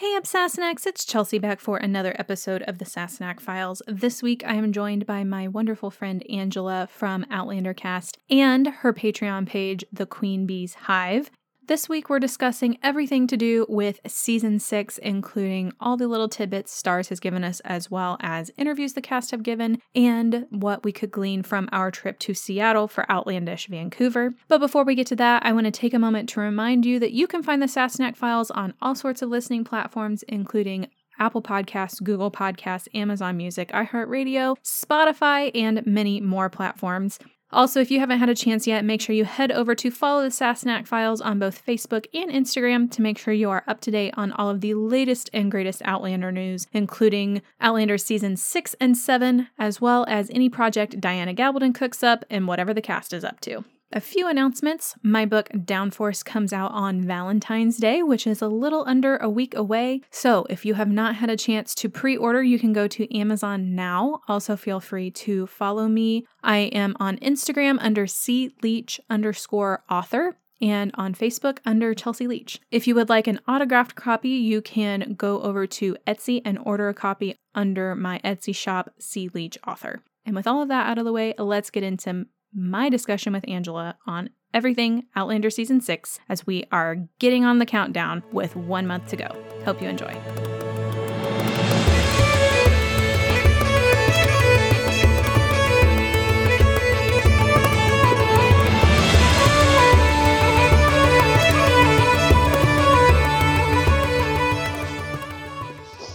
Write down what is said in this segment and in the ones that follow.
Hey up Sassenachs, it's Chelsea back for another episode of the Sassenach Files. This week I am joined by my wonderful friend Angela from Outlander Cast and her Patreon page, The Queen Bee's Hive. This week, we're discussing everything to do with season six, including all the little tidbits Starz has given us, as well as interviews the cast have given, and what we could glean from our trip to Seattle for Outlandish Vancouver. But before we get to that, I want to take a moment to remind you that you can find the Sassenach Files on all sorts of listening platforms, including Apple Podcasts, Google Podcasts, Amazon Music, iHeartRadio, Spotify, and many more platforms. Also, if you haven't had a chance yet, make sure you head over to follow the Sassenach Files on both Facebook and Instagram to make sure you are up to date on all of the latest and greatest Outlander news, including Outlander season 6 and 7, as well as any project Diana Gabaldon cooks up and whatever the cast is up to. A few announcements. My book Downforce comes out on Valentine's Day, which is a little under a week away. So, if you have not had a chance to pre order, you can go to Amazon now. Also, feel free to follow me. I am on Instagram under C Leach underscore author and on Facebook under Chelsea Leach. If you would like an autographed copy, you can go over to Etsy and order a copy under my Etsy shop, C Leach Author. And with all of that out of the way, let's get into my discussion with Angela on everything Outlander Season 6 as we are getting on the countdown with one month to go. Hope you enjoy.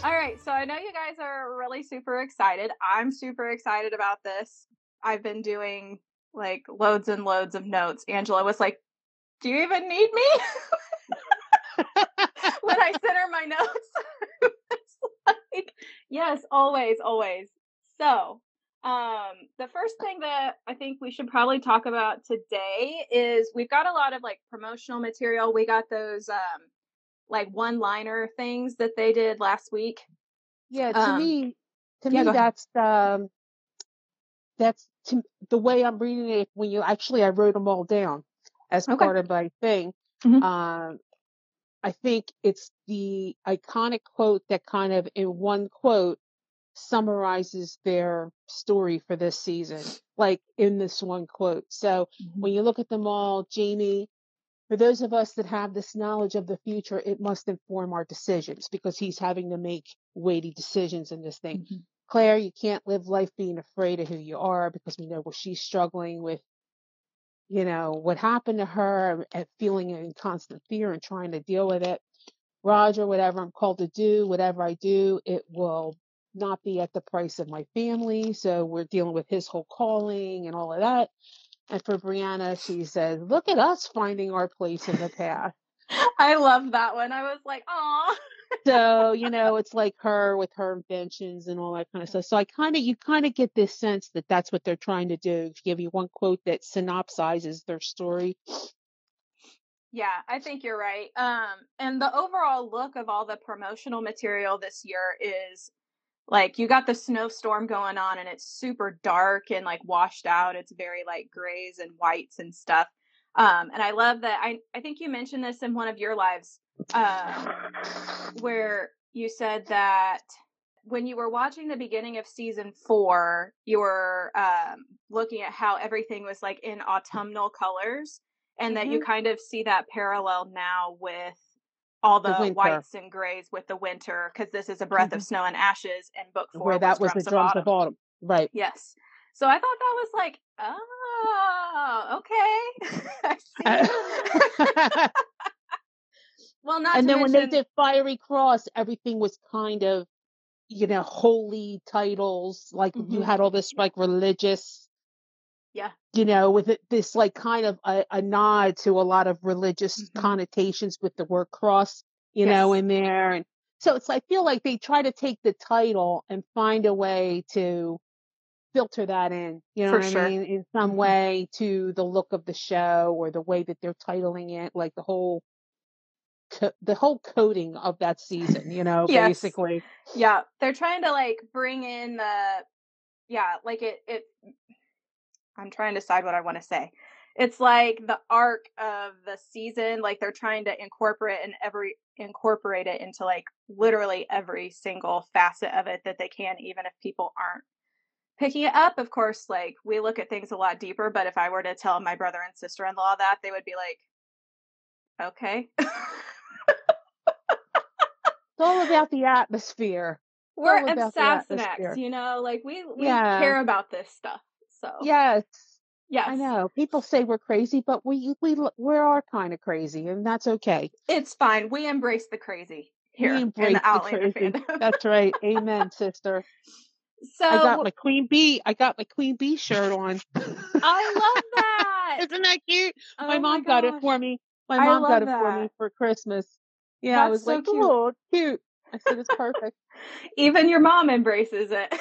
All right, so I know you guys are really super excited. I'm super excited about this. I've been doing like loads and loads of notes. Angela was like, Do you even need me? when I sent her my notes. like, yes, always, always. So, um, the first thing that I think we should probably talk about today is we've got a lot of like promotional material. We got those um like one liner things that they did last week. Yeah, to Um, me, to yeah, me, that's um, that's to, the way I'm reading it. When you actually, I wrote them all down as Okay. part of my thing. Mhm. Um, I think it's the iconic quote that kind of, in one quote, summarizes their story for this season, like in this one quote. So when you look at them all, Jamie, for those of us that have this knowledge of the future, it must inform our decisions because he's having to make weighty decisions in this thing. Mhm. Claire, you can't live life being afraid of who you are because we know what she's struggling with, you know, what happened to her and feeling in constant fear and trying to deal with it. Roger, whatever I'm called to do, whatever I do, it will not be at the price of my family. So we're dealing with his whole calling and all of that. And for Brianna, she says, look at us finding our place in the path. I love that one. I was like, oh. So you know it's like her with her inventions and all that kind of stuff so i kind of you kind of get this sense that that's what they're trying to do to give you one quote that synopsizes their story Yeah, I think you're right. Um, and the overall look of all the promotional material this year is like you got the snowstorm going on and it's super dark and like washed out. It's very like grays and whites and stuff. Um, and I love that. I I think you mentioned this in one of your lives, um, where you said that when you were watching the beginning of season four, you were um, looking at how everything was like in autumnal colors, and that you kind of see that parallel now with all The the, whites and grays with the winter, because this is a breath of Mhm. snow and ashes, and book four where that was Drums the drums of autumn right Yes. So I thought that was like, oh, okay. Well, not and then when they did fiery cross everything was kind of you know holy titles like you Mhm. had all this like religious Yeah. you know with it, this like kind of a, a nod to a lot of religious Mhm. connotations with the word cross you know in there and so it's i feel like they try to take the title and find a way to filter that in you know For what sure. i mean in some Mhm. way to the look of the show or the way that they're titling it like the whole co- the whole coding of that season you know Yes. basically yeah, they're trying to like bring in the, yeah, like it, it, I'm trying to decide what I want to say. it's like the arc of the season like they're trying to incorporate and every incorporate it into like literally every single facet of it that they can even if people aren't picking it up of course like we look at things a lot deeper but if i were to tell my brother and sister-in-law that they would be like okay it's all about the atmosphere. We're obsessed, about the Sassenachs, atmosphere. you know like we we Yeah. care about this stuff so yes. Yes. i know. People say we're crazy but we we we are kind of crazy and that's okay. It's fine. We embrace the crazy here we in embrace the outlander crazy. fandom. That's right. Amen sister. So i got my queen bee i got my queen bee shirt on. I love that! Isn't that cute? Oh my mom got it for me. My mom got it for me for christmas yeah i That's was so like cute. oh cute i said it's perfect Even your mom embraces it.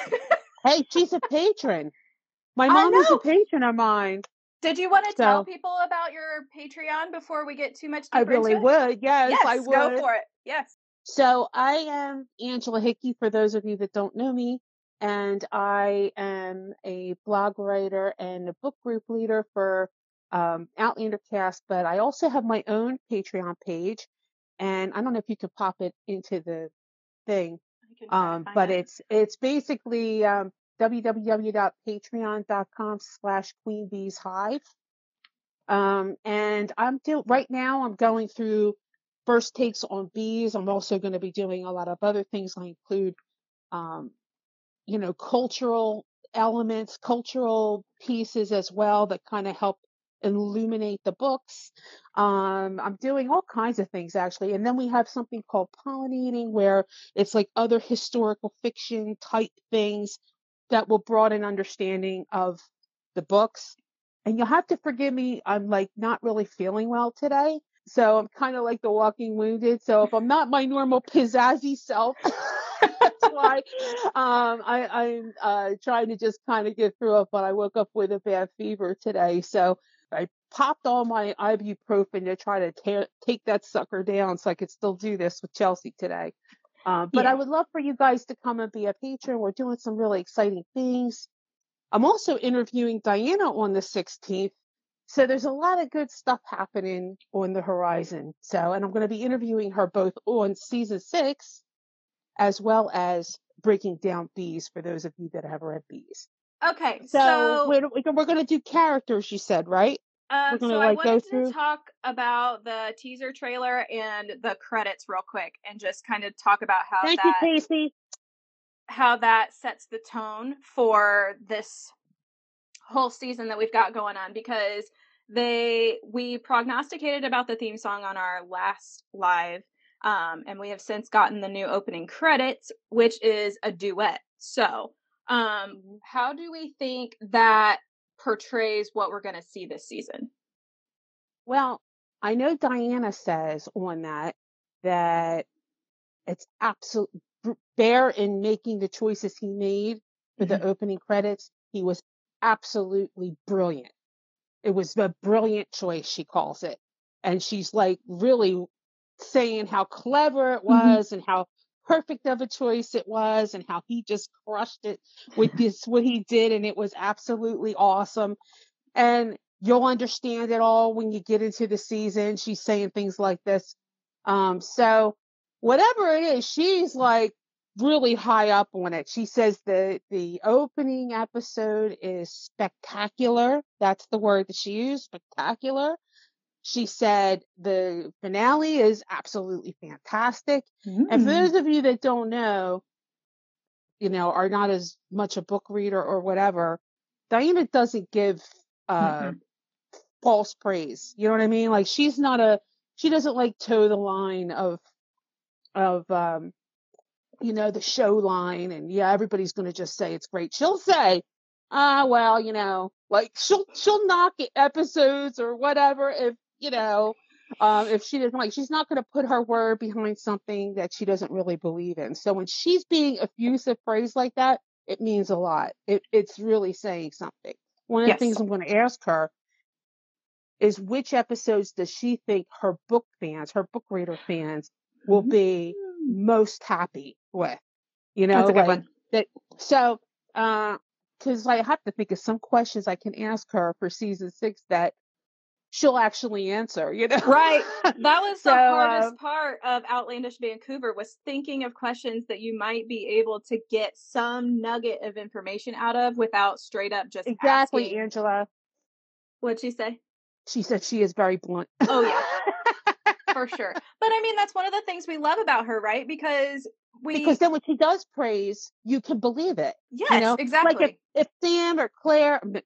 hey she's a patron my mom is a patron of mine Did you want to tell people about your Patreon before we get too much deeper i really into it? would yes, Yes, i would go for it. Yes. So I am Angela Hickey for those of you that don't know me, and I am a blog writer and a book group leader for um, Outlander Cast, but I also have my own Patreon page, and I don't know if you can pop it into the thing, I can try to um, but it. it's it's basically um, www.patreon.com slash Queen Bee's Hive. Um, and I'm do right now I'm going through first takes on bees. I'm also going to be doing a lot of other things. I include, um, you know, cultural elements, cultural pieces as well that kind of help illuminate the books. Um, I'm doing all kinds of things actually. And then we have something called pollinating where it's like other historical fiction type things that will broaden understanding of the books. And you'll have to forgive me, I'm like not really feeling well today. So I'm kind of like the walking wounded. So if I'm not my normal pizzazzy self, that's why um, I, I'm uh, trying to just kind of get through it. But I woke up with a bad fever today. So I popped all my ibuprofen to try to tear, take that sucker down so I could still do this with Chelsea today. Um, but Yeah. I would love for you guys to come and be a patron. We're doing some really exciting things. I'm also interviewing Diana on the 16th. So there's a lot of good stuff happening on the horizon. So, and I'm going to be interviewing her both on season six as well as breaking down bees for those of you that have read bees. Okay, So, so, we're, we're going to do characters, you said, right? um, gonna, so I like, go wanted to talk about the teaser trailer and the credits real quick, and just kind of talk about how Thank that you, Casey. how that sets the tone for this whole season that we've got going on because they we prognosticated about the theme song on our last live um and we have since gotten the new opening credits which is a duet so um mm-hmm. how do we think that portrays what we're going to see this season Well, I know Diana says on that that it's absolute Bear in making the choices he made for the mm-hmm. opening credits. He was absolutely brilliant. It was a brilliant choice, she calls it. And she's like really saying how clever it mm-hmm. was and how perfect of a choice it was and how he just crushed it with this, what he did. And it was absolutely awesome. And you'll understand it all when you get into the season. She's saying things like this. Um, so whatever it is, she's like really high up on it. She says the the opening episode is spectacular. That's the word that she used, spectacular. She said the finale is absolutely fantastic. And for those of you that don't know, you know, are not as much a book reader or whatever, Diana doesn't give uh Mhm. false praise. You know what I mean? Like she's not a she doesn't like toe the line of of um you know the show line and yeah everybody's going to just say it's great. She'll say ah well, you know, like she'll she'll knock episodes or whatever if, you know, um if she doesn't like she's not going to put her word behind something that she doesn't really believe in. So when she's being effusive phrase like that, it means a lot. It it's really saying something. One of Yes. the things I'm going to ask her is which episodes does she think her book fans, her book reader fans, will be most happy with? You know, That's a good like that. So, uh, because I have to think of some questions I can ask her for season six that she'll actually answer, you know? Right. That was So, the hardest um, part of Outlandish Vancouver was thinking of questions that you might be able to get some nugget of information out of without straight up just exactly, asking. Angela. What'd she say? She said she is very blunt. Oh yeah, for sure. But I mean, that's one of the things we love about her, right? Because we, because then when she does praise, you can believe it. yes, you know, exactly. Like if, if Sam or Claire, m-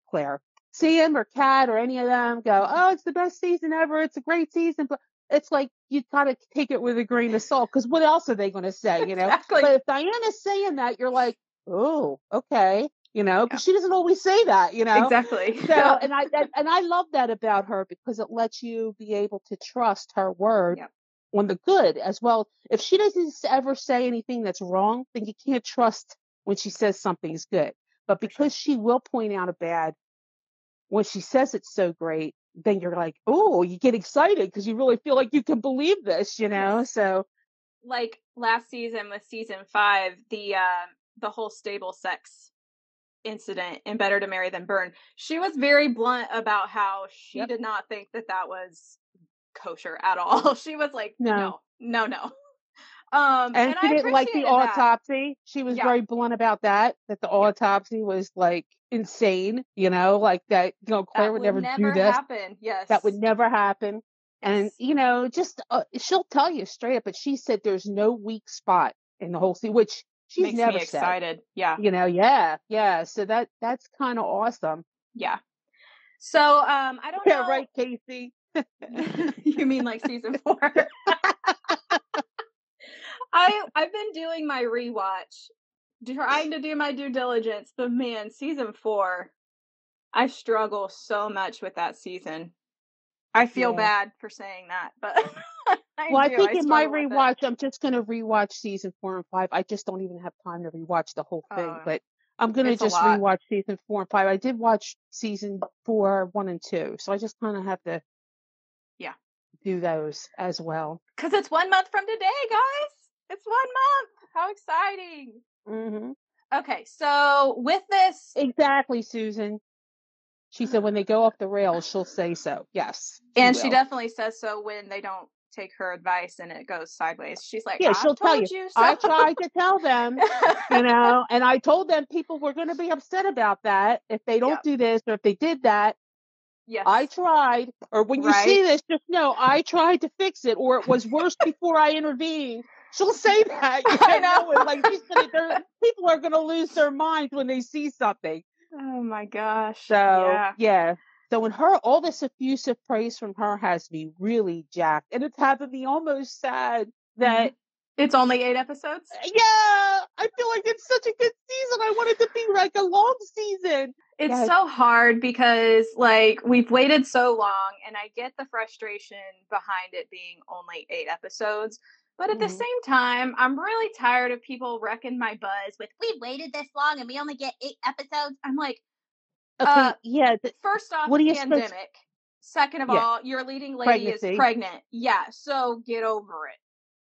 Claire, Sam or Cat or any of them go, oh, it's the best season ever. It's a great season. But it's like you gotta take it with a grain of salt because what else are they going to say? You know. Exactly. But if Diana's saying that, you're like, oh, okay. You know, because she doesn't always say that. You know. exactly. So, and I and, I love that about her because it lets you be able to trust her word Yep. on the good as well. If she doesn't ever say anything that's wrong, then you can't trust when she says something's good. But because she will point out a bad, when she says it's so great, then you're like, oh, you get excited because you really feel like you can believe this, you know. So like last season with season five, the uh, the whole stable sex incident in Better to Marry Than Burn, she was very blunt about how she Yep. did not think that that was kosher at all. She was like, No. no, no, no. Um, and, she I didn't like the that. autopsy. She was Yeah. very blunt about that. That the autopsy was like insane, you know, like that. You know, Claire That would, would never, do this. happen. Yes, That would never happen. And you know, just uh, she'll tell you straight up. But she said there's no weak spot in the whole scene, which she's makes never me said. excited. Yeah, You know, yeah, yeah. So that that's kind of awesome. yeah. So um, I don't Yeah, know. right, Casey. you mean like season four? I I've been doing my rewatch, trying to do my due diligence, but man, season four, I struggle so much with that season. I feel Yeah. bad for saying that, but I Well, I do. think in my with it. rewatch, I'm just going to rewatch season four and five. I just don't even have time to rewatch the whole thing, Oh, but I'm going to just rewatch season four and five. I did watch season four, one and two, so I just kind of have to. Do those as well. Because it's one month from today, guys. It's one month. How exciting. hmm Okay, so with this, Exactly, Susan. She said when they go off the rails, she'll say so. Yes, and she definitely says so when they don't take her advice and it goes sideways. She's like, Yeah, "I've she'll tell you. you so. I tried to tell them, you know, and I told them people were going to be upset about that if they don't Yep. do this or if they did that. Yes. I tried, or when you see this, just know I tried to fix it, or it was worse before I intervened. She'll say that. You I know, know. like she's gonna, people are going to lose their minds when they see something. Oh my gosh. So yeah. yeah. So when her, all this effusive praise from her has me really jacked, and it's having me almost sad that mm-hmm. It's only eight episodes. Uh, yeah, I feel like it's such a good season. I want it to be like a long season. It's Yeah. so hard because like we've waited so long and I get the frustration behind it being only 8 episodes. But at the Mhm. same time, I'm really tired of people wrecking my buzz with we waited this long and we only get 8 episodes. I'm like, Okay, Uh, yeah, th- first off, What are you supposed- pandemic. Second of Yeah. all, your leading lady Pregnancy. is pregnant. Yeah, so get over it.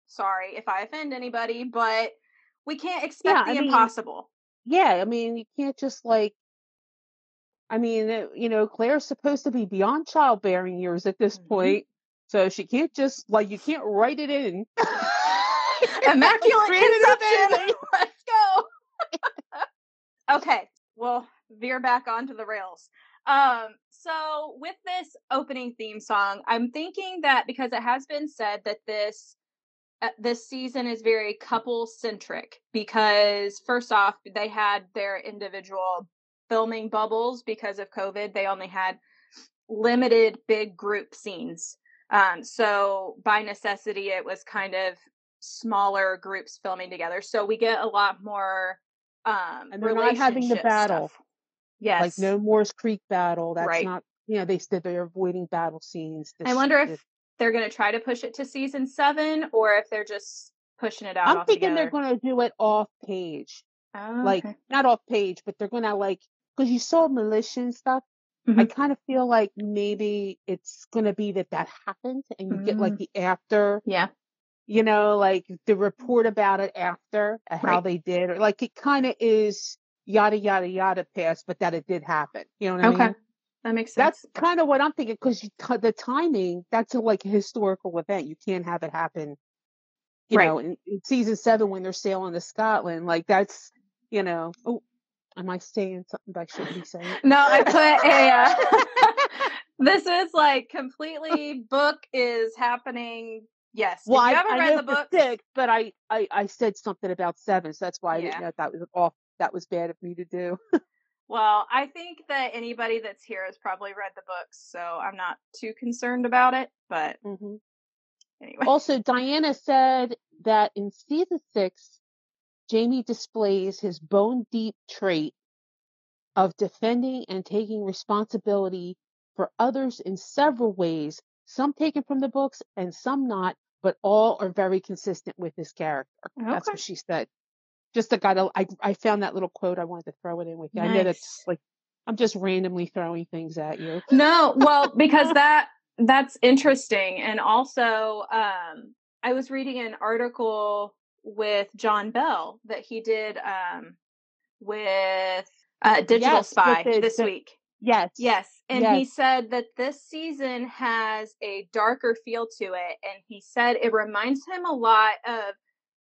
Sorry if I offend anybody, but we can't expect Yeah, the I mean, impossible. yeah. I mean, you can't just like. I mean, uh, you know, Claire's supposed to be beyond childbearing years at this Mhm. point, so she can't just like you can't write it in. Immaculate conception. Let's go. okay, well, veer back onto the rails. Um, so with this opening theme song, I'm thinking that because it has been said that this uh, this season is very couple centric because first off, they had their individual filming bubbles because of COVID. They only had limited big group scenes. Um, so by necessity, it was kind of smaller groups filming together. So we get a lot more um And they're not having the battle. stuff. Yes. Like no Moore's Creek battle. That's Right. not. You know, they said they're avoiding battle scenes. I wonder if this- they're going to try to push it to season 7 or if they're just pushing it out I'm thinking they're going to do it off page. Oh, like okay. not off page, but they're gonna like because you saw militia and stuff. I Mhm. kind of feel like maybe it's gonna be that that happened, and you get like Mm. the after, Yeah. you know, like the report about it after uh, how Right. they did, or like it kind of is yada yada yada past, but that it did happen. You know what I Okay. mean? that makes sense. That's kind of what I'm thinking because the timing, that's a, like a historical event. You can't have it happen, you Right. know, in, in season seven when they're sailing to Scotland. Like that's, you know, oh, am I saying something I shouldn't be saying? No, I put a. Uh, this is like completely book is happening. Yes. Well, you I, haven't I read the book, six, but I, I, I said something about seven, so that's why I Yeah. didn't know that was off. That was bad of me to do. well, I think that anybody that's here has probably read the books, so I'm not too concerned about it. But hmm anyway, Also, Diana said that in season six, Jamie displays his bone deep trait of defending and taking responsibility for others in several ways, some taken from the books and some not, but all are very consistent with his character. That's what she said. Just a guy to I got a, I, I found that little quote. I wanted to throw it in with you. I know that's like, I'm just randomly throwing things at you. no, well, because that that's interesting, and also, um, I was reading an article with John Bell that he did um with uh, Digital Yes, Spy the- this the- week. Yes. Yes. And he said that this season has a darker feel to it. And he said it reminds him a lot of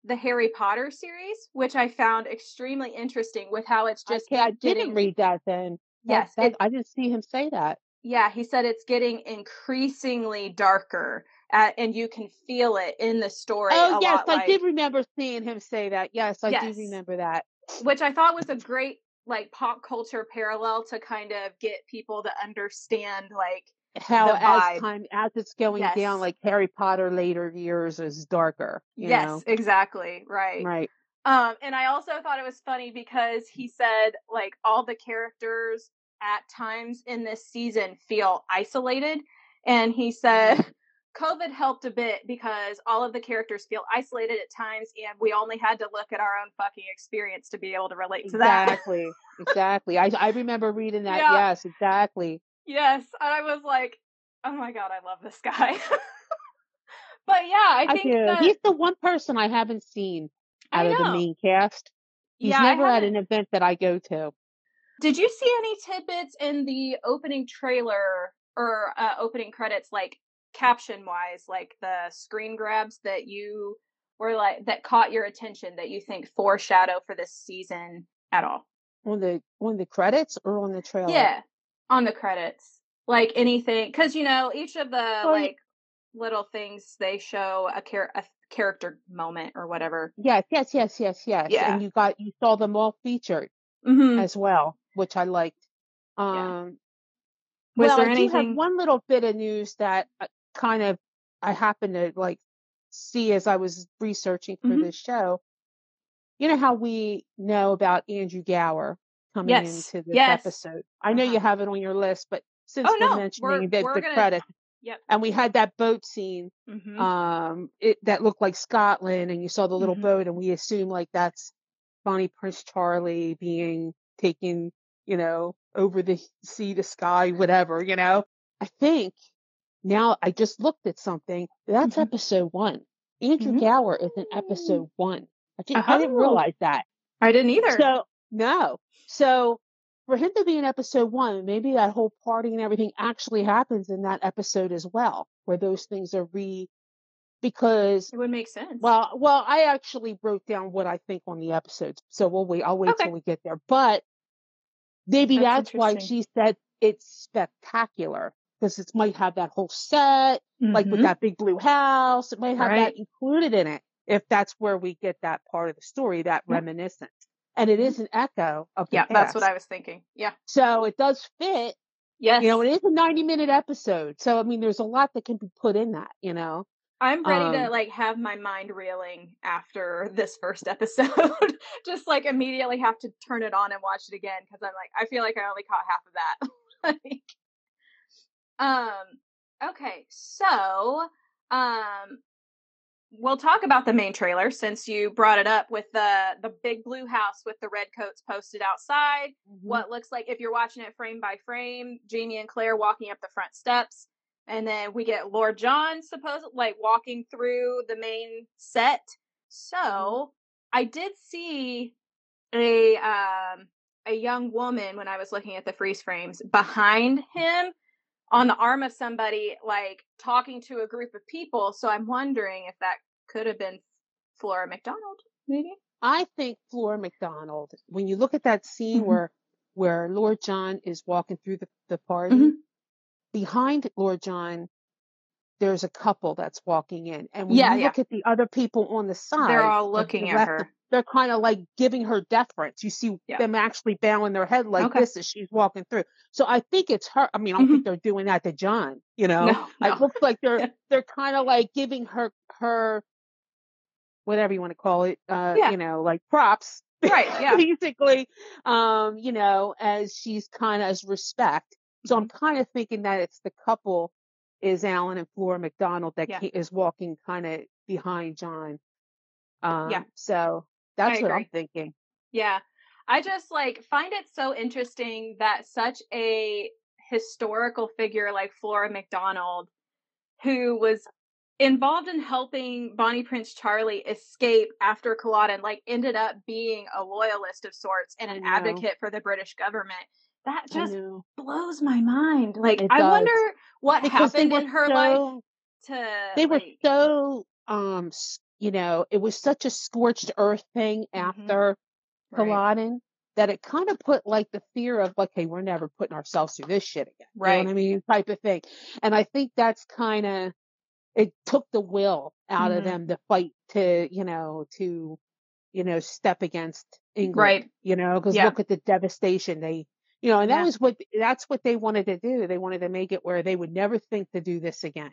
the Harry Potter series, which I found extremely interesting with how it's just okay, I getting didn't read that then. Yes, that- it- I didn't see him say that. yeah, he said it's getting increasingly darker, uh, and you can feel it in the story. Oh yes, I like, did remember seeing him say that. Yes, I Yes. do remember that. which I thought was a great like pop culture parallel to kind of get people to understand like How as time as it's going down, like Harry Potter later years is darker. You yes, know? exactly, right. Right. Um, and I also thought it was funny because he said like all the characters at times in this season feel isolated, and he said COVID helped a bit because all of the characters feel isolated at times, and we only had to look at our own fucking experience to be able to relate to that. Exactly. exactly. I I remember reading that. Yeah. Yes, exactly. yes, and I was like, oh my god, I love this guy. but yeah, I I, think do. that He's the one person I haven't seen out of the main cast. He's yeah, never at an event that I go to. Did you see any tidbits in the opening trailer or uh, opening credits, like caption wise, like the screen grabs that you were like that caught your attention that you think foreshadow for this season at all? On the on the credits or on the trailer? Yeah, on the credits, like anything, because you know each of the Well, like little things they show a, char- a character moment or whatever. Yes, yes, yes, yes, yes. Yeah. And you got you saw them all featured Mm-hmm. as well, which I liked. Yeah. Um Was well, there I do have anything? one little bit of news that uh, kind of I happened to like see as I was researching for Mhm. this show. You know how we know about Andrew Gower coming Yes, into this yes. episode. I know you Uh-huh. have it on your list, but since Oh, we're no, mentioning we're- the, we're the gonna- credits, Yep. and we had that boat scene Mm-hmm. um it that looked like Scotland and you saw the little Mhm. boat and we assume like that's Bonnie Prince Charlie being taken, you know, over the sea to Skye, whatever, you know. I think now I just looked at something. That's Mhm. episode one. Andrew Mhm. Gower is in episode one. I didn't I didn't Oh. realize that. I didn't either. So no. So for him to be in episode one, maybe that whole party and everything actually happens in that episode as well, where those things are re because it would make sense. well well I actually wrote down what I think on the episodes. So we'll wait I'll wait Okay. till we get there. But maybe That's that's, why she said it's spectacular. Because it might have that whole set, like with Mhm. that big blue house. It might have Right. that included in it if that's where we get that part of the story, that Yep. reminiscence. And it is an echo of the yeah, that's what. I was thinking. Yeah. So it does fit. Yes. You know, it is a 90 minute episode. So, I mean, there's a lot that can be put in that, you know? I'm ready to um, like have my mind reeling after this first episode. Just like immediately have to turn it on and watch it again because I'm like I feel like I only caught half of that. like, um. Okay, so um, we'll talk about the main trailer since you brought it up with the the big blue house with the red coats posted outside. Mm-hmm. what looks like if you're watching it frame by frame, Jamie and Claire walking up the front steps, and then we get Lord John supposed like walking through the main set. So I did see a um a young woman when I was looking at the freeze frames behind him on the arm of somebody, like talking to a group of people. So I'm wondering if that could have been Flora McDonald, maybe. I think Flora McDonald, when you look at that scene Mhm. where where Lord John is walking through the, the party, Mhm. behind Lord John, there's a couple that's walking in. And when Yeah, you yeah. look at the other people on the side, They're all looking at her. of- they're kind of like giving her deference. You see Yeah. them actually bowing their head like Okay. this as she's walking through. So I think it's her. I mean, I don't think they're doing that to John, you know. No, no. It looks like they're they're kind of like giving her her whatever you want to call it, uh, you know, like props. Right, yeah. Basically, um, you know, as she's kind of as respect. So Mm-hmm. I'm kind of thinking that it's the couple is Alan and Flora McDonald that Yeah. is walking kind of behind John. Um, Yeah. So that's what I'm thinking. Yeah. I just like find it so interesting that such a historical figure like Flora McDonald, who was involved in helping Bonnie Prince Charlie escape after Culloden, like ended up being a loyalist of sorts and an advocate for the British government. That just blows my mind. Like It I does. wonder what Because happened in her life to They were like, so, um, you know, it was such a scorched earth thing Mhm. after right, Culloden that it kind of put like the fear of like, hey, we're never putting ourselves through this shit again. You know Right. what I mean? Type of thing. And I think that's kind of it took the will out Mhm. of them to fight to, you know, to, you know, step against England. Right. You know, because Yeah. look at the devastation they you know, and that Yeah. was what that's what they wanted to do. They wanted to make it where they would never think to do this again.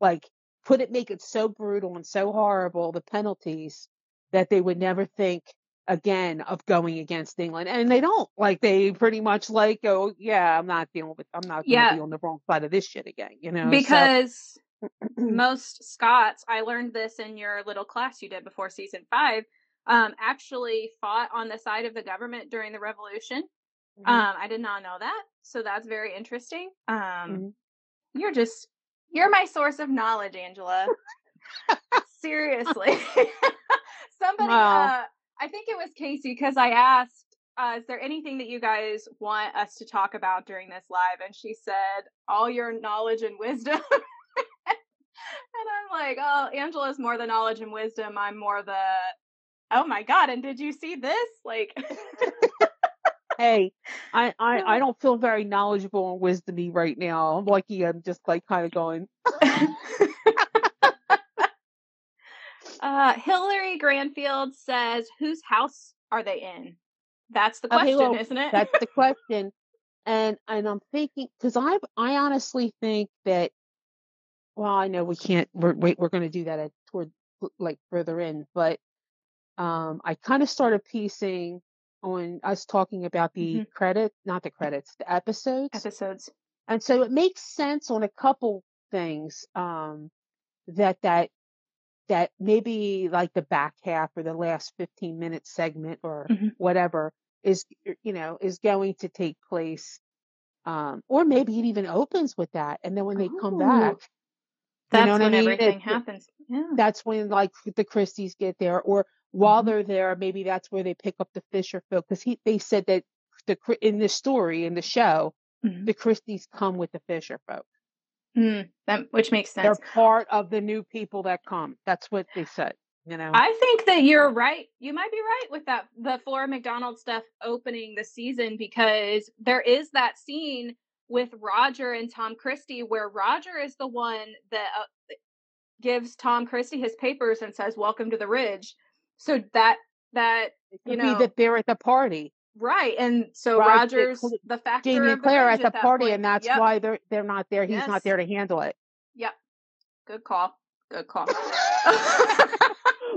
Like put it make it so brutal and so horrible, the penalties, that they would never think again of going against England. And they don't. Like they pretty much like oh yeah, I'm not dealing with I'm not gonna Yeah. be on the wrong side of this shit again, you know. So- because most Scots, I learned this in your little class you did before season five, um, actually fought on the side of the government during the revolution. Mhm. Um, I did not know that, so that's very interesting. Um, Mhm. you're just you're my source of knowledge, Angela. Seriously, somebody. Wow. Uh, I think it was Casey because I asked, uh, "Is there anything that you guys want us to talk about during this live?" And she said, "All your knowledge and wisdom." And I'm like, oh, Angela's more the knowledge and wisdom. I'm more the, oh my god! And did you see this? Like, hey, I, I, I don't feel very knowledgeable and wisdomy right now. I'm lucky I'm just like kind of going, uh, Hillary Granfield says, whose house are they in? That's the Okay, question, well, isn't it? that's the question. And and I'm thinking because I I honestly think that well I know we can't we're wait we're going to do that at toward like further in but um I kind of started piecing on us talking about the Mhm. credit not the credits the episodes Episodes. and so it makes sense on a couple things um that that that maybe like the back half or the last 15 minute segment or Mhm. whatever is you know is going to take place um or maybe it even opens with that and then when they come back That's you know when I mean? everything It- happens. Yeah. that's when like the Christies get there or while Mhm. they're there maybe that's where they pick up the Fisher folk because he they said that the in the story in the show Mhm. the Christies come with the Fisher folk Mm, that which makes sense. they're part of the new people that come that's what they said you know I think that you're right. You might be right with that the Flora McDonald stuff opening the season because there is that scene with Roger and Tom Christie where Roger is the one that uh, gives Tom Christie his papers and says welcome to the ridge. So that that you know- that they're at the party right and so Roger- Rogers the factor Jamie of and Claire at the party point. and that's Yep. why they're they're not there he's Yes. not there to handle it Yep. Good call. Good call.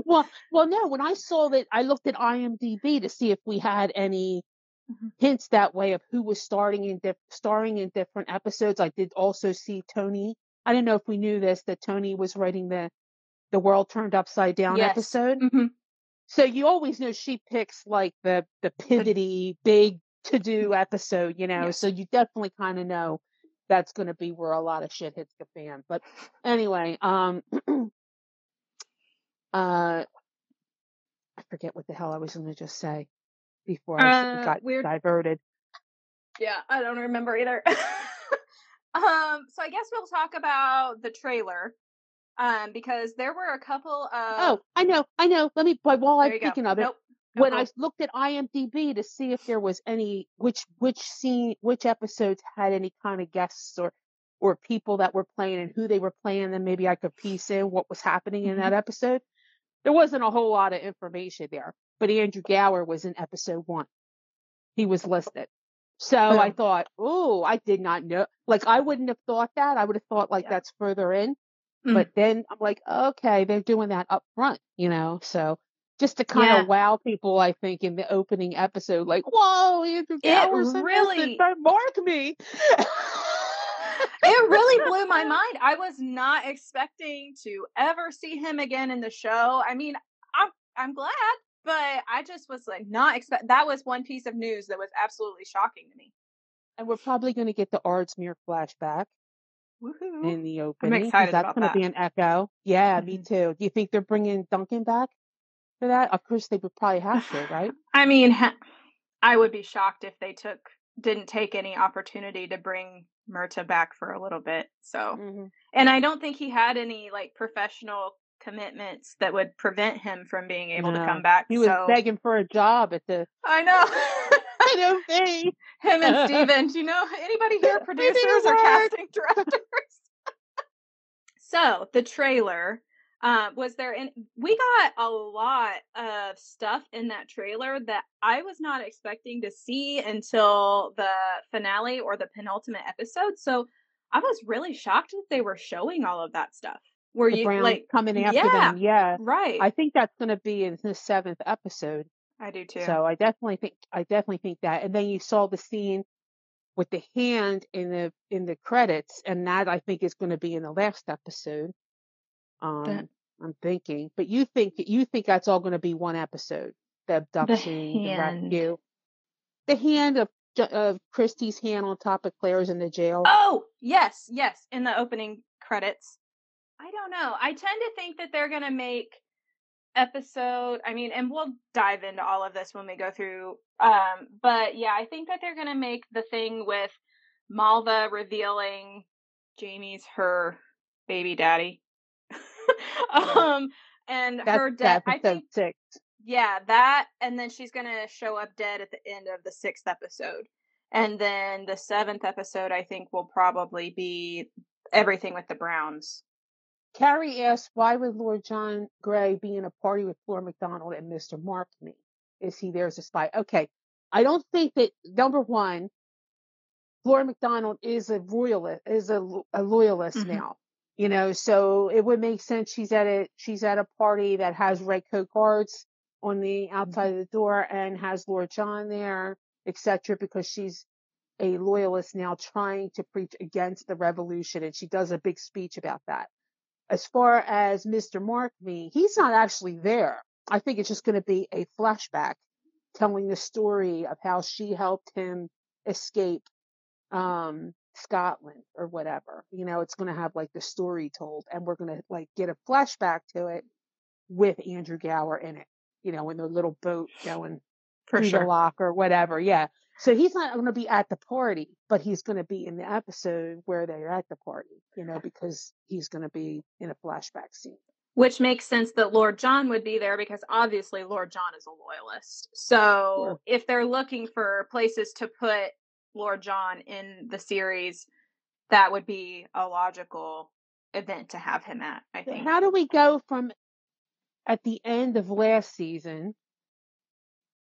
well, well, no. When I saw that, I looked at IMDb to see if we had any Mhm. hints that way of who was starting in diff- starring in different episodes. I did also see Tony. I didn't know if we knew this that Tony was writing the the world turned upside down Yes. episode. Mhm. So you always know she picks like the the pivoty big to do episode, you know. Yes. So you definitely kind of know that's going to be where a lot of shit hits the fan. But anyway, um, uh, I forget what the hell I was going to just say. before I Uh, got we're diverted. yeah, I don't remember either. um, so I guess we'll talk about the trailer. Um, because there were a couple of Oh, I know, I know. Let me, but while there I'm you go. thinking of it, Nope. When I looked at IMDb to see if there was any which which scene which episodes had any kind of guests or or people that were playing and who they were playing, then maybe I could piece in what was happening in Mhm. that episode. There wasn't a whole lot of information there, but Andrew Gower was in episode one. He was listed. So I thought, oh, I did not know. Like I wouldn't have thought that. I would have thought like Yeah. that's further in. Mm. But then I'm like, okay, they're doing that up front, you know. So just to kind Yeah. of wow people, I think in the opening episode, like, whoa, Andrew It Gower's in this, really- mark me. it really blew my mind. I was not expecting to ever see him again in the show. I mean, I'm I'm glad, but I just was like not expect. That was one piece of news that was absolutely shocking to me. and we're probably going to get the Ardsmuir flashback Woohoo! in the opening. 'cause excited that's going to be an echo. Yeah, me Mhm. too. Do you think they're bringing Duncan back for that? Of course, they would probably have to, right? I mean, I would be shocked if they took didn't take any opportunity to bring Murtagh back for a little bit. So, hmm and I don't think he had any like professional commitments that would prevent him from being able to come back. He was so begging for a job at the I know. I know thing. him and Steven. Do you know anybody here, producers or casting directors? so the trailer. Uh, was there in we got a lot of stuff in that trailer that I was not expecting to see until the finale or the penultimate episode. So I was really shocked that they were showing all of that stuff. Were The you like coming after yeah. them. Yeah. right? I think that's going to be in the seventh episode. I do too. So I definitely think I definitely think that. And then you saw the scene with the hand in the in the credits, and that I think is going to be in the last episode. Um, I'm thinking, but you think you think that's all going to be one episode? The abduction, the, hand. rescue, the hand of of Christie's hand on top of Claire's in the jail. Oh, yes, yes, in the opening credits. I don't know. I tend to think that they're going to make episode, I mean, and we'll dive into all of this when we go through um but yeah, I think that they're going to make the thing with Malva revealing Jamie's her baby daddy. um and that's her death I think six. yeah, that, and then she's gonna show up dead at the end of the sixth episode, and then the seventh episode, I think, will probably be everything with the Browns. Carrie asks, why would Lord John Gray be in a party with Flora McDonald and Mr. Markme? Is he there as a spy? Okay. I don't think that, number one, Flora McDonald is a royalist, is a, a loyalist Mhm. now. You know, so it would make sense she's at a she's at a party that has red coat guards on the outside of the door and has Lord John there, etc. Because she's a loyalist now trying to preach against the revolution, and she does a big speech about that as far as Mr. Markme, he's not actually there. I think it's just going to be a flashback telling the story of how she helped him escape um Scotland or whatever. You know, it's going to have like the story told and we're going to like get a flashback to it with Andrew Gower in it. You know, in the little boat going For through sure. the lock or whatever. Yeah. So he's not going to be at the party, but he's going to be in the episode where they're at the party, you know, because he's going to be in a flashback scene. Which makes sense that Lord John would be there because obviously Lord John is a loyalist. So Sure. if they're looking for places to put Lord John in the series, that would be a logical event to have him at, I think. how do we go from at the end of last season,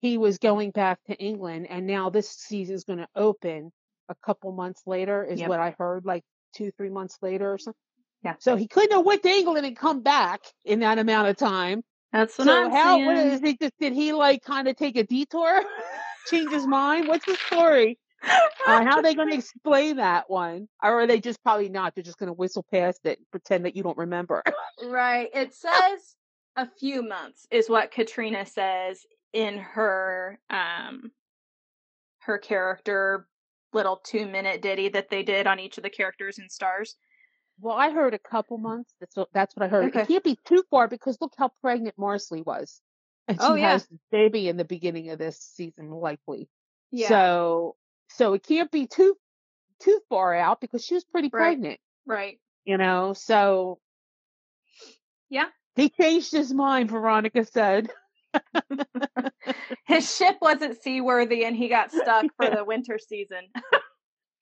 he was going back to England, and now this season is going to open a couple months later, is Yep. what I heard, like two, three months later or something. Yeah. So he couldn't have went to England and come back in that amount of time. That's what so I'm how saying. what is it just did he like kind of take a detour change his mind what's the story uh, how are they going to explain that one or are they just probably not they're just going to whistle past it and pretend that you don't remember Right. It says a few months is what Katrina says in her um her character little 2 minute ditty that they did on each of the characters in Starz. well i heard a couple months that's what, that's what i heard Okay. it can't be too far because look how pregnant Marsali was and Oh, she yeah. has this baby in the beginning of this season, likely. Yeah. So, so it can't be too too far out because she was pretty Right. pregnant, right. you know. So, Yeah. he changed his mind. Veronica said. His ship wasn't seaworthy and he got stuck for the winter season.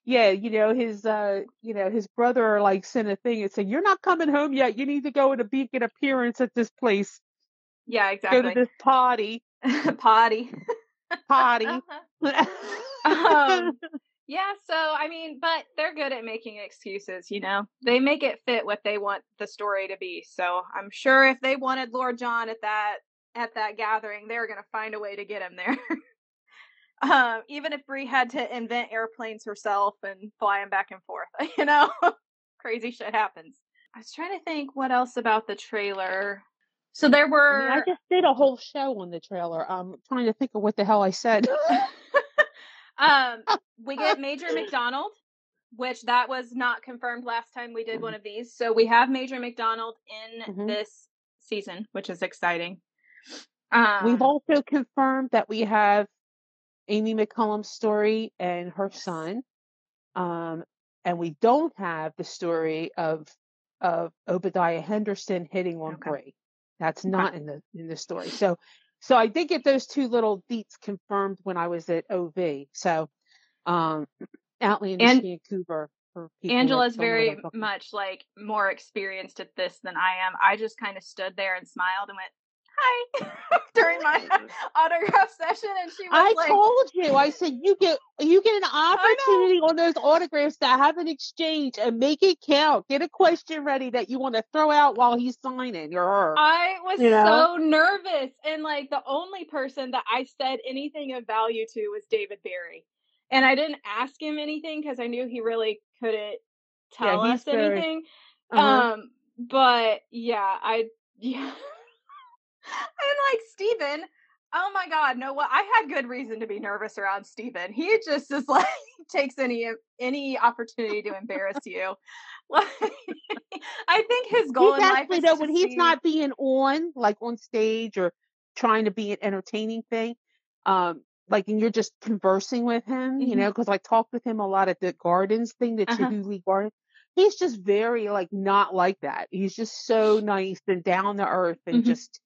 Yeah, you know his, uh, you know his brother like sent a thing and said, "You're not coming home yet. You need to go and make an appearance at this place. Yeah, exactly. Go to this party, Potty. party." um, yeah, so I mean, but they're good at making excuses, you know. They make it fit what they want the story to be. So I'm sure if they wanted Lord John at that at that gathering, they were gonna find a way to get him there. um, even if Bree had to invent airplanes herself and fly them back and forth, you know, crazy shit happens. I was trying to think what else about the trailer. So there I, were mean, I just did a whole show on the trailer. I'm trying to think of what the hell I said. um, we get Major MacDonald, which that was not confirmed last time we Mm-hmm. did one of these. So we have Major MacDonald in Mhm. this season, which is exciting. Um, We've also confirmed that we have Amy McCallum's story and her son. Um, and we don't have the story of of Obadiah Henderson hitting on Okay. Bree. That's not in the in the story. So so I did get those two little deets confirmed when I was at OV. So um Outlandish And- Vancouver Angela's don't know what very much like more experienced at this than I am. I just kind of stood there and smiled and went, "Hi" during my autograph session, and she was I like, told you. I said you get you get an opportunity on those autographs to have an exchange and make it count. Get a question ready that you want to throw out while he's signing or her. I was You know? so nervous. And like the only person that I said anything of value to was David Berry. And I didn't ask him anything because I knew he really couldn't tell he's us very- anything. Uh-huh. Um, but yeah, I yeah. And like Steven, oh my god, no what I had good reason to be nervous around Steven. He just is like takes any any opportunity to embarrass you. Like I think his goal he's in life is though when he's see- not being on like on stage or trying to be an entertaining thing, um, like and you're just conversing with him, you Mhm. know, because I talked with him a lot at the gardens thing, the Uh-huh. Chihuly Garden. He's just very like not like that. He's just so nice and down to earth and Mhm. just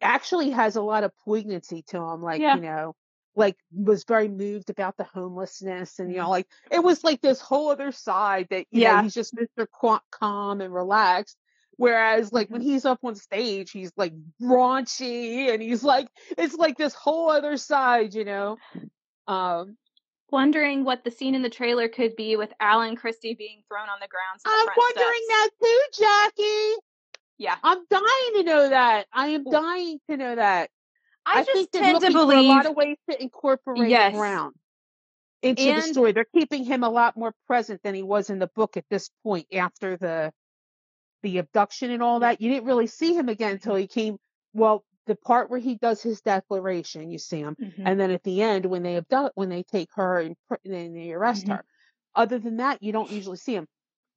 actually has a lot of poignancy to him. Like, Yeah. you know, like was very moved about the homelessness and you Mm-hmm. know, like it was like this whole other side that you know Yeah. he's just Mr. Calm and relaxed. Whereas like Mm-hmm. when he's up on stage, he's like raunchy and he's like it's like this whole other side, you know. Um wondering what the scene in the trailer could be with Alan Christie being thrown on the ground. I'm wondering steps. that too, Jackie. Yeah, I'm dying to know that. I am dying to know that. I, think just they're tend to believe. a lot of ways to incorporate Yes. Brown into the story. They're keeping him a lot more present than he was in the book at this point after the the abduction and all that. You didn't really see him again until he came. Well, the part where he does his declaration, you see him, Mhm. and then at the end when they abduct, when they take her and, and they arrest Mhm. her. Other than that, you don't usually see him.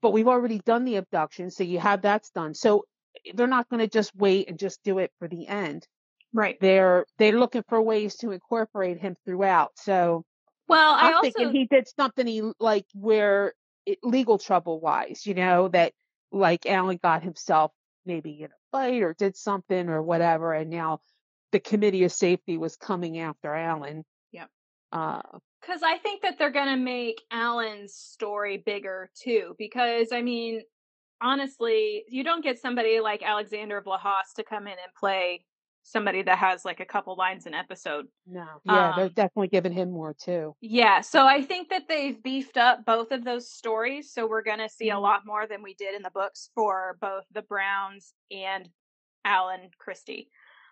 But we've already done the abduction, so you have that's done. So they're not going to just wait and just do it for the end right. they're they're looking for ways to incorporate him throughout. So Well, I I'm also thinking he did something he like where it, legal trouble wise, you know, that like Alan got himself maybe in a fight or did something or whatever, and now the committee of safety was coming after Alan. Yep. Uh, because I think that they're gonna make Alan's story bigger too. Because I mean, honestly, you don't get somebody like Alexander Vlahos to come in and play somebody that has like a couple lines an episode. no, yeah, they're Um, definitely giving him more too. Yeah, so I think that they've beefed up both of those stories, so we're going to see a Mhm. lot more than we did in the books for both the Browns and Alan Christie.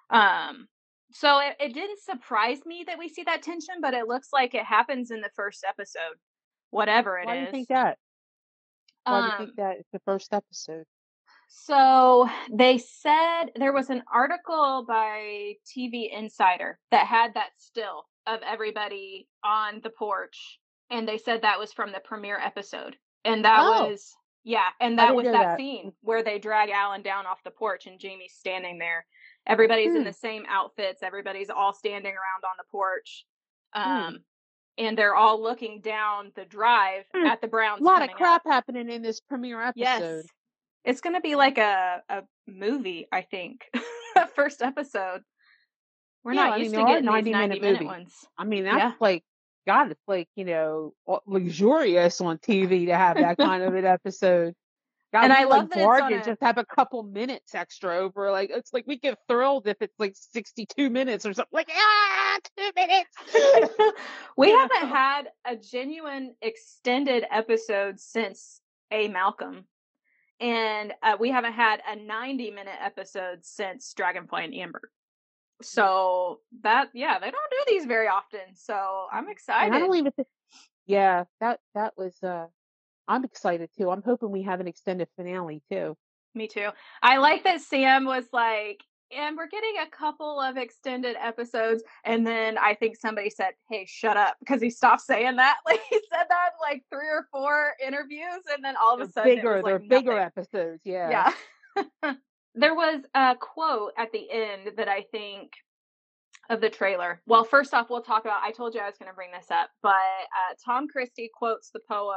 Um, so it, it didn't surprise me that we see that tension, but it looks like it happens in the first episode, whatever it is. Why do you think that? Why do you Um, think that it's the first episode? So they said there was an article by TV Insider that had that still of everybody on the porch, and they said that was from the premiere episode, and that Oh. was yeah, and that was that, that. scene where they drag Alan down off the porch and Jamie's standing there, Everybody's in Hmm. the same outfits. Everybody's all standing around on the porch. Hmm. And they're all looking down the drive Hmm. at the Browns. A lot of crap up. happening in this premiere episode. Yes. It's going to be like a, a movie, I think. First episode. We're Yeah, not I used there to getting these 90 90 minute minute movies. ones. I mean, that's Yeah. like, God, it's like, you know, luxurious on TV to have that kind of an episode. God, And I like love it's bargain a- just have a couple minutes extra over. Like, it's like we get thrilled if it's like 62 minutes or something. Like, ah, two minutes. we You haven't had a genuine extended episode since A Malcolm. And uh, we haven't had a 90 minute episode since Dragonfly in Amber. So that, yeah, they don't do these very often. So I'm excited. And I don't even think, yeah, that, that was, uh, I'm excited too. I'm hoping we have an extended finale too. Me too. I like that Sam was like, and we're getting a couple of extended episodes. And then I think somebody said, hey, shut up. Because he stopped saying that. Like he said that in like three or four interviews. And then all of a They're sudden, bigger, like, they're bigger episodes. Yeah. Yeah. there was a quote at the end that I think of the trailer. Well, first off, we'll talk about. I told you I was going to bring this up, but uh, Tom Christie quotes the poem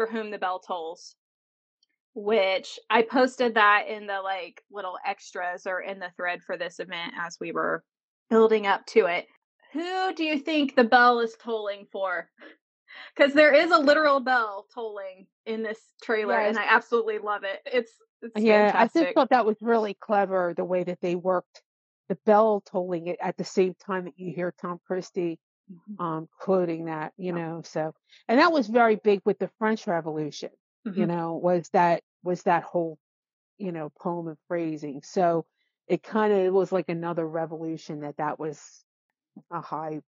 "For Whom the Bell Tolls," which I posted that in the like little extras or in the thread for this event as we were building up to it. Who do you think the bell is tolling for? Because there is a literal bell tolling in this trailer, Yes. and I absolutely love it. It's it's Yeah, I just thought that was really clever the way that they worked the bell tolling it at the same time that you hear Tom Christie Mhm. um quoting that, you Yeah. know. So and that was very big with the French Revolution, you Mhm. know, was that was that whole, you know, poem and phrasing. So it kind of was like another revolution that that was a high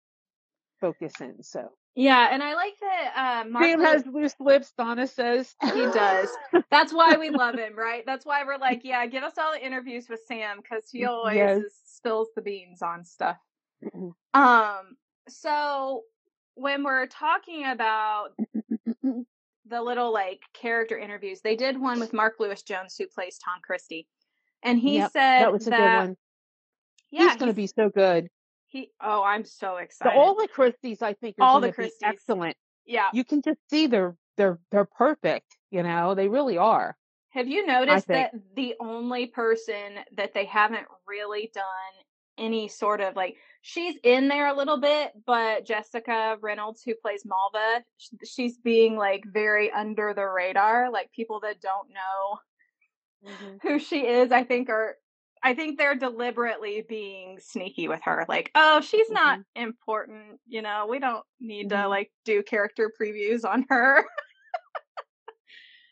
focus in. So Yeah, and I like that uh, Mark. Sam has loose lips, Donna says. He does. That's why we love him, right? That's why we're like, yeah, give us all the interviews with Sam because he always Yes. spills the beans on stuff. Um, so when we're talking about the little like character interviews, they did one with Mark Lewis Jones, who plays Tom Christie, and he Yep, said that was a good one. Yeah, He's going to be so good. He. Oh, I'm so So excited. all the Christies, I think, are All the Christies. excellent. yeah. You can just see they're they're they're perfect. You know, they really are. Have you noticed that the only person that they haven't really done any sort of like she's in there a little bit, but Jessica Reynolds, who plays Malva, she's being like very under the radar. Like people that don't know who she is, I think are. I think they're deliberately being sneaky with her. Like, oh, she's not important. You know, we don't need to Mhm. like do character previews on her.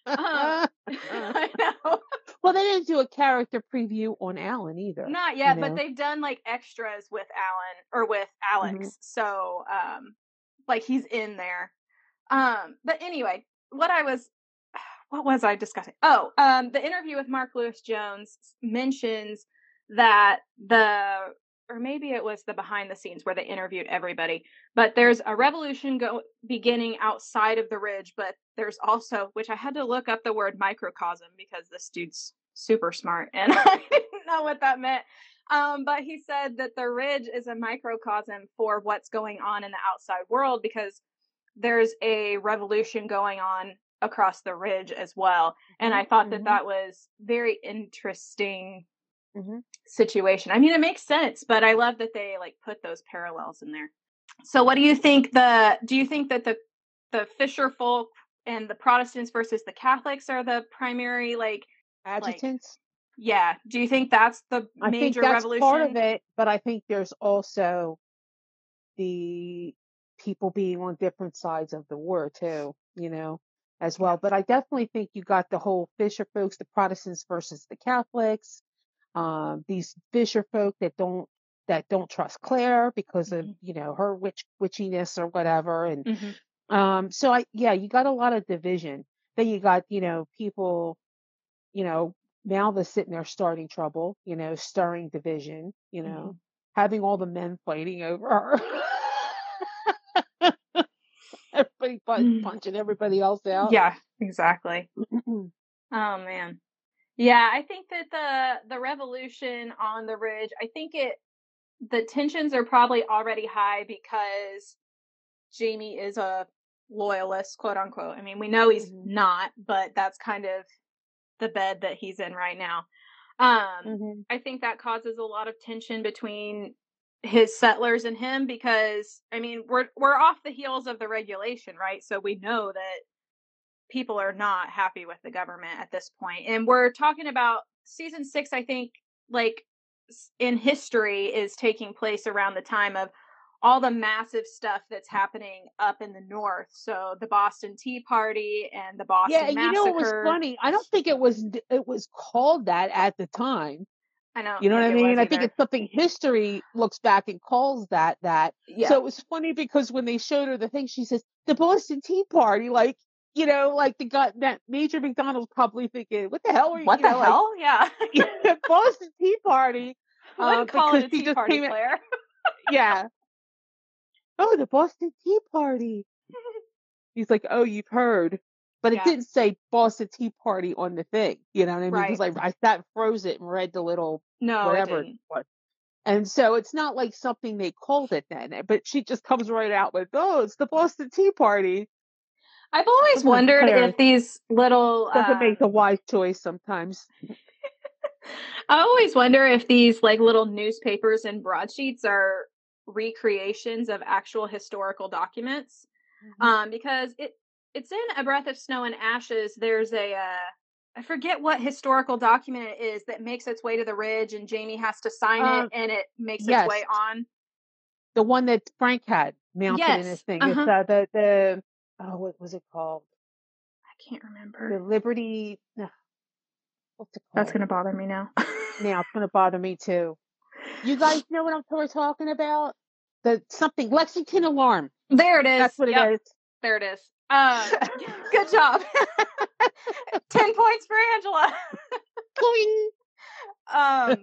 Um, I know. well, they didn't do a character preview on Alan either. Not yet, you but they've done like extras with Alan or with Alex. Mm-hmm. So um like he's in there. Um but anyway, what I was what was I discussing? Oh, um the interview with Mark Lewis Jones mentions that the or maybe it was the behind the scenes where they interviewed everybody. But there's a revolution go beginning outside of the ridge, but there's also which I had to look up the word microcosm because this dude's super smart and I didn't know what that meant. Um, but he said that the ridge is a microcosm for what's going on in the outside world because there's a revolution going on across the ridge as well. And I thought that Mhm. that was very interesting Mhm. situation. I mean, it makes sense, but I love that they like put those parallels in there. So, what do you think? The do you think that the the Fisher folk and the Protestants versus the Catholics are the primary like? Adjutants. Yeah. Do you think that's the I think major that's revolution? part of it, but I think there's also the people being on different sides of the war too, you know, as well. But I definitely think you got the whole Fisher folks, the Protestants versus the Catholics, um, these Fisher folk that don't that don't trust Claire because of Mhm. you know her witch witchiness or whatever, and Mhm. um, so I yeah, you got a lot of division. Then you got you know people, you know, Malva's sitting there starting trouble, you know, stirring division, you know, having all the men fighting over her. Everybody Mm. punching everybody else out. Yeah. Exactly. Oh man. Yeah, I think that the the revolution on the ridge, I think it the tensions are probably already high because Jamie is a loyalist, quote unquote. I mean, we know he's Mhm. not, but that's kind of the bed that he's in right now. Um, Mhm. I think that causes a lot of tension between his settlers and him because I mean, we're we're off the heels of the regulation, right? So we know that people are not happy with the government at this point. And we're talking about season 6 I think like in history is taking place around the time of all the massive stuff that's mm. happening up in the north. So the Boston Tea Party and the Boston Yeah, and you know what was funny? I don't think it was it was called that at the time. I know. You know what I mean? I think it's something history looks back and calls that that. yeah. So it was funny because when they showed her the thing, she says the Boston Tea Party, like you know, like the guy that Major MacDonald's probably thinking, what the hell are you? what you the know, like, hell? yeah. yeah, Boston Tea Party. Wouldn't uh, call it a tea party, Claire. Yeah. Oh, the Boston Tea Party. He's like, oh, you've heard. But it didn't say Boston Tea Party on the thing. You know what I mean? Because Right. like I sat froze it and read the little No, whatever it it didn't. And so it's not like something they called it then. But she just comes right out with, oh, it's the Boston Tea Party. I've always wondered if these little Doesn't uh, make the wise choice sometimes. I always wonder if these like little newspapers and broadsheets are recreations of actual historical documents. Mm-hmm. Um, because it it's in A Breath of Snow and Ashes. There's a uh, I forget what historical document it is that makes its way to the ridge, and Jamie has to sign Um, it, and it makes yes. its way on. The one that Frank had mounted in his thing. uh-huh. It's uh, the the oh, what was it called? I can't remember. The. Liberty. no, What's it called? That's gonna bother me now. now it's gonna bother me too. You guys know what I'm talking about? The something Lexington Alarm. there it is. That's what Yep, it is. There it is. Um, good job. Ten points for Angela. Um,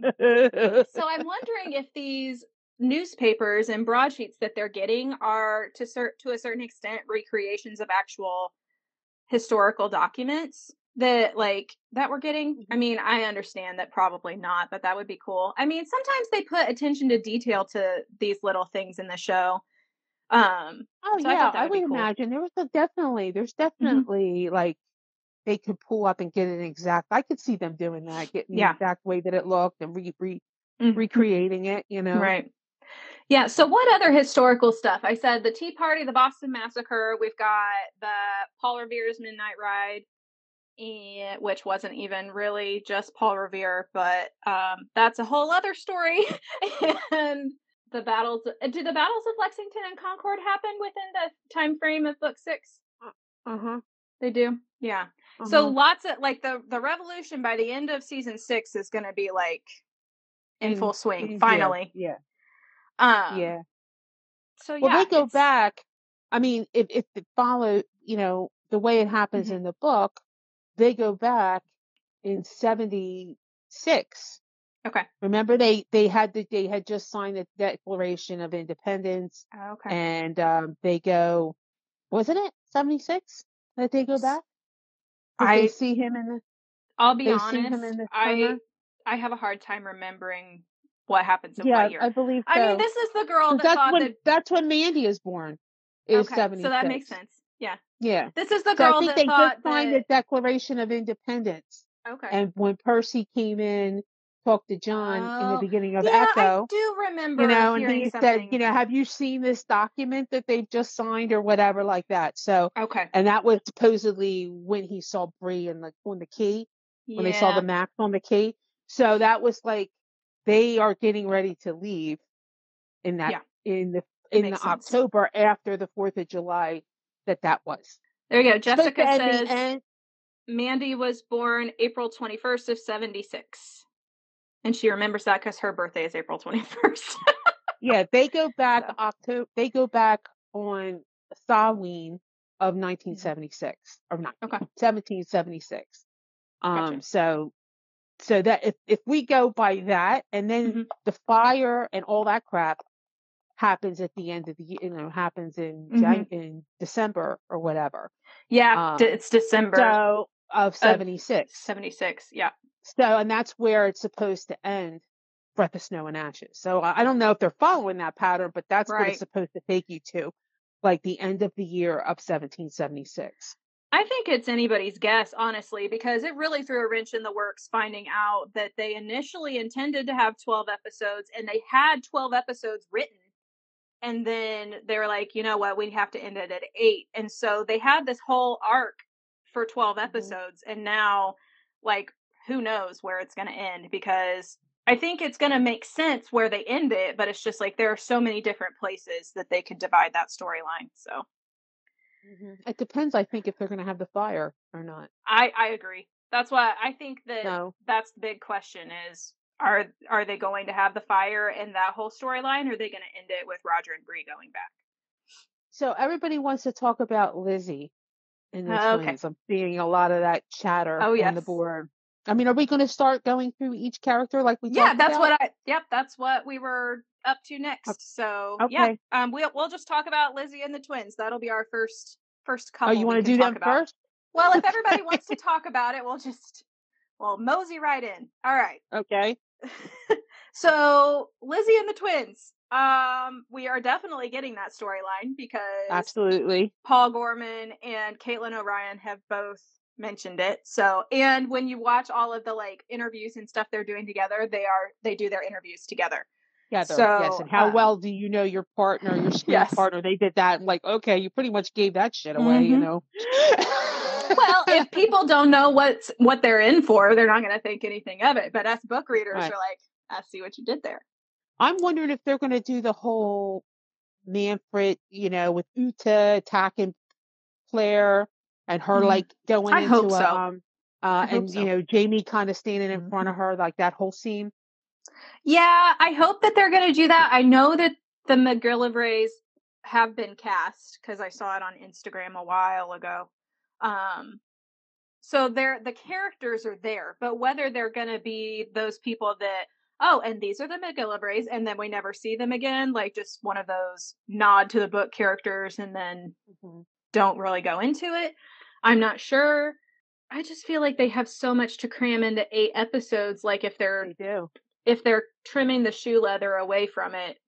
so I'm wondering if these newspapers and broadsheets that they're getting are to cer- to a certain extent recreations of actual historical documents that like that we're getting. I mean, I understand that probably not, but that would be cool. I mean, sometimes they put attention to detail to these little things in the show. Um, oh So I yeah, I would be would cool. imagine there was a definitely there's definitely like they could pull up and get an exact. I could see them doing that, getting the exact way that it looked and re, re Mhm. recreating it. You know, Right. Yeah. So, what other historical stuff? I said the Tea Party, the Boston Massacre. We've got the Paul Revere's Midnight Ride, and, which wasn't even really just Paul Revere, but um, that's a whole other story. and the battles. Do the battles of Lexington and Concord happen within the time frame of Book Six? Uh huh. They do. Yeah. Uh-huh. So lots of like the the revolution by the end of season six is going to be like in, In- full swing. Yeah, Finally. Yeah. Um, Yeah. So yeah, Well, they go back. I mean, if if it follow, you know, the way it happens Mhm. in the book, they go back in '76. Okay. Remember, they they had the, they had just signed the Declaration of Independence, Okay. and um, they go, wasn't it '76 that they go back? I- see him in the I'll be they see him honest. I? I have a hard time remembering what happens in yeah, what year. I believe so. I mean, this is the girl that that's thought when that. that's when Mandy is born. Is Okay, '76. so that makes sense. Yeah, Yeah. this is the So I girl think that they signed that. the Declaration of Independence. Okay. And when Percy came in, talked to John in the Oh, beginning of yeah, I Echo, do remember you know, and he something. said, you know, have you seen this document that they've just signed or whatever like that? So, okay. and that was supposedly when he saw Bree and the on the key, when they saw the map on the key. So that was like they are getting ready to leave in that Yeah. in the in the sense. October after the Fourth of July that that was. There you go. Jessica says end- Mandy was born April 21st of 76. And she remembers that because her birthday is April 21st. Yeah, they go back So. October. They go back on Samhain of 1976 or not Okay. 1776. Um, Gotcha. so so that if if we go by that, and then Mhm. the fire and all that crap happens at the end of the year, you know, happens in Mm-hmm. Jan- in December or whatever. yeah, Um, d- it's December So of 76. 76. Yeah. So, and that's where it's supposed to end. Breath of Snow and Ashes. So I don't know if they're following that pattern, but that's what it's supposed to take you to, like the end of the year of 1776. I think it's anybody's guess, honestly, because it really threw a wrench in the works finding out that they initially intended to have 12 episodes and they had 12 episodes written. And then they were like, you know what, we have to end it at eight. And so they had this whole arc for 12 mm-hmm. episodes. And now, like, who knows where it's going to end because I think it's going to make sense where they end it, but it's just like there are so many different places that they could divide that storyline. So It depends, I think, if they're going to have the fire or not. I I agree. That's why I think that No. that's the big question is are are they going to have the fire in that whole storyline or are they going to end it with Roger and Bree going back? So everybody wants to talk about Lizzie and the Uh, okay. I'm seeing a lot of that chatter Oh, on the board. I mean, are we going to start going through each character like we Yeah, that's about? what I yep, that's what we were up to next. So, yeah. Um we'll we'll just talk about Lizzie and the twins. That'll be our first first Oh, couple. you want to do them about. first? Well, if everybody wants to talk about it, we'll just we'll mosey right in. All right. Okay. so Lizzie and the twins. Um, we are definitely getting that storyline because Absolutely. Paul Gorman and Caitlin O'Ryan have both mentioned it. So, and when you watch all of the like interviews and stuff they're doing together, they are they do their interviews together. Yes. So, And how um, well do you know your partner, your screen Yes. partner? They did that. Like, okay, you pretty much gave that shit away, you Mhm. know? well, if people don't know what's what they're in for, they're not going to think anything of it. But us book readers Right. are like, I see what you did there. I'm wondering if they're going to do the whole Manfred, you know, with Ute attacking Claire and her Mhm. like going I into a, so. um, uh, and so. you know, Jamie kind of standing in front of her, like that whole scene. Yeah, I hope that they're going to do that. I know that the McGillivrays have been cast because I saw it on Instagram a while ago. Um, so they're the characters are there, but whether they're going to be those people that oh, and these are the McGillivrays, and then we never see them again, like just one of those nod to the book characters, and then don't really go into it. I'm not sure. I just feel like they have so much to cram into eight episodes. Like if they're They do. if they're trimming the shoe leather away from it,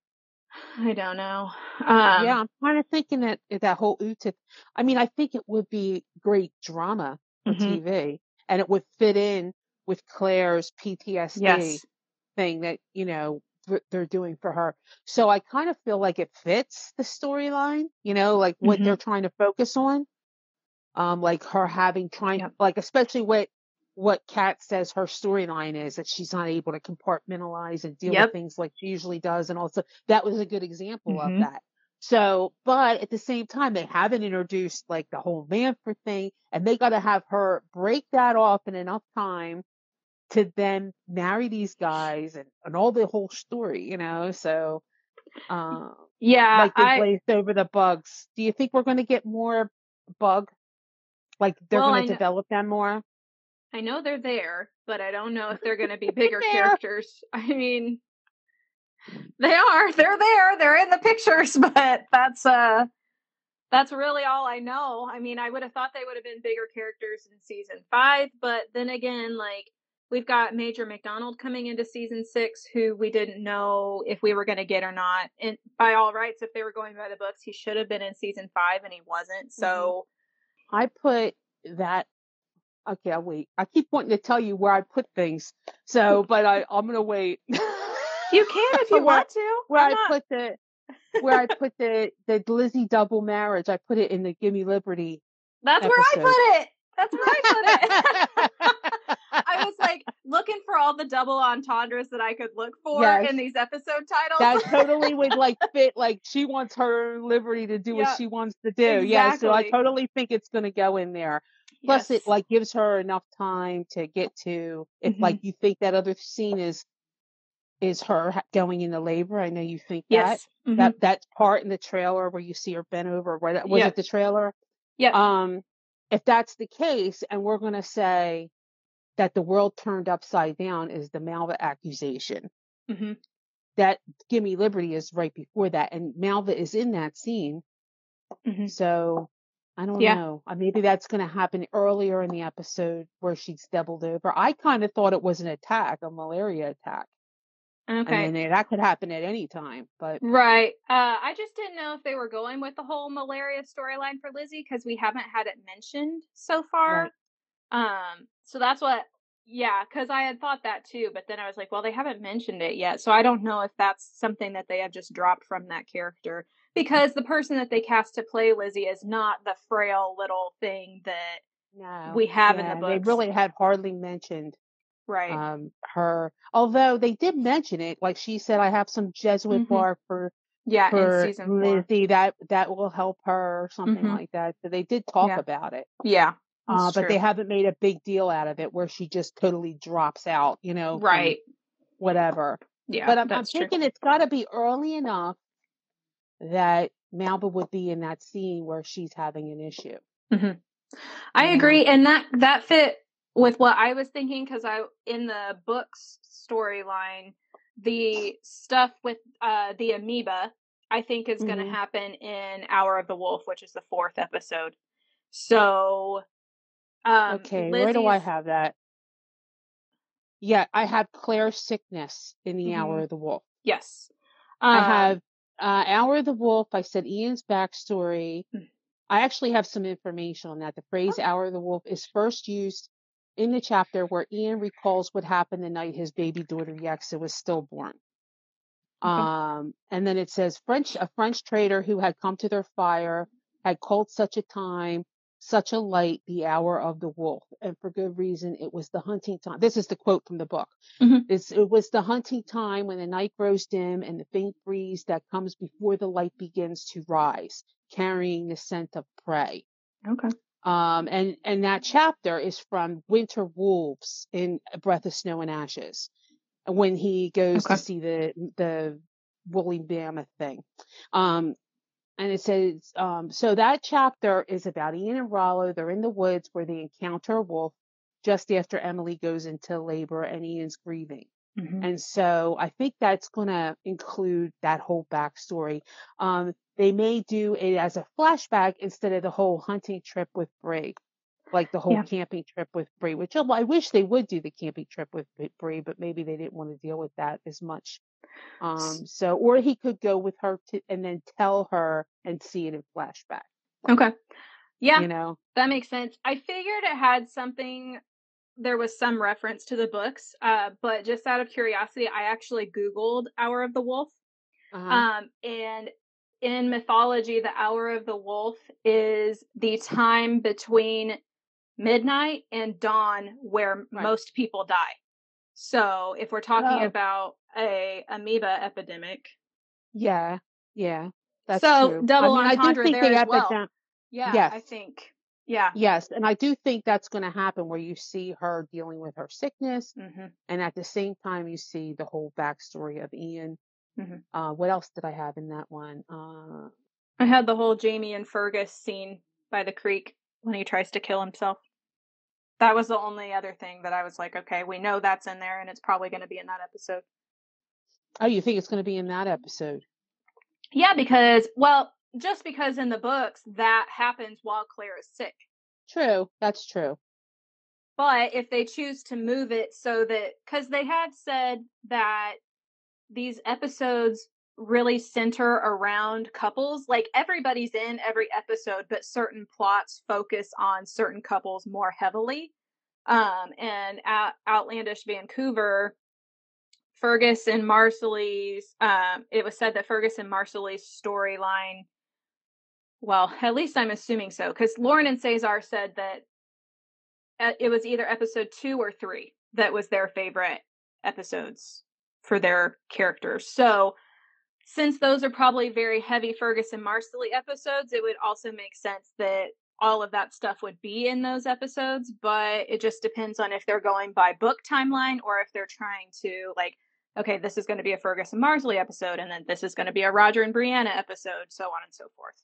I don't know. Um, yeah, I'm kind of thinking that that whole Ute. I mean, I think it would be great drama for Mhm. TV, and it would fit in with Claire's PTSD Yes. thing that you know they're doing for her. So I kind of feel like it fits the storyline. You know, like what Mhm. they're trying to focus on. Um, like her having trying like especially what what Cait says her storyline is that she's not able to compartmentalize and deal Yep. with things like she usually does, and also that was a good example Mhm. of that. So, but at the same time, they haven't introduced like the whole Manfred thing, and they got to have her break that off in enough time to then marry these guys and, and all the whole story, you know. So, um, Yeah, like they I glazed over the bugs. Do you think we're going to get more bug? Like they're Well, going to develop them more? I know they're there, but I don't know if they're going to be bigger characters. I mean, they are. They're there. They're in the pictures, but that's uh that's really all I know. I mean, I would have thought they would have been bigger characters in season 5, but then again, like we've got Major MacDonald coming into season 6 who we didn't know if we were going to get or not. And by all rights, if they were going by the books, he should have been in season 5 and he wasn't. So, I put that. Okay, I'll wait. I keep wanting to tell you where I put things, so but I I'm gonna wait. you can if you want to. where I'm I not- put the where I put the the Lizzie double marriage. I put it in the Gimme Liberty. That's where I put it. That's where I put it. I was like looking for all the double entendres that I could look for Yes. in these episode titles. that totally would like fit. Like she wants her liberty to do Yeah, what she wants to do. Yeah, so I totally think it's gonna go in there. Plus, Yes. it like gives her enough time to get to if Mhm. like you think that other scene is is her going into labor. I know you think that. yes. Mhm. that that part in the trailer where you see her bent over right was Yep. it the trailer Yeah. um if that's the case and we're going to say that the world turned upside down is the malva accusation Mhm. that gimme liberty is right before that and malva is in that scene Mhm. so I don't Yeah. know. Uh, Maybe that's going to happen earlier in the episode where she's doubled over. I kind of thought it was an attack, a malaria attack. Okay. I mean, that could happen at any time, but Right. Uh, I just didn't know if they were going with the whole malaria storyline for Lizzie because we haven't had it mentioned so far. Um, so that's what, yeah, because I had thought that too, but then I was like, well, they haven't mentioned it yet, so I don't know if that's something that they have just dropped from that character because the person that they cast to play Lizzie is not the frail little thing that no. we have in the book. They really have hardly mentioned right. um her, although they did mention it. Like she said, I have some Jesuit Mhm. bark for yeah, in for season four. Lizzie that that will help her or something Mhm. like that. So they did talk Yeah. about it. Yeah. Uh, but they haven't made a big deal out of it where she just totally drops out, you know, Right. whatever. Yeah. but I'm, I'm true. thinking it's got to be early enough that Malva would be in that scene where she's having an issue. I you know? agree, and that that fit with what I was thinking because I in the books storyline, the stuff with uh the amoeba, I think is going to Mhm. happen in Hour of the Wolf, which is the fourth episode. So, um, okay, where do I have that? Yeah, I have Claire's sickness in the Hour Mhm. of the Wolf. Yes, I Um, have uh, Hour of the Wolf. I said Ian's backstory. Hmm. I actually have some information on that. The phrase Hour of the Wolf is first used in the chapter where Ian recalls what happened the night his baby daughter Yexa was stillborn. Okay. Um, and then it says French, a French trader who had come to their fire had called such a time, such a light, the hour of the wolf. And for good reason, it was the hunting time. This is the quote from the book. Mhm. It's, it was the hunting time when the night grows dim and the faint breeze that comes before the light begins to rise, carrying the scent of prey. okay. Um, and, and that chapter is from Winter Wolves in a Breath of Snow and Ashes when he goes Okay. to see the, the woolly mammoth thing. Um, and it says, um, so that chapter is about Ian and Rollo. They're in the woods where they encounter a wolf just after Emily goes into labor and Ian's grieving. Mhm. And so I think that's going to include that whole backstory. Um, they may do it as a flashback instead of the whole hunting trip with Bree, like the whole Yeah. camping trip with Bree, which I I wish they would do the camping trip with Bree, but maybe they didn't want to deal with that as much. Um, so, or he could go with her to, and then tell her and see it in flashback, Okay. Yeah, you know? that makes sense. I figured it had something. There was some reference to the books, uh, but just out of curiosity, I actually Googled Hour of the Wolf. Uh-huh. Um, and in mythology, the hour of the wolf is the time between midnight and dawn where Right. most people die. So if we're talking Oh. about a amoeba epidemic, yeah, yeah, that's So, true. double I mean, I do entendre think there the as well. yeah, Yes. I think, yeah. Yes, and I do think that's going to happen where you see her dealing with her sickness, hmm and at the same time you see the whole backstory of Ian. Mhm. Uh, what else did I have in that one? Uh, I had the whole Jamie and Fergus scene by the creek when he tries to kill himself. That was the only other thing that I was like, okay, we know that's in there and it's probably going to be in that episode. oh, you think it's going to be in that episode? Yeah, because, well, just because in the books that happens while Claire is sick. True, that's true. But if they choose to move it so that, because they had said that these episodes really center around couples, like everybody's in every episode, but certain plots focus on certain couples more heavily. Um, and Outlandish Vancouver, Fergus and Marsali's, um, it was said that Fergus and Marsali's storyline, well, at least I'm assuming so, because Lauren and Cesar said that uh, it was either episode two or three that was their favorite episodes for their characters. So, since those are probably very heavy Fergus and Marsali episodes, it would also make sense that all of that stuff would be in those episodes. But it just depends on if they're going by book timeline or if they're trying to, like, okay, this is going to be a Fergus and Marsali episode, and then this is going to be a Roger and Brianna episode, so on and so forth.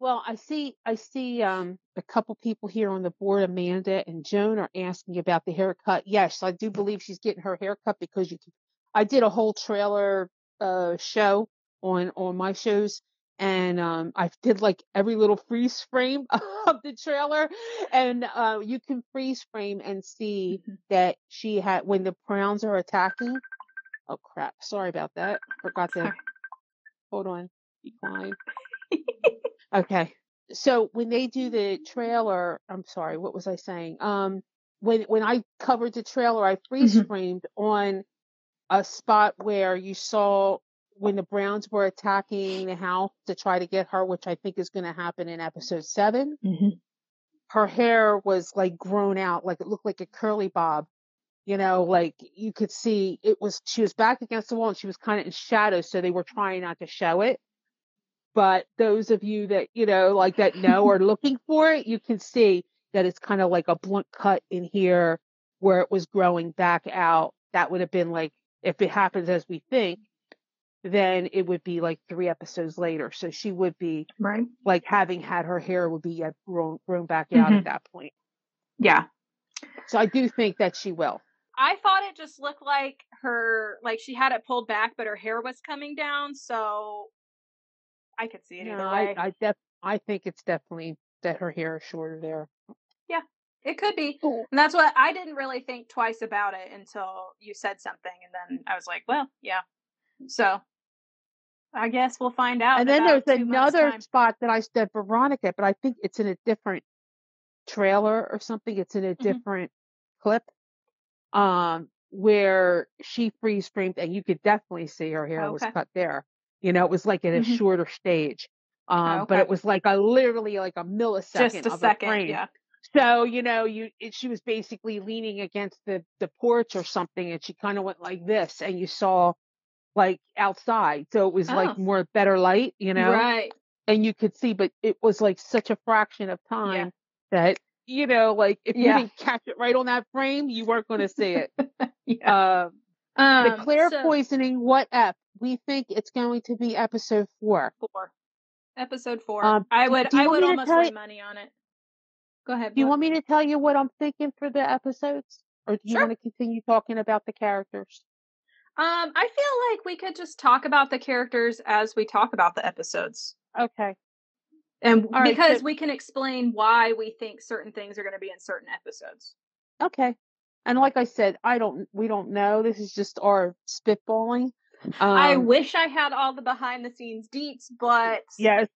Well, I see, I see, um, a couple people here on the board, Amanda and Joan, are asking about the haircut. Yes, I do believe she's getting her haircut because you. Can, I did a whole trailer uh show on on my shows, and um, I did like every little freeze frame of the trailer, and uh, you can freeze frame and see Mhm. that she had when the Browns are attacking. Oh crap! Sorry about that. Forgot to Sorry. hold on. Decline. okay. So when they do the trailer, I'm sorry. What was I saying? Um, when when I covered the trailer, I freeze Mhm. framed on a spot where you saw when the Browns were attacking the house to try to get her, which I think is going to happen in episode 7 Mhm. Her hair was like grown out, like it looked like a curly bob. You know, like you could see it was, she was back against the wall and she was kind of in shadow. So they were trying not to show it. But those of you that, you know, like that know are looking for it, you can see that it's kind of like a blunt cut in here where it was growing back out. That would have been like, if it happens as we think, then it would be like three episodes later. So she would be Right. like having had her hair would be uh, grown grown back out Mhm. at that point. Yeah. So I do think that she will. I thought it just looked like her, like she had it pulled back, but her hair was coming down. So I could see it either No, way. I I def I think it's definitely that her hair is shorter there. Yeah, it could be. Cool. And that's what I didn't really think twice about it until you said something. And then I was like, well, yeah. So I guess we'll find out. And then there's another spot that I said Veronica, but I think it's in a different trailer or something. It's in a Mhm. different clip. Um, where she freeze framed and you could definitely see her hair was cut there. You know, it was like at a Mhm. shorter stage. Um, but okay. it was like a literally like a millisecond Just a of second. a frame. Yeah. So, you know, you it, she was basically leaning against the the porch or something and she kind of went like this and you saw like outside. So it was like Oh. more better light, you know, Right. and you could see, but it was like such a fraction of time that, you know, like if Yeah. you didn't catch it right on that frame, you weren't going to see it. Yeah. Um, the Um, Claire so- poisoning, what F? We think it's going to be episode four. four. Episode four. Um, I would I would almost lay you- money on it. Go ahead. Do you want me to tell you what I'm thinking for the episodes? Or do you Sure. want to continue talking about the characters? Um, I feel like we could just talk about the characters as we talk about the episodes. Okay. And All right, because so- we can explain why we think certain things are going to be in certain episodes. Okay. And like I said, I don't, we don't know. This is just our spitballing. I Um, wish I had all the behind the scenes deets, but Yes.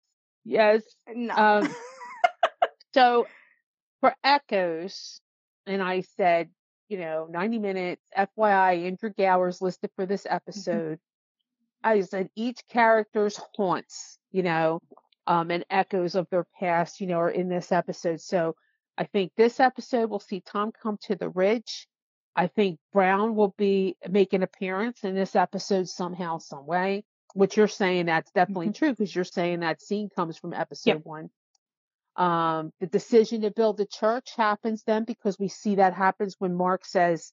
Yes. no. Um, so for Echoes, and I said, you know, 90 minutes, FYI, Andrew Gower's listed for this episode. I said each character's haunts, you know, um, and echoes of their past, you know, are in this episode. So I think this episode we'll see Tom come to the ridge. I think Brown will be make an appearance in this episode somehow, some way. Which you're saying that's definitely Mhm. true because you're saying that scene comes from episode one. Um, the decision to build the church happens then because we see that happens when Mark says,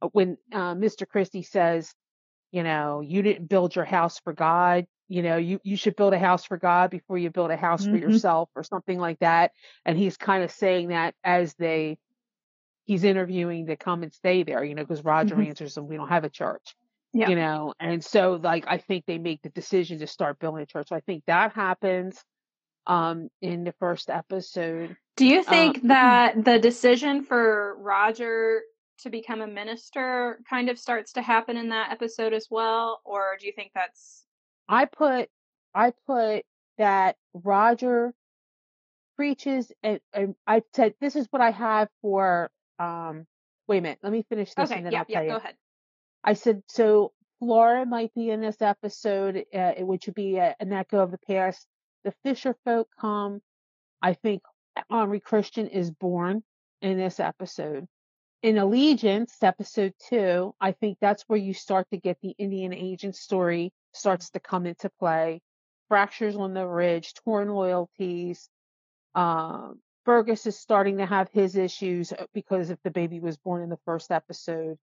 uh, when uh, Mr. Christie says, you know, you didn't build your house for God. You know, you, you should build a house for God before you build a house for Mhm. yourself or something like that. And he's kind of saying that as they, he's interviewing to come and stay there, you know, because Roger Mhm. answers them, we don't have a church, Yeah. you know, and so like, I think they make the decision to start building a church. So I think that happens, um, in the first episode. Do you Uh, think that the decision for Roger to become a minister kind of starts to happen in that episode as well, or do you think that's I put I put that Roger preaches and, and I said this is what I have for um wait a minute, let me finish this okay? and then Yeah, I'll yeah. tell Go ahead. I said so Flora might be in this episode, uh, which would be a, an echo of the past. The Fisher folk come. I think Henri Christian is born in this episode. In Allegiance, episode two, I think that's where you start to get the Indian agent story starts to come into play. Fractures on the ridge, torn loyalties. Um, Fergus is starting to have his issues uh, because if the baby was born in the first episode,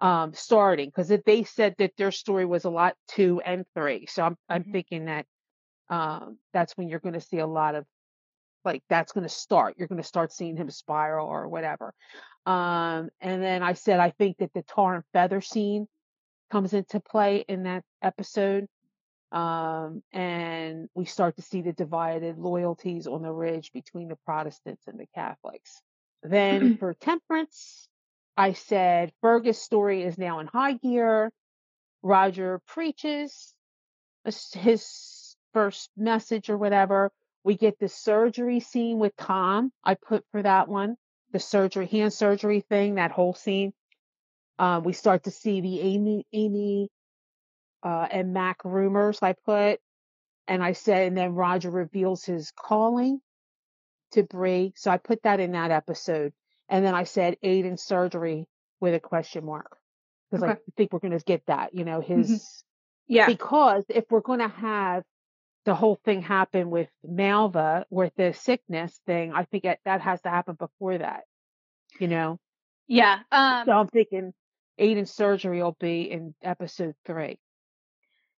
um, starting because they said that their story was a lot two and three. So I'm I'm Mhm. thinking that um, that's when you're going to see a lot of like that's going to start. You're going to start seeing him spiral or whatever. Um, and then I said I think that the tar and feather scene comes into play in that episode. Um, and we start to see the divided loyalties on the ridge between the Protestants and the Catholics. Then for temperance, I said Fergus' story is now in high gear. Roger preaches his first message or whatever. We get the surgery scene with Tom. I put for that one the surgery, hand surgery thing, that whole scene. Uh, we start to see the Amy, Amy, uh, and Mac rumors. I put, and I said, and then Roger reveals his calling to Bree. So I put that in that episode. And then I said Aidan surgery with a question mark because okay. I think we're going to get that, you know, his, mm-hmm. yeah, because if we're going to have the whole thing happened with Malva, with the sickness thing, I think that has to happen before that, you know? Yeah. Um, so I'm thinking Aidan's surgery will be in episode three.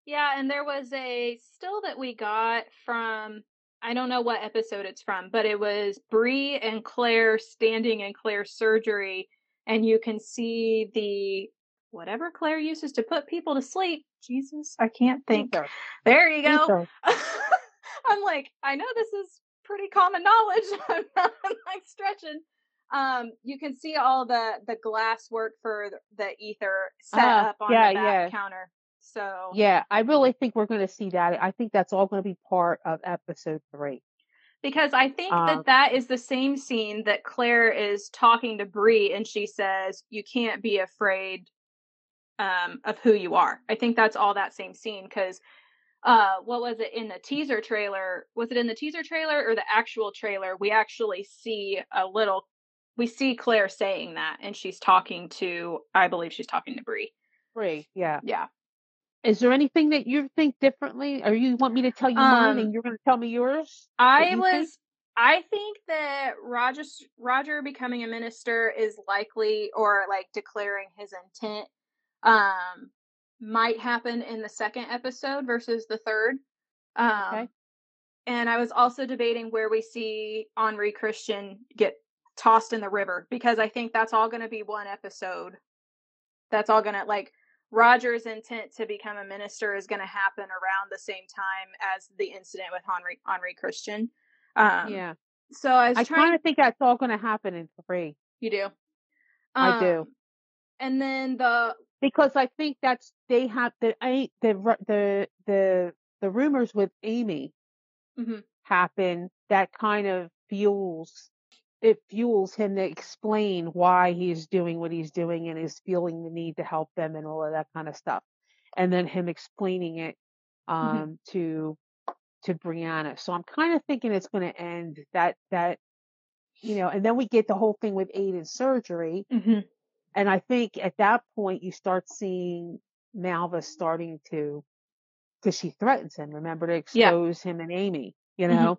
Yeah, and there was a still that we got from I don't know what episode it's from, but it was Bree and Claire standing in Claire's surgery, and you can see the whatever Claire uses to put people to sleep. Jesus, I can't think. Ether. There you go. I'm like, I know this is pretty common knowledge. I'm not like stretching. Um, you can see all the the glass work for the ether set uh, up on yeah, the yeah. counter. So yeah, I really think we're going to see that. I think that's all going to be part of episode three. Because I think um, that that is the same scene that Claire is talking to Bree, and she says, "You can't be afraid um, of who you are." I think that's all that same scene because uh what was it in the teaser trailer was it in the teaser trailer or the actual trailer we actually see a little we see claire saying that and she's talking to i believe she's talking to Bree Bree yeah yeah is there anything that you think differently, or you want me to tell you um, mine and you're going to tell me yours? I was. Think? I think that Roger Roger becoming a minister is likely, or like declaring his intent, um, might happen in the second episode versus the third. Um, okay. And I was also debating where we see Henri Christian get tossed in the river because I think that's all going to be one episode. That's all going to like Roger's intent to become a minister is going to happen around the same time as the incident with Henri Henri Christian. Um, yeah. So I was I kind of think that's all going to happen in three. You do. Um, I do. Um, and then the because I think that's they have the the the the the rumors with Amy mm-hmm. happen that kind of fuels it fuels him to explain why he's doing what he's doing and is feeling the need to help them and all of that kind of stuff. And then him explaining it mm-hmm. um, mm-hmm. to to Brianna. So I'm kind of thinking it's going to end that that you know, and then we get the whole thing with Aidan's surgery. Mm-hmm. And I think at that point you start seeing Malva starting to because she threatens him. Remember to expose yeah. him and Amy. You mm-hmm. know,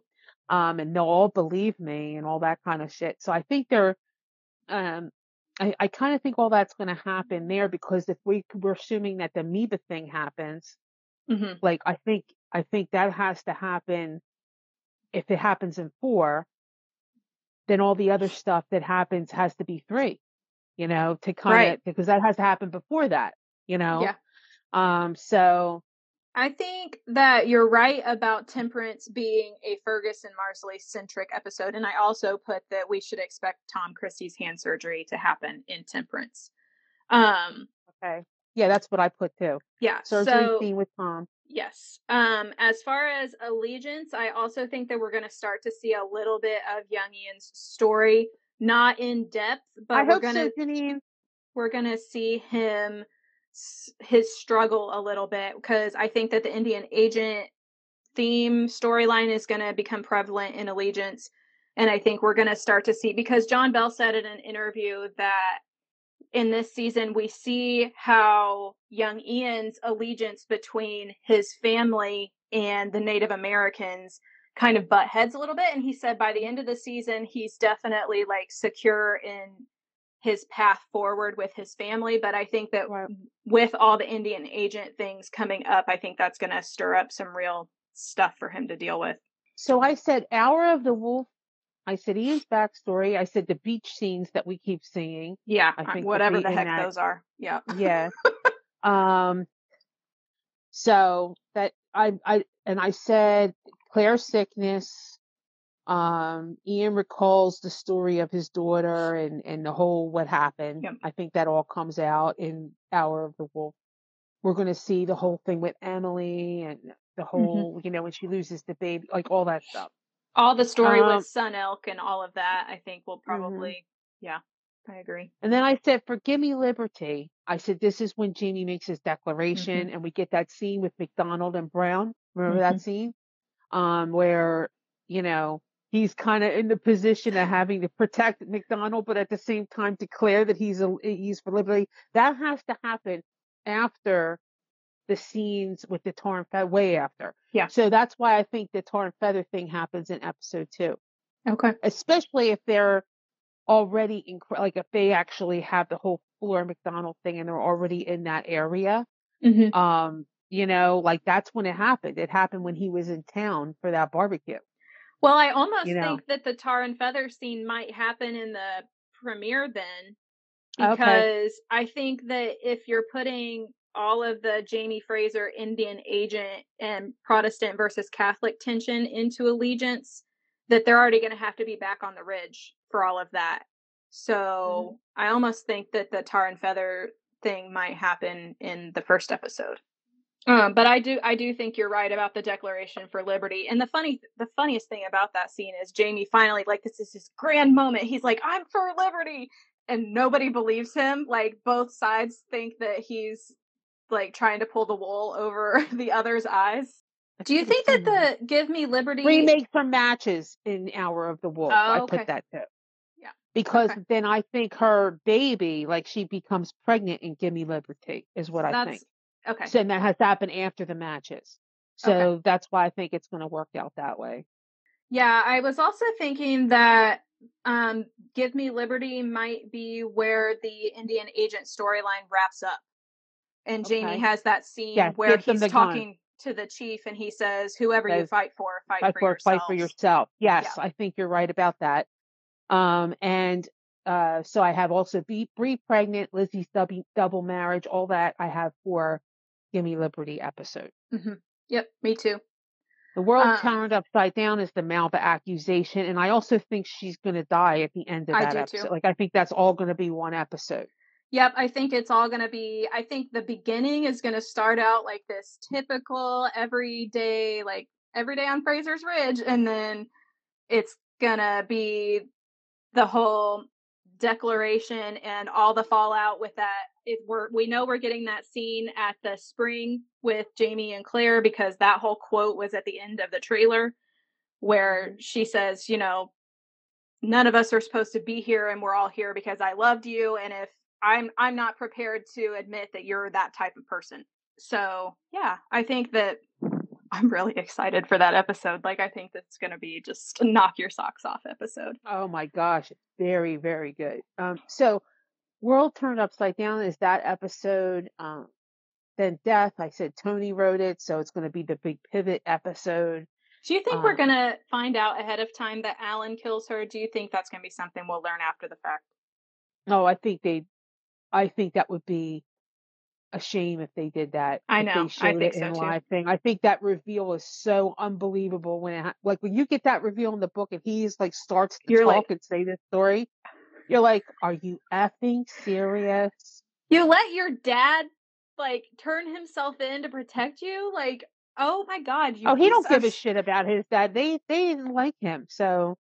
um, and they'll all believe me and all that kind of shit. So I think they're, um, I, I kind of think all that's going to happen there because if we we're assuming that the amoeba thing happens, mm-hmm. like I think I think that has to happen. If it happens in four, then all the other stuff that happens has to be three. You know, to kind right. of because that has to happen before that. You know. Yeah. Um. So I think that you're right about Temperance being a Ferguson Marsali centric episode. And I also put that we should expect Tom Christie's hand surgery to happen in Temperance. Um, okay. Yeah, that's what I put too. Yeah. Surgery so, scene with Tom. Yes. Um, as far as allegiance, I also think that we're going to start to see a little bit of Young Ian's story, not in depth, but I we're going to so, we're going to see him his struggle a little bit because I think that the Indian agent theme storyline is going to become prevalent in Allegiance. And I think we're going to start to see because John Bell said in an interview that in this season we see how young Ian's allegiance between his family and the Native Americans kind of butt heads a little bit. And he said by the end of the season, he's definitely like secure in his path forward with his family. But I think that right. with all the Indian agent things coming up, I think that's going to stir up some real stuff for him to deal with. So I said, Hour of the Wolf. I said Ian's backstory. I said the beach scenes that we keep seeing. Yeah, I think whatever the heck that. those are. Yeah. Yeah. um. So that I I and I said Claire's sickness. Um, Ian recalls the story of his daughter and and the whole what happened. Yep. I think that all comes out in Hour of the Wolf. We're going to see the whole thing with Emily and the Mm-hmm. whole, you know, when she loses the baby, like all that stuff. All the story Um, with Sun Elk and all of that, I think will Mhm. probably, yeah, I agree. And then I said, for Gimme Liberty, I said, this is when Jamie makes his Mm-hmm. declaration and we get that scene with MacDonald and Brown. Remember that scene? Um, where, you know, he's kind of in the position of having to protect MacDonald, but at the same time declare that he's a, he's for liberty. That has to happen after the scenes with the tar and feather, way after. Yeah. So that's why I think the tar and feather thing happens in episode two Okay. especially if they're already in like if they actually have the whole Flora MacDonald thing and they're already in that area. hmm Um, you know, like that's when it happened. It happened when he was in town for that barbecue. Well, I almost You know. think that the tar and feather scene might happen in the premiere then, Okay. because I think that if you're putting all of the Jamie Fraser Indian agent and Protestant versus Catholic tension into Allegiance, that they're already going to have to be back on the ridge for all of that. Mm-hmm. So I almost think that the tar and feather thing might happen in the first episode. Um, but I do, I do think you're right about the Declaration for Liberty. And the funny, the funniest thing about that scene is Jamie finally, like, this is his grand moment. He's like, "I'm for liberty," and nobody believes him. Like, both sides think that he's like trying to pull the wool over the other's eyes. Do you think that the "Give Me Liberty" remake some matches in Hour of the Wolf? Oh, I put that too. Yeah. Because Okay. then I think her baby, like she becomes pregnant in Gimme Liberty, is what I think. Okay. So and that has to happen after the matches. So that's why I think it's going to work out that way. Yeah, I was also thinking that um Give Me Liberty might be where the Indian agent storyline wraps up. And Jamie has that scene Yeah, where he's the gun. talking to the chief and he says, Whoever you fight for, fight, fight for, for yourself. fight for yourself. Yes, I think you're right about that. Um, and uh, so I have also be Bree pregnant, Lizzie's double double marriage, all that I have for Gimme Liberty episode. Yep, me too. The world Um, turned upside down is the Malva accusation, and I also think she's going to die at the end of that do too. episode. Like I think that's all going to be one episode. Yep, I think it's all going to be. I think the beginning is going to start out like this typical everyday, like every day on Fraser's Ridge, and then it's going to be the whole declaration and all the fallout with that. It, we're we know we're getting that scene at the spring with Jamie and Claire because that whole quote was at the end of the trailer where she says, you know, none of us are supposed to be here and we're all here because I loved you and if I'm I'm not prepared to admit that you're that type of person. So, yeah, I think that I'm really excited for that episode. Like I think that's going to be just a knock your socks off episode. Oh my gosh, very very good. Um, so world turned upside down is that episode. Um, then death. I said Toni wrote it, so it's going to be the big pivot episode. Do you think we're Um, going to find out ahead of time that Alan kills her? Do you think that's going to be something we'll learn after the fact? No, I think they. I think that would be a shame if they did that. I know, They I think so, too. thing. I think that reveal is so unbelievable when it like when you get that reveal in the book and he's like starts to You're talk like- and say this story. You're like, are you effing serious? You let your dad like turn himself in to protect you? Like, oh my god, you oh, he don't piece uh, give a shit about his dad. They they didn't like him, so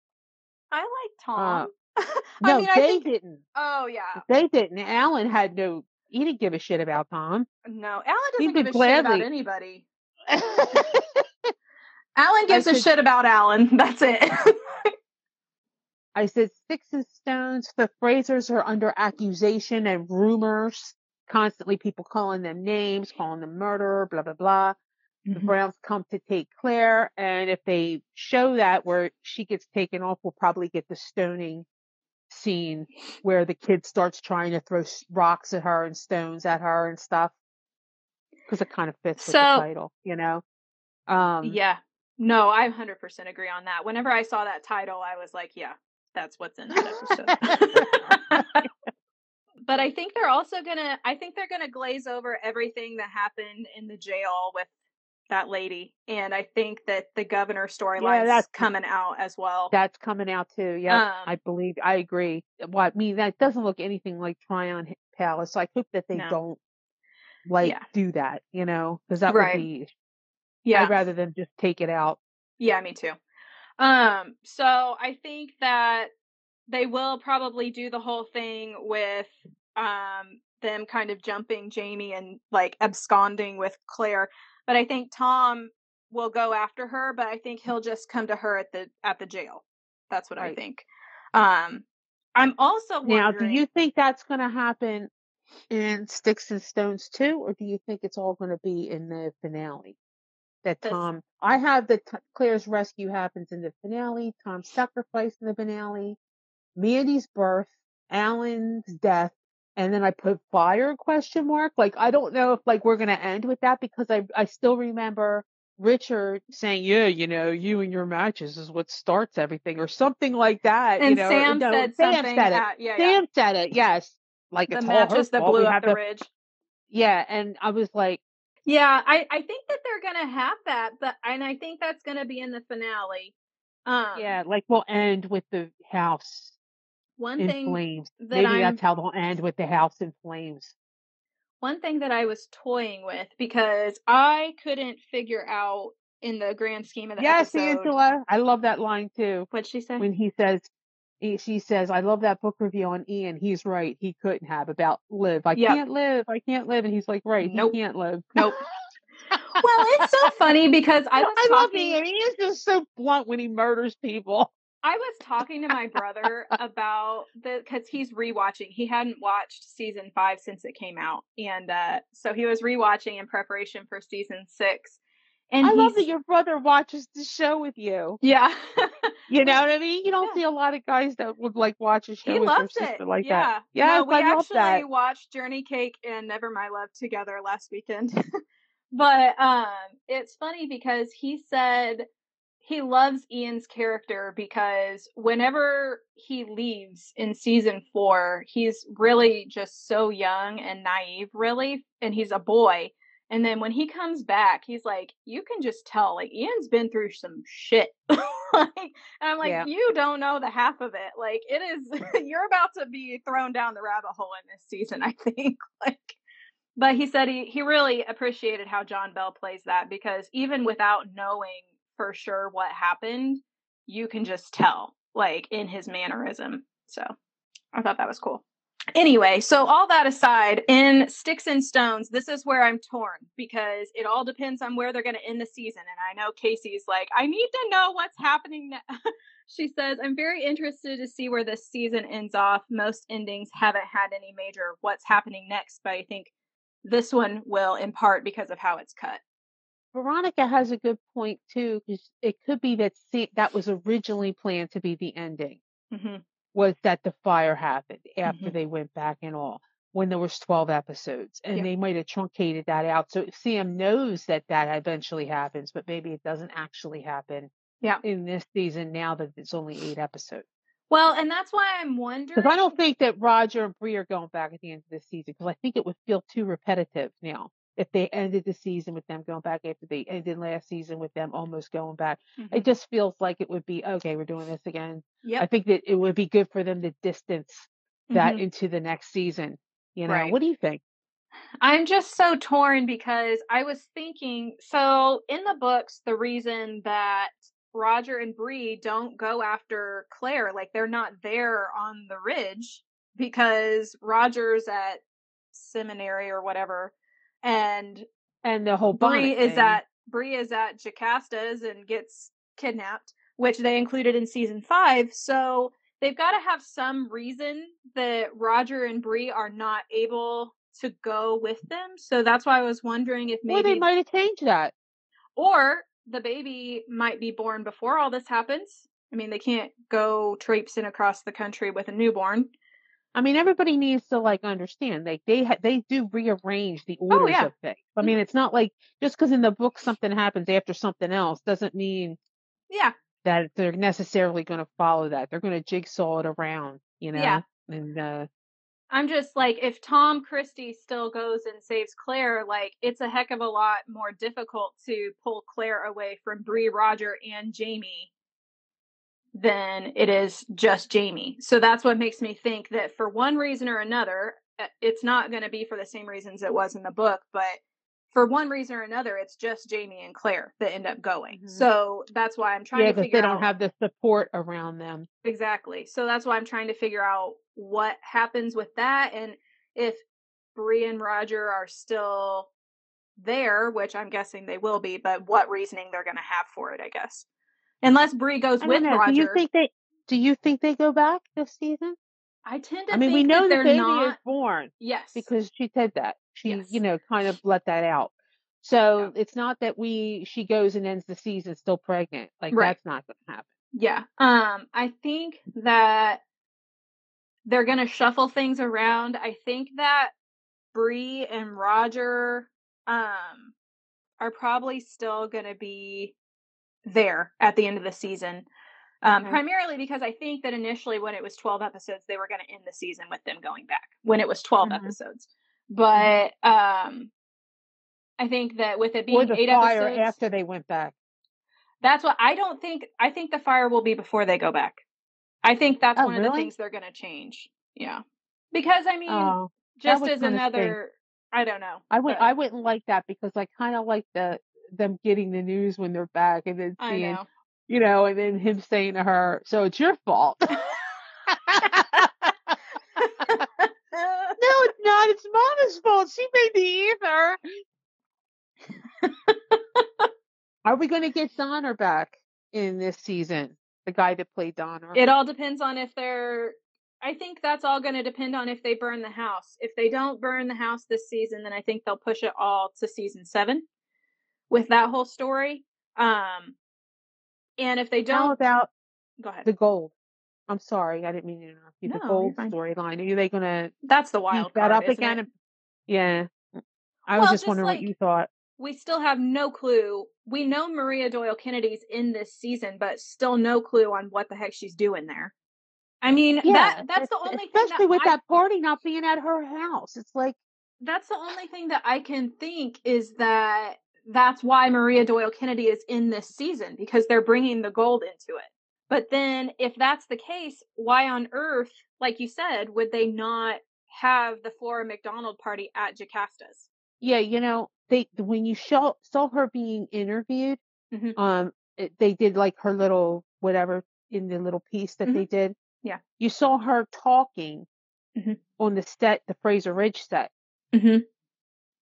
I like uh, Tom. no, I mean, I they think didn't. Oh yeah. They didn't. Alan had no. He didn't give a shit about Tom. No, Alan doesn't give a shit about anybody. Alan gives a shit about Alan. That's it. I said sticks and stones. The Frasers are under accusation and rumors. Constantly people calling them names, calling them murderer, blah, blah, blah. The mm-hmm. Browns come to take Claire. And if they show that where she gets taken off, we'll probably get the stoning scene where the kid starts trying to throw rocks at her and stones at her and stuff. Cause it kind of fits with the title, you know? Um, yeah. No, I 100% agree on that. Whenever I saw that title, I was like, yeah, that's what's in that episode. but I think they're also going to I think they're going to glaze over everything that happened in the jail with that lady, and I think that the governor Yeah, storyline's that's coming out as well. that's coming out too. Yeah, Um, I believe I agree. Well, I mean that doesn't look anything like Tryon Palace. So I hope that they No. don't like Yeah. do that. You know, because that Right. would be. yeah, I'd rather than just take it out. yeah, me too. Um, so I think that they will probably do the whole thing with um them kind of jumping Jamie and like absconding with Claire. But I think Tom will go after her, but I think he'll just come to her at the at the jail. That's what I think. Um I'm also Now, do you think that's going to happen in Sticks and Stones too, or do you think it's all going to be in the finale? That This- Tom, I have the t- Claire's rescue happens in the finale, Tom's sacrifice in the finale, Mandy's birth, Alan's death, and then I put fire question mark. Like I don't know if like we're going to end with that because I I still remember Richard saying, "Yeah, you know, you and your matches is what starts everything," or something like that. and you know, Sam no, said Sam something said it. at, yeah, yeah. Sam said it, yes. Like the it's all her matches that blew up the to- ridge. Yeah, and I was like, Yeah, I, I think that they're gonna have that, but and I think that's gonna be in the finale. Um yeah, like we'll end with the house one in thing flames. that Maybe I'm that's how they'll end with the house in flames. one thing that I was toying with because I couldn't figure out in the grand scheme of the Yes, episode Angela, I love that line too. what'd she say? When he says, she says, "I love that book review on Ian. He's right. He couldn't have about live. I Yep. can't live. I can't live." And he's like, "Right. Nope. He can't live." Nope. well, it's so funny because I was I love talking Ian. He is just so blunt when he murders people. I was talking to my brother about the because he's rewatching. He hadn't watched season five since it came out, and uh, so he was rewatching in preparation for season six. And I love that your brother watches the show with you. yeah, You know what I mean? You don't Yeah. see a lot of guys that would like watch a show he with their sister it. like yeah, that. Yeah, no, we I actually watched Journey Cake and Never My Love together last weekend. but um, it's funny because he said he loves Ian's character because whenever he leaves in season four, he's really just so young and naive, really, and he's a boy. And then when he comes back, he's like, you can just tell, like, Ian's been through some shit. like, and I'm like, Yeah. you don't know the half of it. Like, it is, you're about to be thrown down the rabbit hole in this season, I think. like, but he said he, he really appreciated how John Bell plays that because even without knowing for sure what happened, you can just tell, like, in his mannerism. So I thought that was cool. Anyway, so all that aside, in Sticks and Stones, this is where I'm torn because it all depends on where they're going to end the season. And I know Casey's like, I need to know what's happening. ne-" she says, I'm very interested to see where this season ends off. Most endings haven't had any major what's happening next, but I think this one will in part because of how it's cut. Veronica has a good point too, because it could be that se- that was originally planned to be the ending. hmm Was that the fire happened after Mhm. they went back and all when there was twelve episodes, and Yeah. they might have truncated that out. So Sam knows that that eventually happens, but maybe it doesn't actually happen Yeah. in this season now that it's only eight episodes. Well, and that's why I'm wondering. Because I don't think that Roger and Bree are going back at the end of this season. Because I think it would feel too repetitive now if they ended the season with them going back after they ended last season with them almost going back. Mhm. It just feels like it would be okay. We're doing this again. I think that it would be good for them to distance that Mhm. into the next season. You know, Right. what do you think? I'm just so torn because I was thinking so in the books the reason that Roger and Bree don't go after Claire like they're not there on the ridge because Roger's at seminary or whatever and And the whole Bree is at Bree is at Jocasta's and gets kidnapped, which they included in season five. So they've got to have some reason that Roger and Bree are not able to go with them. So that's why I was wondering if Well, they maybe might have changed that. or the baby might be born before all this happens. I mean, they can't go traipsing across the country with a newborn. I mean, everybody needs to like understand. Like they ha- they do rearrange the orders Oh, yeah. of things. I mean, it's not like just because in the book something happens after something else doesn't mean Yeah. that they're necessarily going to follow that. They're going to jigsaw it around, you know. Yeah. And uh, I'm just like, if Tom Christie still goes and saves Claire, like it's a heck of a lot more difficult to pull Claire away from Bree, Roger, and Jamie than it is just Jamie. So that's what makes me think that for one reason or another, uh, it's not going to be for the same reasons it was in the book, but for one reason or another, it's just Jamie and Claire that end up going. Mm-hmm. So that's why I'm trying yeah, to figure they out. don't have the support around them. Exactly. So that's why I'm trying to figure out what happens with that and if Bree and Roger are still there, which I'm guessing they will be, but what reasoning they're going to have for it, I guess. Unless Bree goes with know. Roger. Do you think they? Do you think they go back this season? I tend to. I mean, we know the baby not... is born. Yes, because she said that she, yes. you know, kind of let that out. So yeah. it's not that we she goes and ends the season still pregnant. Like right. that's not going to happen. Yeah. Um, I think that they're going to shuffle things around. I think that Bree and Roger um are probably still going to be there at the end of the season. Um, okay. Primarily because I think that initially, when it was 12 episodes, they were going to end the season with them going back when it was 12 mm-hmm. episodes. But um, I think that with it being eight fire episodes, after they went back. That's what I don't think. I think the fire will be before they go back. I think that's oh, one really? of the things they're going to change. Yeah, because I mean, oh, just as another, I don't know. I would. I wouldn't like that because I kind of like the them getting the news when they're back and then seeing, know. you know, and then him saying to her, "So it's your fault." no, it's not. It's Mama's fault. She made the ether. Are we going to get Donner back in this season? The guy that played Donner. It all depends on if they're. I think that's all going to depend on if they burn the house. If they don't burn the house this season, then I think they'll push it all to season seven with that whole story. Um, and if they don't, how about go ahead the gold? I'm sorry, I didn't mean to interrupt you. No, the gold storyline. Are they going to? That's the wild that up again. It? Yeah, I well, was just just wondering like, what you thought we still have no clue. We know Maria Doyle Kennedy's in this season, but still no clue on what the heck she's doing there. I mean, yeah, that that's the only especially with I, that party not being at her house. It's like that's the only thing that I can think is that that's why Maria Doyle Kennedy is in this season because they're bringing the gold into it. But then, if that's the case, why on earth, like you said, would they not have the Flora MacDonald party at Jocasta's? Yeah, you know, they when you show, saw her being interviewed, mm-hmm. um, it, they did like her little whatever in the little piece that mm-hmm. they did. Yeah, you saw her talking mm-hmm. on the set, the Fraser Ridge set.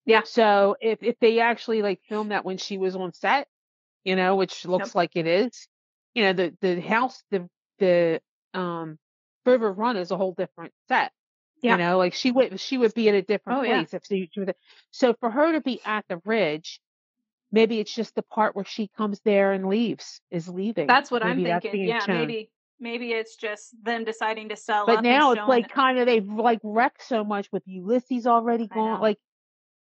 Yeah. So if if they actually like filmed that when she was on set, you know, which looks Yep. like it is, you know, the the house, the the um River Run is a whole different set. Yeah. You know, like she would she would be in a different Oh, yeah. place if she, she was. So for her to be at the ridge, maybe it's just the part where she comes there and leaves, is leaving. That's what I'm that's thinking. Yeah, shown. maybe maybe it's just them deciding to sell But now it's like kind of they've like wrecked so much with Ulysses already gone. Like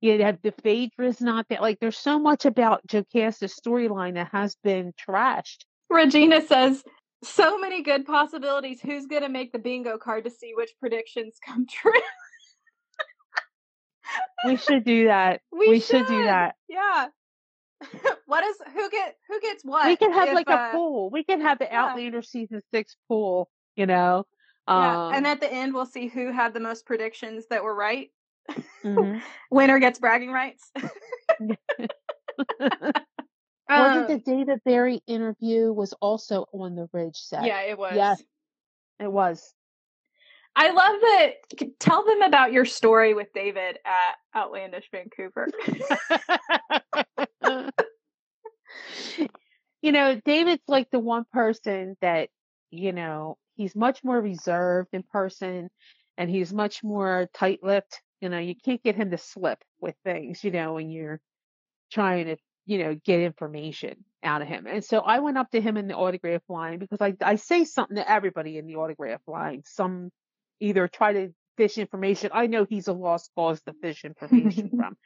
you have the Phaedra's not that. Like there's so much about Jocasta's storyline that has been trashed. Regina says, so many good possibilities. Who's going to make the bingo card to see which predictions come true? We should do that. we, should. do that. Yeah. what is who get who gets what? we can have if, like uh, a pool. We can have the yeah. Outlander season six pool. You know. Yeah, Um, and at the end we'll see who had the most predictions that were right. Mhm. Winner gets bragging rights. Wasn't Um, the David Berry interview was also on the Ridge set? yeah, it was. Yes. It was. I love that. Tell them about your story with David at Outlandish Vancouver. you know, David's like the one person that, you know, he's much more reserved in person and he's much more tight lipped. You know, you can't get him to slip with things, you know, when you're trying to, you know, get information out of him. And so I went up to him in the autograph line because I, I say something to everybody in the autograph line. Some either try to fish information. I know he's a lost cause to fish information from,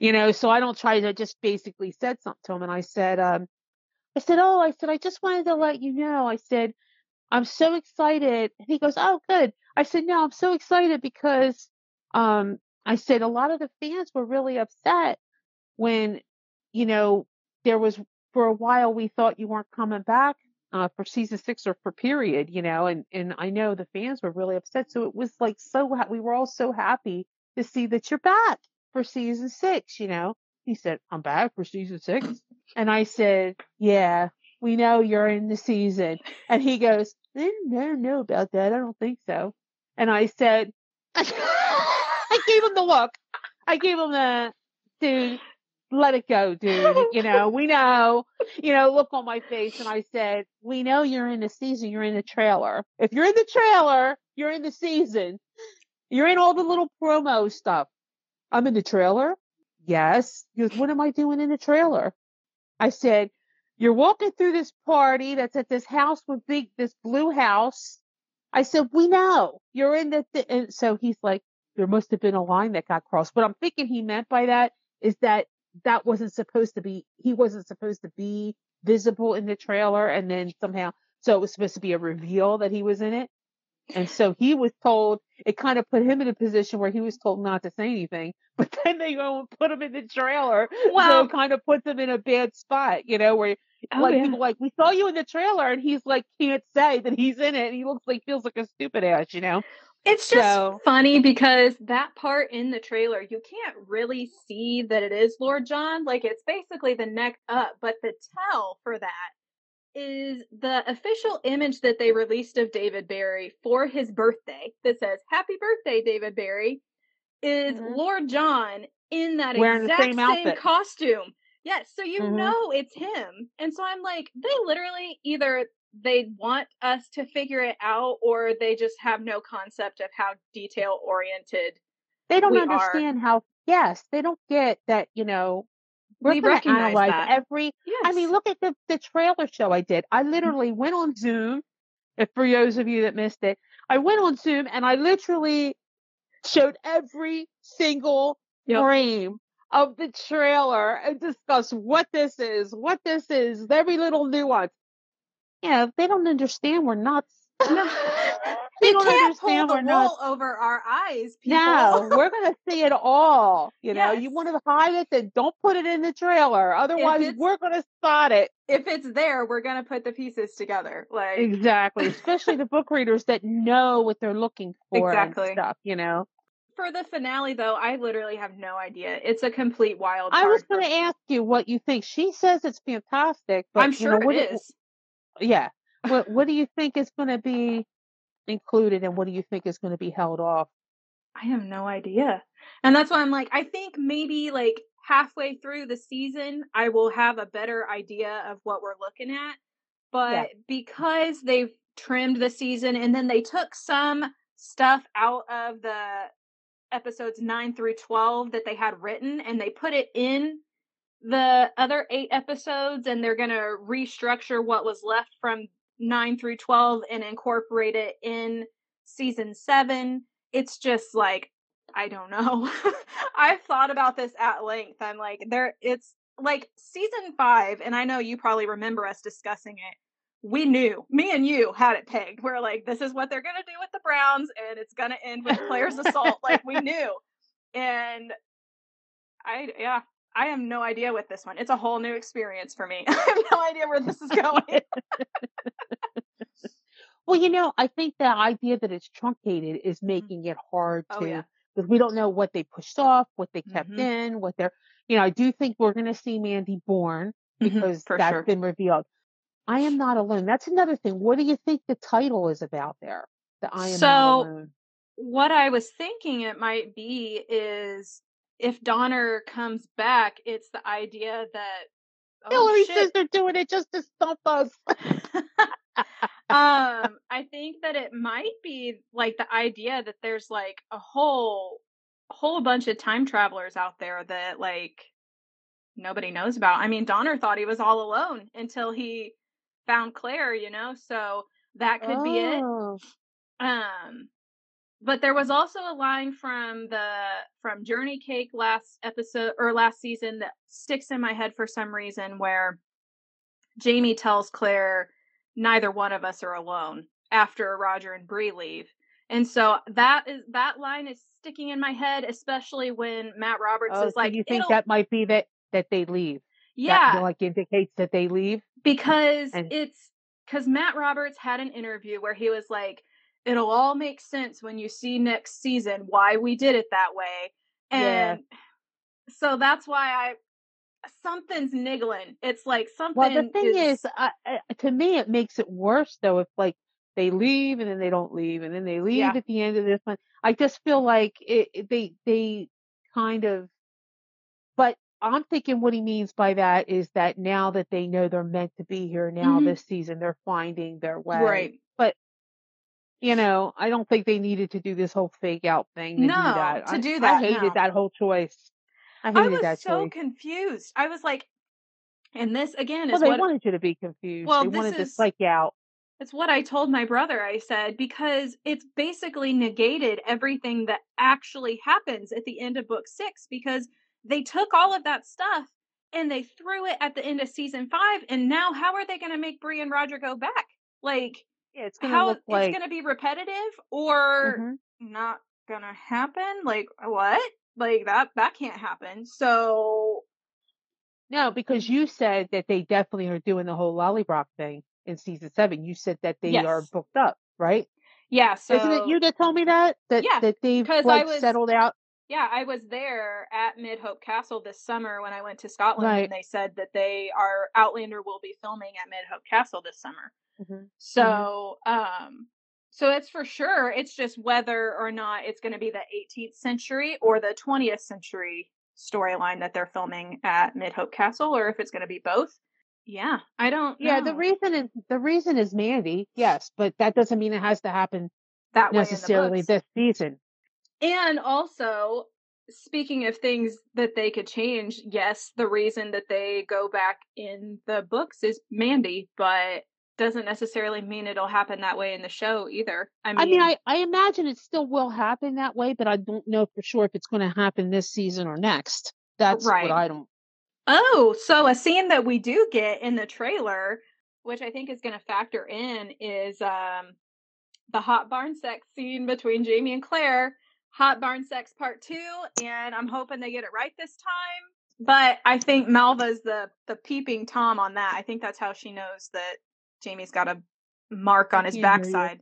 you know, so I don't try to just basically said something to him. And I said, um, I said, oh, I said, I just wanted to let you know. I said, I'm so excited. And he goes, Oh, good. I said, No, I'm so excited because um I said a lot of the fans were really upset when, you know, there was for a while we thought you weren't coming back uh, for season six or for period, you know, and and I know the fans were really upset. So it was like so we were all so happy to see that you're back for season six, you know. He said, I'm back for season six. And I said, Yeah, we know you're in the season. And he goes, I don't know about that. I don't think so. And I said, I gave him the look. I gave him the, dude, let it go, dude. You know, we know, you know, look on my face. And I said, we know you're in the season. You're in the trailer. If you're in the trailer, you're in the season. You're in all the little promo stuff. I'm in the trailer. Yes. He goes, what am I doing in the trailer? I said, you're walking through this party that's at this house with big, this blue house. I said, we know you're in the, th-. and so he's like, there must have been a line that got crossed. What I'm thinking he meant by that is that that wasn't supposed to be, he wasn't supposed to be visible in the trailer. And then somehow, so it was supposed to be a reveal that he was in it. And so he was told, it kind of put him in a position where he was told not to say anything, but then they go and put him in the trailer. Well, so it kind of puts him in a bad spot, you know, where oh, like yeah. people like, we saw you in the trailer and he's like, can't say that he's in it. And he looks like, feels like a stupid ass, you know? It's just so, funny because that part in the trailer, you can't really see that it is Lord John. Like it's basically the neck up, but the tell for that is the official image that they released of David Berry for his birthday that says "Happy Birthday, David Berry." Is mm-hmm. Lord John in that Wearing exact same, same costume? Yes, so you mm-hmm. know it's him. And so I'm like, they literally either they want us to figure it out or they just have no concept of how detail oriented they don't understand are. how yes they don't get that you know we're we analyze that. every yes. i mean look at the, the trailer show i did i mm-hmm. literally went on zoom if for those of you that missed it i went on zoom and i literally showed every single yep. frame of the trailer and discussed what this is what this is every little nuance yeah, they don't understand we're nuts. No. they don't can't pull the wool nuts. over our eyes. People. No, we're gonna see it all. You know, you want to hide it, then don't put it in the trailer. Otherwise, we're gonna spot it. If it's there, we're gonna put the pieces together. Like exactly, especially the book readers that know what they're looking for. Exactly. stuff. You know. For the finale, though, I literally have no idea. It's a complete wild. I was going to ask you what you think. She says it's fantastic, but I'm sure you know, it is yeah. What What do you think is going to be included, and what do you think is going to be held off? I have no idea, and that's why I'm like, I think maybe like halfway through the season, I will have a better idea of what we're looking at. But yeah. because they've trimmed the season, and then they took some stuff out of the episodes 9 through 12 that they had written and they put it in the other eight episodes and they're going to restructure what was left from 9 through 12 and incorporate it in season 7 it's just like i don't know. I've thought about this at length. I'm like there it's like season 5 and i know you probably remember us discussing it. We knew me and you had it pegged. We're like this is what they're going to do with the browns and it's going to end with Claire's assault. Like we knew. And I yeah, I have no idea with this one. It's a whole new experience for me. I have no idea where this is going. well, you know, I think the idea that it's truncated is mm-hmm. making it hard oh, to yeah. because we don't know what they pushed off, what they kept mm-hmm. in, what they're you know, I do think we're gonna see Mandy born mm-hmm, because mm-hmm, that's sure. been revealed. I am not alone. That's another thing. What do you think the title is about there? The I am so. What I was thinking it might be is if Donner comes back, it's the idea that oh, Hillary shit. says they're doing it just to stump us. um, I think that it might be like the idea that there's like a whole whole bunch of time travelers out there that like nobody knows about. I mean, Donner thought he was all alone until he found Claire, you know, so that could oh. be it. Oh. Um but there was also a line from the from Journey Cake last episode or last season that sticks in my head for some reason where Jamie tells Claire neither one of us are alone after Roger and Bree leave. And so that is that line is sticking in my head, especially when Matt Roberts Oh, is so like, you think that might be that that they leave? yeah, That, like indicates that they leave. because And- it's because Matt Roberts had an interview where he was like, "It'll all make sense when you see next season why we did it that way," Yeah. and so that's why I something's niggling. It's like something. Well, the thing is, uh, to me, it makes it worse though if like they leave and then they don't leave and then they leave Yeah. at the end of this one. I just feel like it, it- they they kind of. But I'm thinking what he means by that is that now that they know they're meant to be here now Mhm. this season, they're finding their way. right. You know, I don't think they needed to do this whole fake out thing to do No, that. to I, do I hated no. that whole choice. I I hated was that so choice. confused. I was like, and this again Well, is they what wanted you to be confused. Well, they this wanted to is- psych out. it's what I told my brother. I said because it's basically negated everything that actually happens at the end of book six because they took all of that stuff and they threw it at the end of season five, and now how are they going to make Bree and Roger go back? Like Yeah, it's gonna how like. it's going to be repetitive or Mhm. not gonna happen? Like what? Like that that can't happen. So No, because you said that they definitely are doing the whole Lallybroch thing in season seven. You said that they are booked up, right? yeah, so Isn't it you that told me that? That Yeah, that they've 'cause I like was- settled out. Yeah, I was there at Midhope Castle this summer when I went to Scotland, Right. and they said that they are Outlander will be filming at Midhope Castle this summer. Mhm. So, um, so it's for sure. It's just whether or not it's going to be the 18th century or the 20th century storyline that they're filming at Midhope Castle, or if it's going to be both. Yeah, I don't. Yeah, the reason is the reason is Mandy, yes, but that doesn't mean it has to happen that way in the necessarily this season. And also, speaking of things that they could change, yes, the reason that they go back in the books is Mandy, but doesn't necessarily mean it'll happen that way in the show either. I mean, I mean, I, I imagine it still will happen that way, but I don't know for sure if it's going to happen this season or next. That's Right. what I don't. oh, so a scene that we do get in the trailer, which I think is going to factor in, is um the hot barn sex scene between Jamie and Claire. Hot barn sex part two, and I'm hoping they get it right this time. But I think Malva's the the peeping tom on that. I think that's how she knows that Jamie's got a mark on his can't hear you. backside.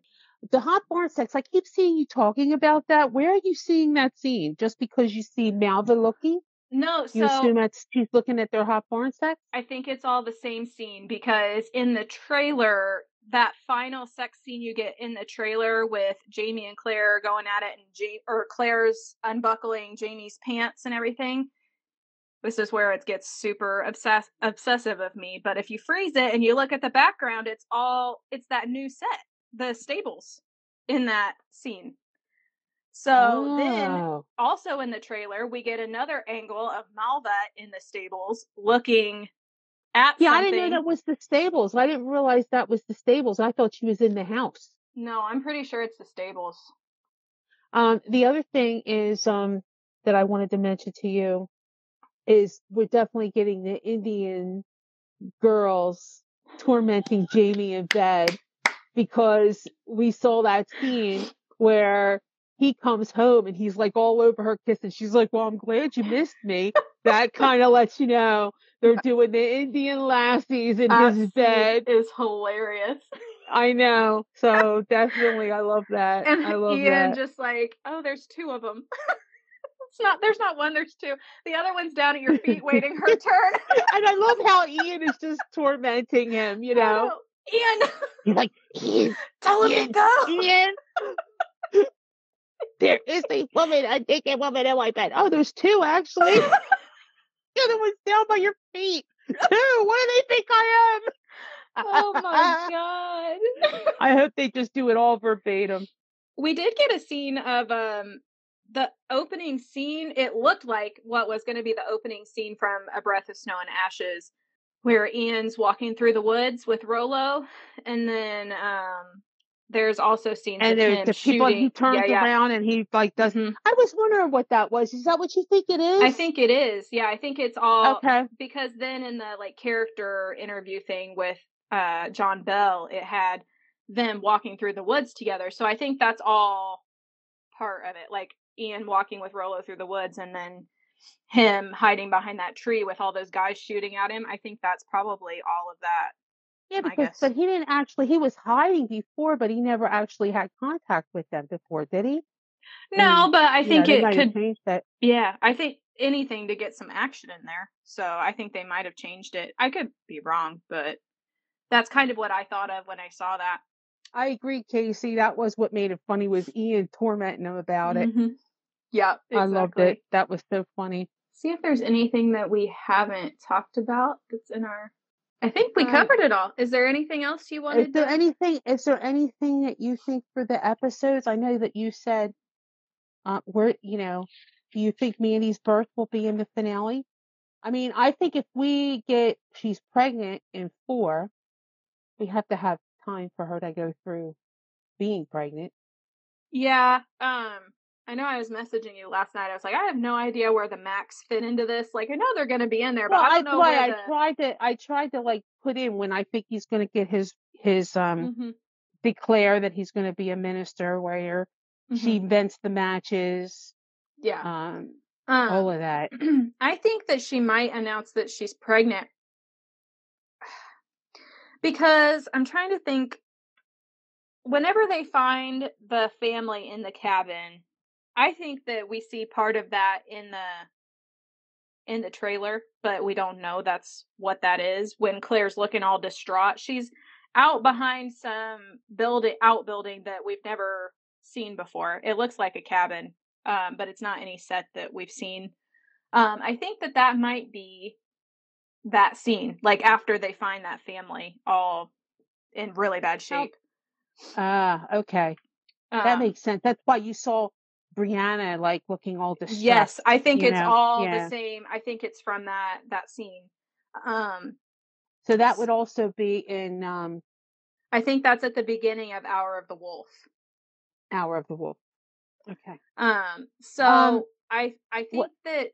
The hot barn sex. I keep seeing you talking about that. Where are you seeing that scene? Just because you see Malva looking, No, you so assume that's she's looking at their hot barn sex. I think it's all the same scene because in the trailer, that final sex scene you get in the trailer with Jamie and Claire going at it and ja- or Claire's unbuckling Jamie's pants and everything. This is where it gets super obsess- obsessive of me. But if you freeze it and you look at the background, it's all it's that new set, the stables in that scene. So then Oh. also in the trailer, we get another angle of Malva in the stables looking at Yeah, I didn't know that was the stables. I didn't realize that was the stables. I thought she was in the house. No, I'm pretty sure it's the stables. Um, the other thing is um that I wanted to mention to you is we're definitely getting the Indian girls tormenting Jamie in bed because we saw that scene where he comes home and he's like all over her kissing. She's like, "Well, I'm glad you missed me." That kind of lets you know they're doing the Indian lassies in That his bed. is hilarious. I know. So definitely, I love that. And I love Ian that. just like, oh, there's two of them. it's not. There's not one. There's two. The other one's down at your feet waiting her turn. and I love how Ian is just tormenting him, you know. know. Ian, He's like, Ian, tell him to go. Ian. there is a woman, a naked woman in my bed. Oh, there's two actually. the other one's down by your feet. Two. What do they think I am? oh my god. I hope they just do it all verbatim. we did get a scene of um the opening scene it looked like what was going to be the opening scene from a breath of snow and ashes where ian's walking through the woods with Rollo and then um there's also scenes And there's the people shooting he turns yeah, yeah. around and he like does. Mhm. I was wondering what that was. Is that what you think it is? i think it is yeah i think it's all Okay. because then in the like character interview thing with uh John Bell, it had them walking through the woods together. So I think that's all part of it. Like Ian walking with Rollo through the woods and then him hiding behind that tree with all those guys shooting at him. I think that's probably all of that. Yeah, because but he didn't actually he was hiding before, but he never actually had contact with them before, did he? No, mean, but I think know, it could change that. Yeah, I think anything to get some action in there. So I think they might have changed it. I could be wrong, but that's kind of what I thought of when I saw that. I agree, Casey. That was what made it funny was Ian tormenting him about it. Mm-hmm. Yeah, exactly. I loved it. That was so funny. See if there's anything that we haven't talked about that's in our. I think we um, covered it all. Is there anything else you wanted? Is there to... anything? Is there anything that you think for the episodes? I know that you said, uh, where you know, do you think Mandy's birth will be in the finale? I mean, I think if we get she's pregnant in four, we have to have time for her to go through being pregnant. Yeah. Um, I know I was messaging you last night. I was like, I have no idea where the Macs fit into this. Like, I know they're going to be in there, but I don't know why I the... tried to. I tried to like put in when I think he's going to get his his um mm-hmm. declare that he's going to be a minister, where mm-hmm. she invents the matches. Yeah. Um, um, all of that. I think that she might announce that she's pregnant because I'm trying to think whenever they find the family in the cabin, I think that we see part of that in the in the trailer, but we don't know that's what that is. When Claire's looking all distraught, she's out behind some building outbuilding that we've never seen before. It looks like a cabin, um, but it's not any set that we've seen. Um, I think that that might be that scene, like after they find that family all in really bad shape. Ah, okay. Um, that makes sense. That's why you saw Brianna like looking all distressed. Yes, I think it's know? all yeah. the same. I think it's from that that scene. Um so that would also be in um I think that's at the beginning of Hour of the Wolf. Hour of the Wolf. Okay. Um so um, I I think what, that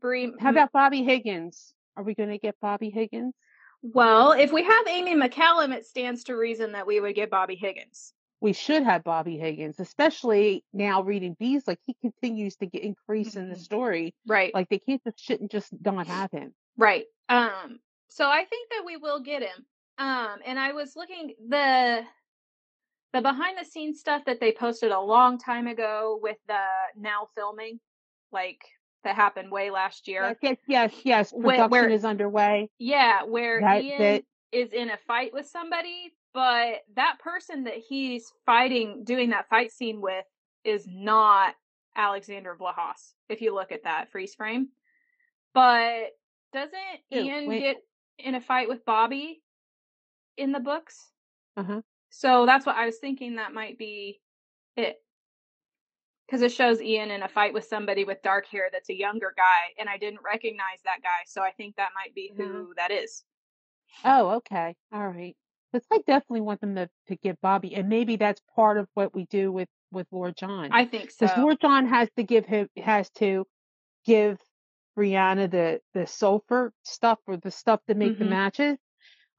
Bree How about Bobby Higgins? Are we going to get Bobby Higgins? Well, if we have Amy McCallum, it stands to reason that we would get Bobby Higgins. We should have Bobby Higgins, especially now reading Bees. Like he continues to get increase mm-hmm. in the mm-hmm. story, right? Like they can't just shouldn't just not have him, right? Um, so I think that we will get him. Um, and I was looking the the behind the scenes stuff that they posted a long time ago with the now filming, like that happened way last year. Yes, yes, yes. Production where, is underway. Yeah, where that, Ian that... is in a fight with somebody, but that person that he's fighting, doing that fight scene with, is not Alexander Vlahos. If you look at that freeze frame, but doesn't Ian wait. get in a fight with Bobby in the books? Uh huh. So that's what I was thinking. That might be it because it shows Ian in a fight with somebody with dark hair that's a younger guy, and I didn't recognize that guy, so I think that might be who mm-hmm. that is. Oh, okay, all right. But I definitely want them to to give Bobby, and maybe that's part of what we do with with Lord John. I think so. Because Lord John has to give him has to give Brianna the the sulfur stuff or the stuff to make mm-hmm. the matches,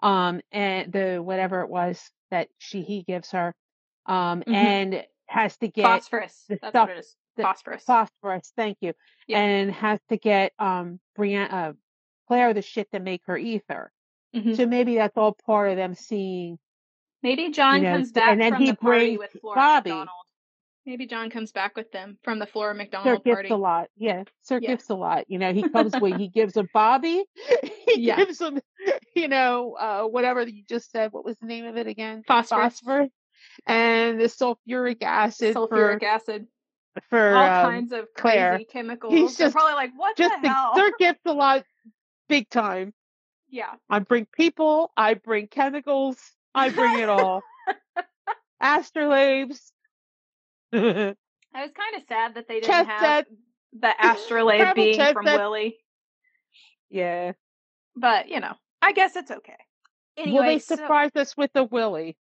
um, and the whatever it was that she he gives her, um, mm-hmm. and has to get phosphorus. The That's stuff, what it is. Phosphorus. Phosphorus. Thank you. Yeah. And has to get um Brianna, uh, Claire the shit to make her ether. Mm-hmm. So maybe that's all part of them seeing. Maybe John you know, comes back and then from he the party with Flora Bobby. MacDonald. Maybe John comes back with them from the Flora MacDonald Sir party. gives a lot. Yeah, Sir yeah. gives a lot. You know, he comes with he gives a Bobby. He yeah. gives him, you know, uh, whatever you just said. What was the name of it again? Phosphorus. Phosphorus and the sulfuric acid. Sulfuric for, acid. For all um, kinds of Claire. crazy chemicals. He's just They're probably like, what just the hell? They're gets a lot big time. Yeah. I bring people, I bring chemicals, I bring it all. Astrolabes. I was kind of sad that they didn't chest have set. the astrolabe being from set. Willie. Yeah. But, you know, I guess it's okay. Anyway, Will they surprise so... us with the Willie?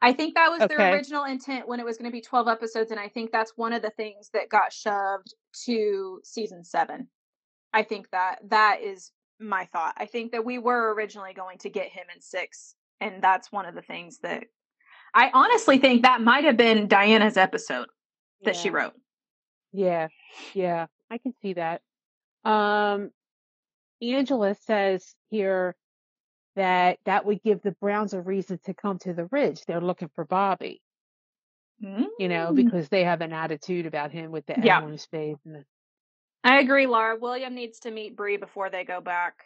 I think that was okay. their original intent when it was going to be 12 episodes. And I think that's one of the things that got shoved to season seven. I think that that is my thought. I think that we were originally going to get him in six. And that's one of the things that I honestly think that might have been Diana's episode that yeah. she wrote. Yeah, yeah, I can see that. Um, Angela says here that that would give the Browns a reason to come to the Ridge. They're looking for Bobby, you know, Mm. because they have an attitude about him with the Yeah. M on face. And the, I agree, Laura. William needs to meet Bree before they go back.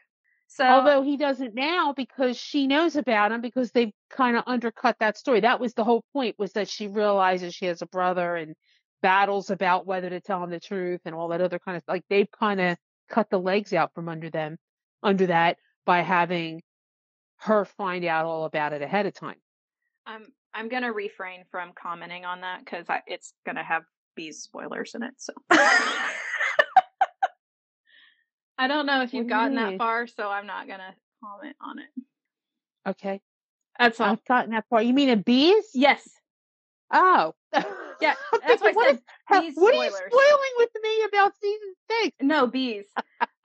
So although he doesn't now because she knows about him because they've kind of undercut that story. That was the whole point was that she realizes she has a brother and battles about whether to tell him the truth and all that other kind of like they've kind of cut the legs out from under them under that by having her find out all about it ahead of time. I'm I'm gonna refrain from commenting on that because it's gonna have bees spoilers in it. So I don't know if you've gotten that far, so I'm not gonna comment on it. Okay. That's all. I've gotten that far. You mean in bees? Yes. Oh. Yeah, that's why I what said is- what are you spoiling with me about season six? No bees.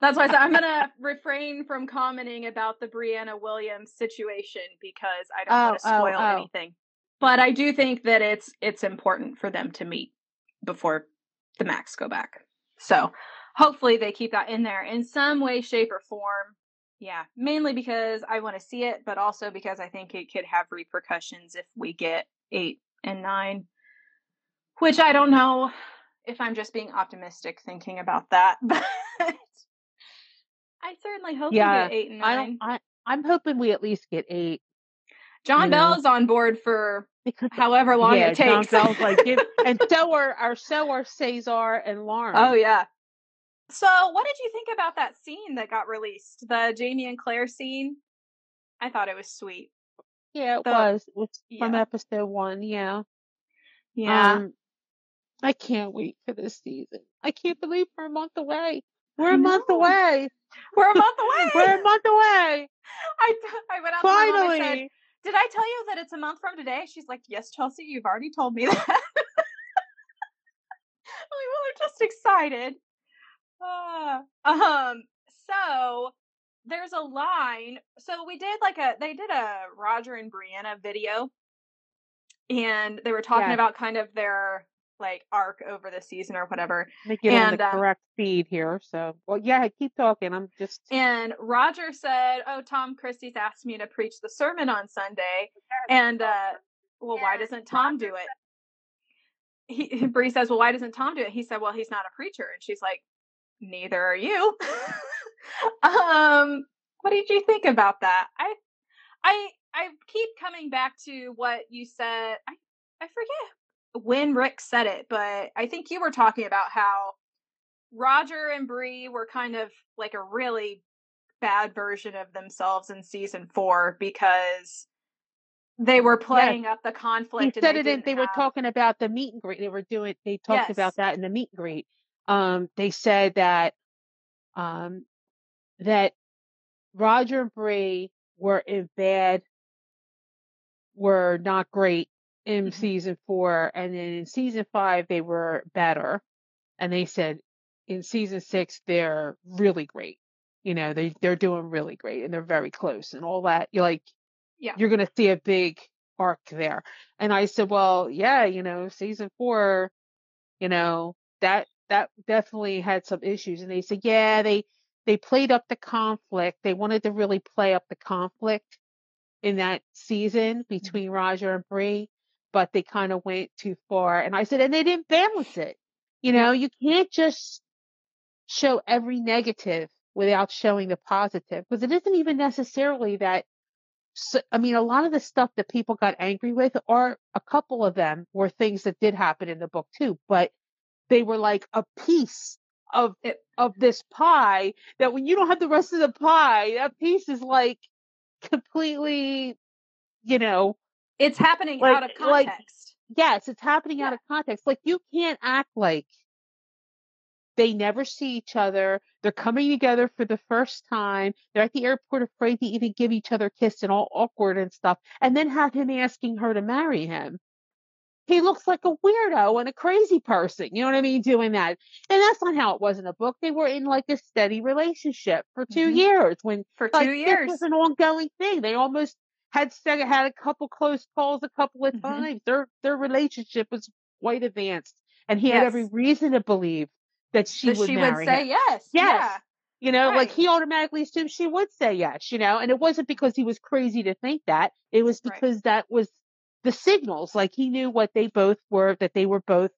That's why I said I'm gonna refrain from commenting about the Brianna Williams situation because I don't want to Oh, oh, spoil oh. anything. But I do think that it's it's important for them to meet before the Macs go back. So hopefully they keep that in there in some way, shape, or form. Yeah, mainly because I want to see it, but also because I think it could have repercussions if we get eight and nine. Which I don't know if I'm just being optimistic thinking about that, but I certainly hope Yeah, we get eight and I nine. don't. I I'm hoping we at least get eight John know. Bell's on board for because however long yeah, it takes. John Bell's like, give, and so are our so are Cesar and Lauren. oh yeah. So, what did you think about that scene that got released? The Jamie and Claire scene? I thought it was sweet. yeah, it the- was. It was from yeah. episode one. Yeah. Yeah. Um, I can't wait for this season. I can't believe we're a month away. We're a month away. We're a month away. We're a month away. I, I went out to my mom and said, Finally. Did I tell you that it's a month from today? She's like, Yes, Chelsea, you've already told me that. I'm like, well, I'm just excited. Ah. um, so there's a line. So we did like a they did a Roger and Brianna video, and they were talking Yeah. about kind of their like arc over the season or whatever. Let me get on And, the um, correct feed here. So, well, yeah, keep talking. I'm just. And Roger said, "Oh, Tom Christie's asked me to preach the sermon on Sunday, and uh, well, why doesn't Tom do it?" He Bree says, "Well, why doesn't Tom do it?" He said, "Well, he's not a preacher," and she's like, "Neither are you." um, what did you think about that? I, I, I keep coming back to what you said. I, I forget when Rick said it, but I think you were talking about how Roger and Bree were kind of like a really bad version of themselves in season four because they were playing up the He conflict. and said it. In, they were talking about the meet and greet. They were doing. They talked Yes. about that in the meet and greet. Um, they said that, um, that Roger and Bree were in bad, were not great in Mhm. season four, and then in season five they were better. And they said in season six they're really great. You know, they they're doing really great and they're very close and all that. You're like, Yeah. you're gonna see a big arc there. And I said, well, yeah, you know, season four, you know, that that definitely had some issues. And they said, yeah, they they played up the conflict. They wanted to really play up the conflict in that season between Roger and Bree, but they kind of went too far. And I said, and they didn't balance it. You know, you can't just show every negative without showing the positive because it isn't even necessarily that. So, I mean, a lot of the stuff that people got angry with, or a couple of them, were things that did happen in the book too, but they were like a piece of eh, of this pie that when you don't have the rest of the pie, that piece is like completely, you know, It's happening Like- out of like- context. yes, it's happening out of context. Like you can't act like they never see each other. They're coming together for the first time. They're at the airport afraid to even give each other a kiss and all awkward and stuff. And then have him asking her to marry him. He looks like a weirdo and a crazy person. You know what I mean? Doing that. And that's not how it was in the book. They were in like a steady relationship for 2 Mhm. years when for like, two years. was an ongoing thing. They almost had said had a couple close calls a couple of Mhm. times. Their their relationship was quite advanced, and he had every reason to believe that she that would she would say him. yes. Yes. You know, like he automatically assumed she would say yes, you know, and it wasn't because he was crazy to think that. It was Right. because that was the signals. Like he knew what they both were, that they were both,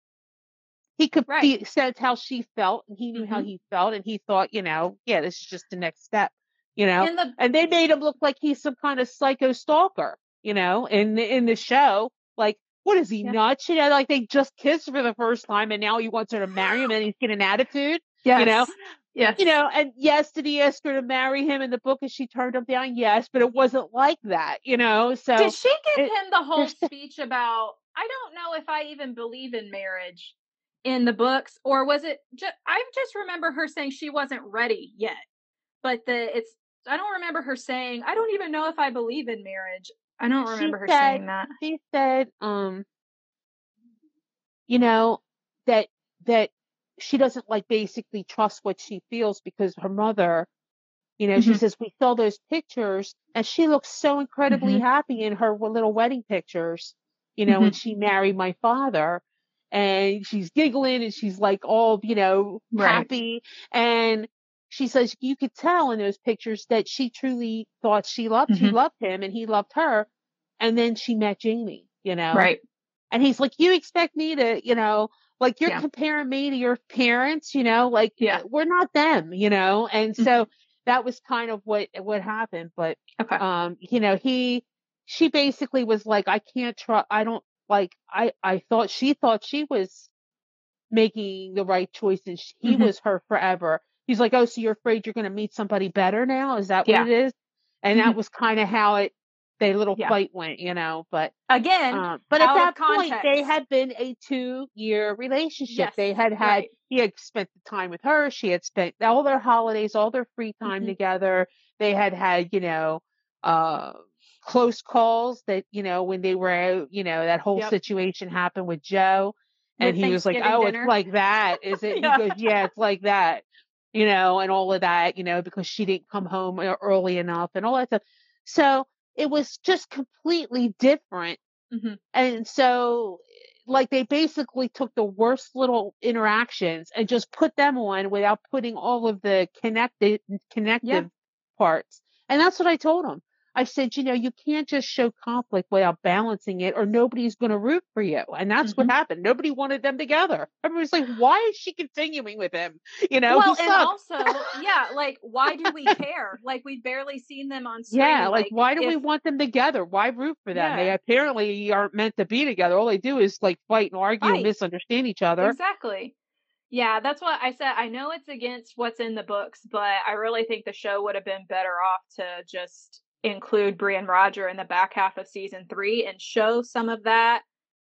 he could Right. be, sense how she felt and he knew how Mhm. he felt. And he thought, you know, yeah, this is just the next step, you know, And the and they made him look like he's some kind of psycho stalker, you know, in the, in the show. Like, what is he Yeah. nuts? You know, like they just kissed for the first time and now he wants her to marry him and he's getting an attitude yes. You know, Yes. you know, and yes, did he ask her to marry him in the book and she turned him down? Yes, but it wasn't like that, you know. So Did she give it- him the whole speech about I don't know if I even believe in marriage in the books or was it just I just remember her saying she wasn't ready yet. But the it's I don't remember her saying I don't even know if I believe in marriage. I don't She remember her said- saying that. she said, um, you know, that that she doesn't like basically trust what she feels because her mother, you know, she Mhm. says we saw those pictures and she looks so incredibly Mhm. happy in her little wedding pictures, you know, when Mhm. she married my father. And she's giggling and she's like all, you know, Right. happy. And she says you could tell in those pictures that she truly thought she loved she Mhm. loved him and he loved her. And then she met Jamie, you know. Right. And he's like, You expect me to, you know, like you're Yeah. comparing me to your parents, you know, like Yeah. we're not them, you know? And so that was kind of what what happened. But Okay. um, you know, he she basically was like, I can't trust I don't like I I thought she thought she was making the right choice and sh- he Mhm. was her forever. He's like, Oh, so you're afraid you're gonna meet somebody better now? Is that Yeah. what it is? And that Mhm. was kind of how it their little Yeah. fight went, you know, but Again, um, but at that point, they had been a two-year relationship. Yes, they had had right. he had spent the time with her. She had spent all their holidays, all their free time Mhm. together. They had had, you know, uh, close calls. That you know when they were out, you know, that whole Yep. situation happened with Joe, and With he was like, "Oh, dinner. it's like that, is it?" Yeah. He goes, "Yeah, it's like that." You know, and all of that, you know, because she didn't come home e- early enough and all that stuff. So it was just completely different Mhm. and so, like, they basically took the worst little interactions and just put them on without putting all of the connected, connective parts. And that's what I told them. I said, you know, you can't just show conflict without balancing it or nobody's going to root for you. And that's what Mhm. happened. Nobody wanted them together. Everybody's like, why is she continuing with him? You know, well, and also, yeah, like why do we care? Like we've barely seen them on screen. Yeah, like, why do we want them together? Why root for them? They apparently aren't meant to be together. All they do is like fight and argue and misunderstand each other. Exactly. Yeah, that's what I said. I know it's against what's in the books, but I really think the show would have been better off to just include Brian Roger in the back half of season three and show some of that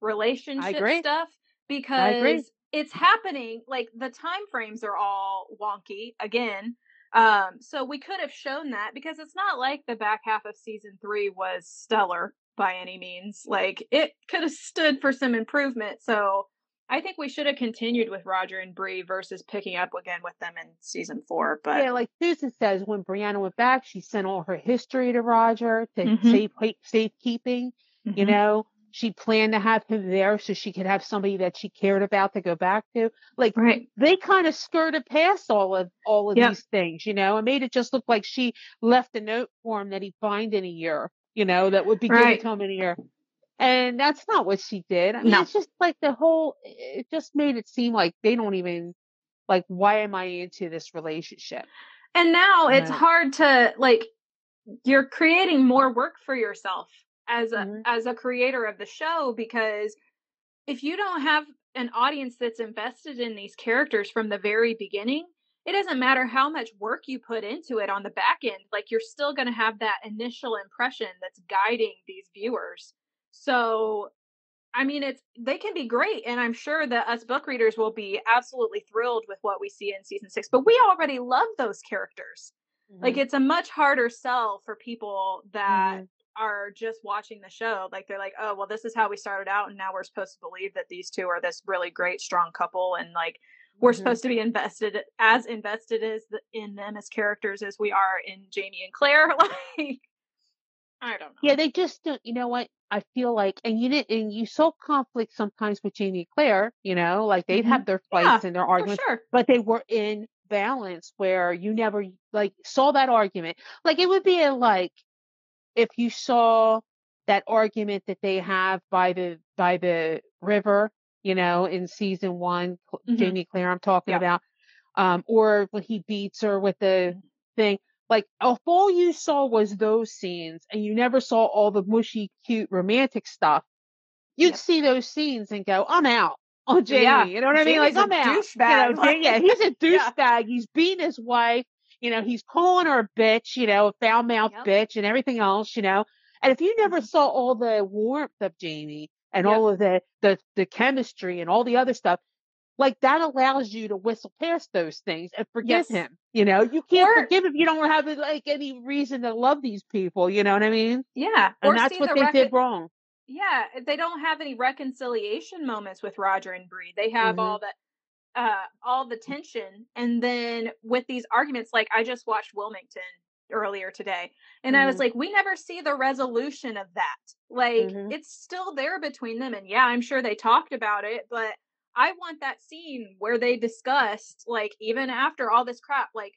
relationship stuff because it's happening. Like the time frames are all wonky again. Um, so we could have shown that because it's not like the back half of season three was stellar by any means. Like it could have stood for some improvement. So I think we should have continued with Roger and Bree versus picking up again with them in season four. But Yeah, like Susan says, when Brianna went back, she sent all her history to Roger to Mhm. safe safekeeping. You Mhm. know, she planned to have him there so she could have somebody that she cared about to go back to. Like right, they kind of skirted past all of all of Yep. these things, you know, and made it just look like she left a note for him that he'd find in a year, you know, that would be given Right. to him in a year. And that's not what she did. I mean, No. it's just like the whole, it just made it seem like they don't even, like, why am I into this relationship? and now it's hard to like. You're creating more work for yourself as a Mhm. as a creator of the show because if you don't have an audience that's invested in these characters from the very beginning, it doesn't matter how much work you put into it on the back end. Like you're still going to have that initial impression that's guiding these viewers. So, I mean, it's they can be great, and I'm sure that us book readers will be absolutely thrilled with what we see in season six. But we already love those characters. Like it's a much harder sell for people that Mhm. are just watching the show. Like they're like, oh, well, this is how we started out, and now we're supposed to believe that these two are this really great, strong couple, and like we're Mhm. supposed to be invested as invested as the, in them as characters as we are in Jamie and Claire. Like, I don't know. Yeah, they just don't. You know what? I feel like, and you didn't, and you saw conflict sometimes with Jamie and Claire. You know, like they'd Mhm. have their Yeah, fights and their arguments, sure. but they were in balance where you never like saw that argument. Like it would be like if you saw that argument that they have by the by the river, you know, in season one, Mhm. Jamie Claire, I'm talking Yeah. about, um, or when he beats her with the Mhm. thing. Like if all you saw was those scenes and you never saw all the mushy, cute, romantic stuff, you'd see those scenes and go, "I'm out." on Jamie. Yeah. You know what I mean? Like i'm out. douchebag, You know, Ja- yeah, he's a Yeah. douchebag. He's beating his wife. You know, he's calling her a bitch. You know, a foul mouth Yep. bitch and everything else. You know, and if you never Mhm. saw all the warmth of Jamie and Yep. all of the the the chemistry and all the other stuff. Like that allows you to whistle past those things and forgive Yes. him. You know, you can't Or- forgive if you don't have like any reason to love these people. You know what I mean? Yeah. And that's what the they recon- did wrong. Yeah, they don't have any reconciliation moments with Roger and Bree. They have Mhm. all the uh all the tension and then with these arguments like I just watched Wilmington earlier today and I was Mhm. like we never see the resolution of that. Like Mhm. it's still there between them and yeah, I'm sure they talked about it, but I want that scene where they discussed like even after all this crap like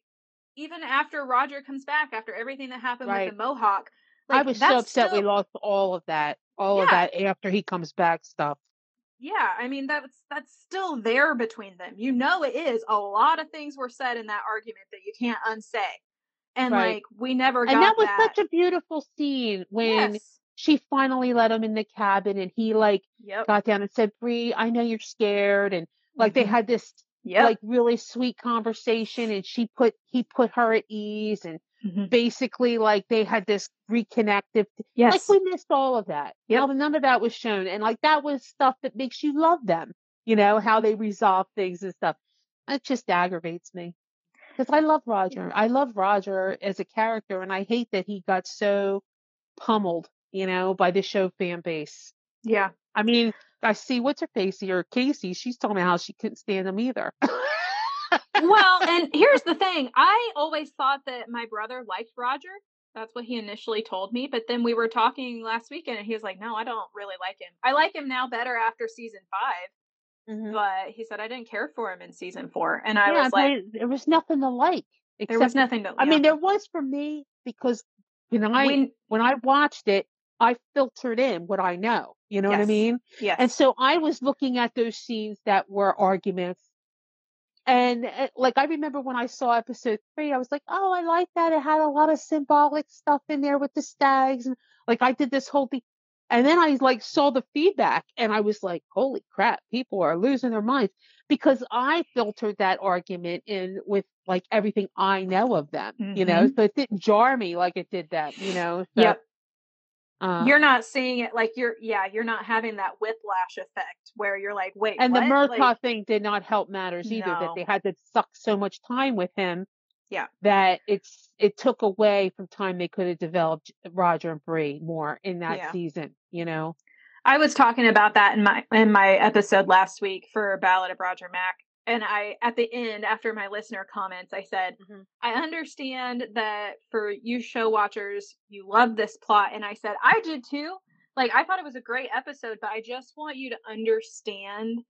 even after Roger comes back after everything that happened Right. with the Mohawk I was so upset we lost all of that, all of that after he comes back stuff. Yeah, I mean that's that's still there between them. You know it is. A lot of things were said in that argument that you can't unsay. And Right. like we never got And that was that. such a beautiful scene when yes. She finally let him in the cabin and he like Yep. got down and said, Bree, I know you're scared and like they Mhm. had this Yep. like really sweet conversation and she put he put her at ease and Mhm. basically like they had this reconnective yes. like we missed all of that. Yeah. None, none of that was shown. And like that was stuff that makes you love them, you know, how they resolve things and stuff. It just aggravates me. Because I love Roger. I love Roger as a character and I hate that he got so pummeled, you know, by the show fan base. yeah. I mean, I see what's her face here, Casey, she's telling me how she couldn't stand him either. well, and here's the thing. I always thought that my brother liked Roger. That's what he initially told me. But then we were talking last weekend and he was like, No, I don't really like him. I like him now better after season five. Mhm. But he said I didn't care for him in season four. And I yeah, was like, there was nothing to like. There was nothing to I yeah. mean, there was for me because when I we, when I watched it, I filtered in what I know. You know what I mean? yes. And so I was looking at those scenes that were arguments. And uh, like I remember when I saw episode three, I was like, "Oh, I like that. It had a lot of symbolic stuff in there with the stags, and like I did this whole thing." And then I like saw the feedback, and I was like, "Holy crap! People are losing their minds." Because I filtered that argument in with like everything I know of them, you know, Mhm. so it didn't jar me like it did that, you know. So, Yep. Uh, you're not seeing it like you're yeah you're not having that whiplash effect where you're like wait And the what? Murtagh Like, thing did not help matters either. That they had to suck so much time with him. Yeah. That it's it took away from time they could have developed Roger and Bree more in that Yeah. season. You know. I was talking about that in my in my episode last week for Ballad of Roger Mac and I at the end after my listener comments I said Mhm. I understand that for you show watchers you love this plot and I said I did too like I thought it was a great episode but I just want you to understand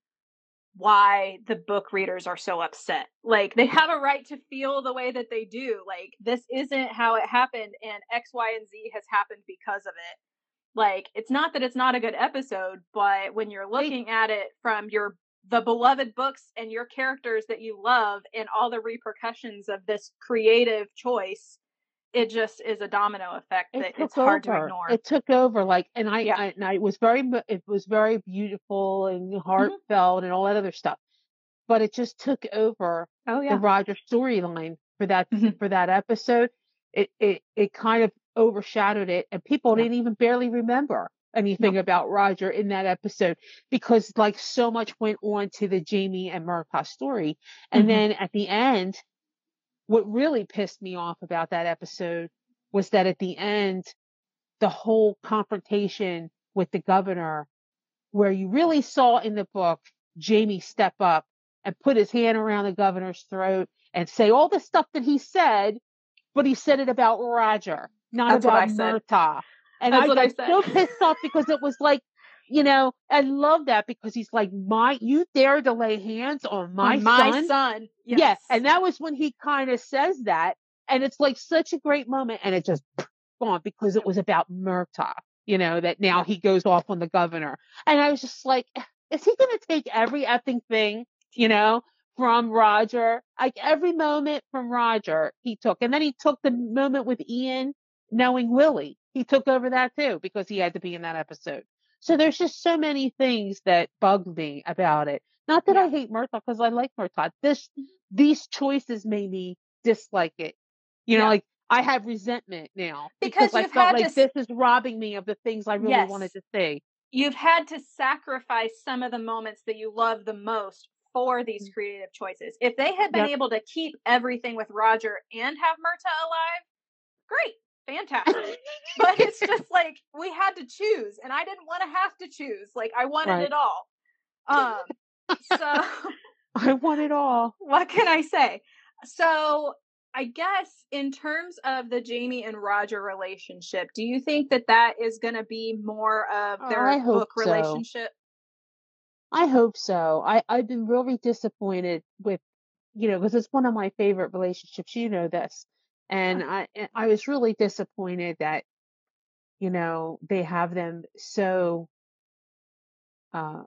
why the book readers are so upset. Like they have a right to feel the way that they do. Like this isn't how it happened and X, Y, and Z has happened because of it. Like it's not that it's not a good episode, but when you're looking at it from your the beloved books and your characters that you love and all the repercussions of this creative choice, it just is a domino effect It that took it's hard to over. ignore. It took over. Like, and I, Yeah. I, and I it was very, it was very beautiful and Mm-hmm. heartfelt and all that other stuff. But it just took over oh the Roger storyline for that Mhm. for that episode. It it it kind of overshadowed it, and people Yeah. didn't even barely remember anything about Roger in that episode because like so much went on to the Jamie and Murtagh story, and Mhm. then at the end, what really pissed me off about that episode was that at the end, the whole confrontation with the governor, where you really saw in the book Jamie step up and put his hand around the governor's throat and say all the stuff that he said, but he said it about Roger, not That's about. Murtagh. And That's I what I said. so pissed off because it was like, you know, I love that because he's like, my, you dare to lay hands on my, On my son? son. Yeah. Yes. And that was when he kind of says that. And it's like such a great moment. And it just gone because it was about Murtagh, you know, that now he goes off on the governor. And I was just like, is he going to take every effing thing, you know, from Roger? Like every moment from Roger he took. And then he took the moment with Ian knowing Willie. He took over that too because he had to be in that episode. So there's just so many things that bugged me about it. Not that I hate Murtagh because I like Murtagh. This these choices made me dislike it. You know, Yeah. like I have resentment now Because I felt like to this is robbing me of the things I really wanted to see. You've had to sacrifice some of the moments that you love the most for these creative choices. If they had been Mm. Yep. able to keep everything with Roger and have Murta alive, great, fantastic. but it's just like we had to choose, and I didn't want to have to choose. Like I wanted Right. it all. Um, so I want it all. what can I say? So I guess in terms of the Jamie and Roger relationship, do you think that that is going to be more of their I hope book so. relationship? I hope so. I, I've been really disappointed with, you know, because it's one of my favorite relationships. You know this. And I, I was really disappointed that, you know, they have them so, uh,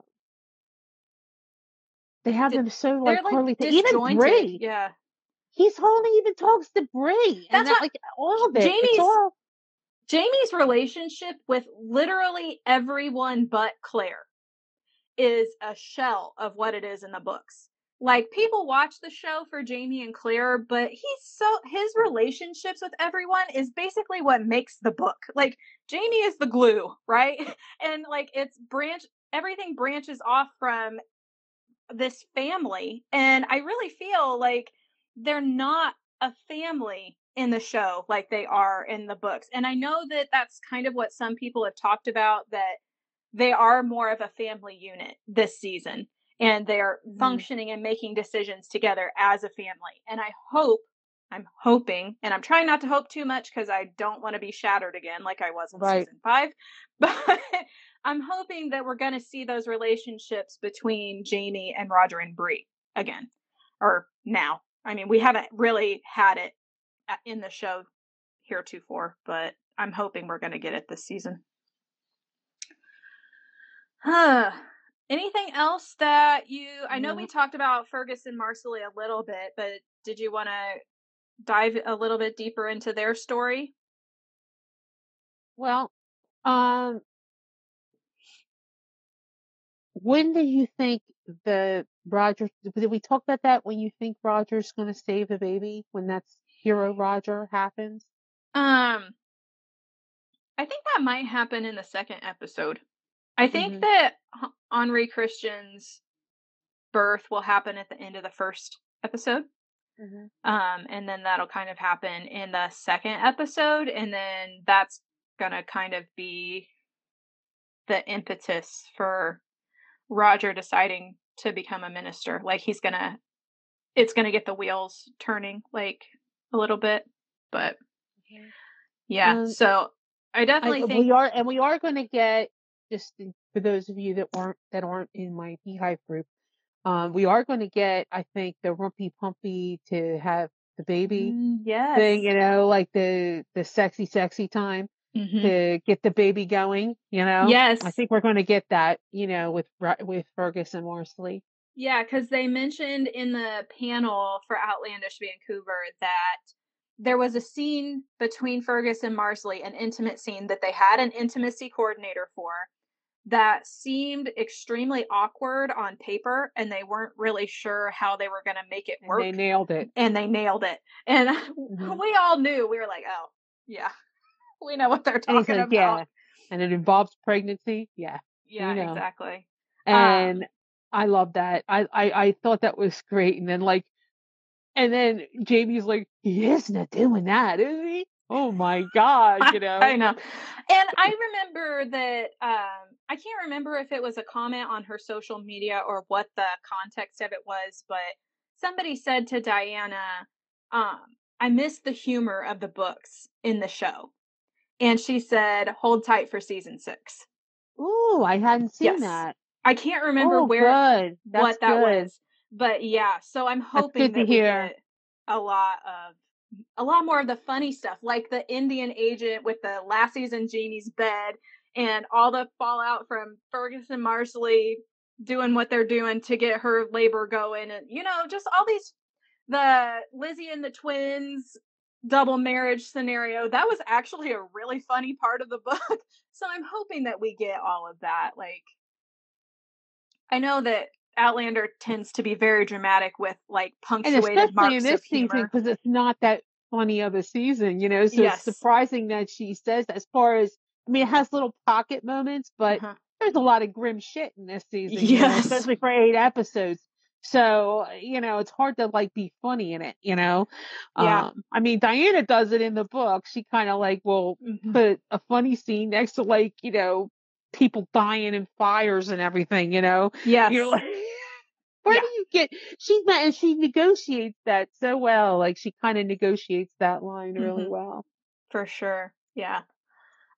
they have them so like like Carly, even. Bree. Yeah. He's hardly even talks to Bree. That's and that, what- like all of it. Jamie's- all, Jamie's relationship with literally everyone but Claire is a shell of what it is in the books. Like people watch the show for Jamie and Claire, but he's so his relationships with everyone is basically what makes the book. Like Jamie is the glue, right? And like it's branch everything branches off from this family and I really feel like they're not a family in the show like they are in the books. And I know that that's kind of what some people have talked about that they are more of a family unit this season and they're Mhm. functioning and making decisions together as a family. And I hope I'm hoping, and I'm trying not to hope too much because I don't want to be shattered again like I was in Right. season five. But I'm hoping that we're going to see those relationships between Jamie and Roger and Bree again, or now. I mean, we haven't really had it in the show heretofore, but I'm hoping we're going to get it this season. Huh. Anything else that you? I know we talked about Fergus and Marsali a little bit, but did you want to dive a little bit deeper into their story? well, um, when do you think the Roger, did we talk about that when you think Roger's going to save the baby when that's hero Roger happens? Um, I think that might happen in the second episode. I think Mhm. that Henri Christian's birth will happen at the end of the first episode. Um, and then that'll kind of happen in the second episode, and then that's gonna kind of be the impetus for Roger deciding to become a minister. Like he's gonna, it's gonna get the wheels turning like a little bit, but yeah. Um, so I definitely I, think we are, and we are going to get just in- for those of you that aren't that aren't in my beehive group, um, we are going to get, I think, the rumpy pumpy to have the baby Mm, yes. thing, you know, like the the sexy sexy time Mhm. to get the baby going, you know. Yes. I think we're going to get that, you know, with with Fergus and Marsali. Yeah, because they mentioned in the panel for Outlandish Vancouver that there was a scene between Fergus and Marsali, an intimate scene that they had an intimacy coordinator for that seemed extremely awkward on paper, and they weren't really sure how they were going to make it And work. they nailed it. and they nailed it. And Mhm. we all knew. We were like, oh, yeah, we know what they're talking like, about. yeah, and it involves pregnancy. Yeah. Yeah, know. exactly. Um, and I love that. I, I I thought that was great. And then like, and then Jamie's like, he is not doing that, is he? Oh my god, you know. I know. And I remember that um I can't remember if it was a comment on her social media or what the context of it was, but somebody said to Diana, um, I miss the humor of the books in the show. and she said, "Hold tight for season six. Ooh, I hadn't seen Yes. that. I can't remember oh, where what that good. was, but yeah. So I'm hoping that we hear. get a lot of a lot more of the funny stuff, like the Indian agent with the lassies in Jamie's bed, and all the fallout from Fergus and Marsali doing what they're doing to get her labor going, and you know, just all these the Lizzie and the twins double marriage scenario. That was actually a really funny part of the book. So I'm hoping that we get all of that. Like, I know that Outlander tends to be very dramatic with like And punctuated especially marks in this of season because it's not that funny of a season, you know. So Yes. it's surprising that she says as far as I mean, it has little pocket moments, but Uh-huh. there's a lot of grim shit in this season, you know, especially for eight episodes. So, you know, it's hard to like be funny in it, you know. Yeah. Um, I mean, Diana does it in the book. She kind of like will Mhm. put a funny scene next to like, you know, people dying in fires and everything, you know. Yeah. You're like, where Yeah. do you get? She's not, and she negotiates that so well. Like she kind of negotiates that line really Mhm. well. For sure. Yeah.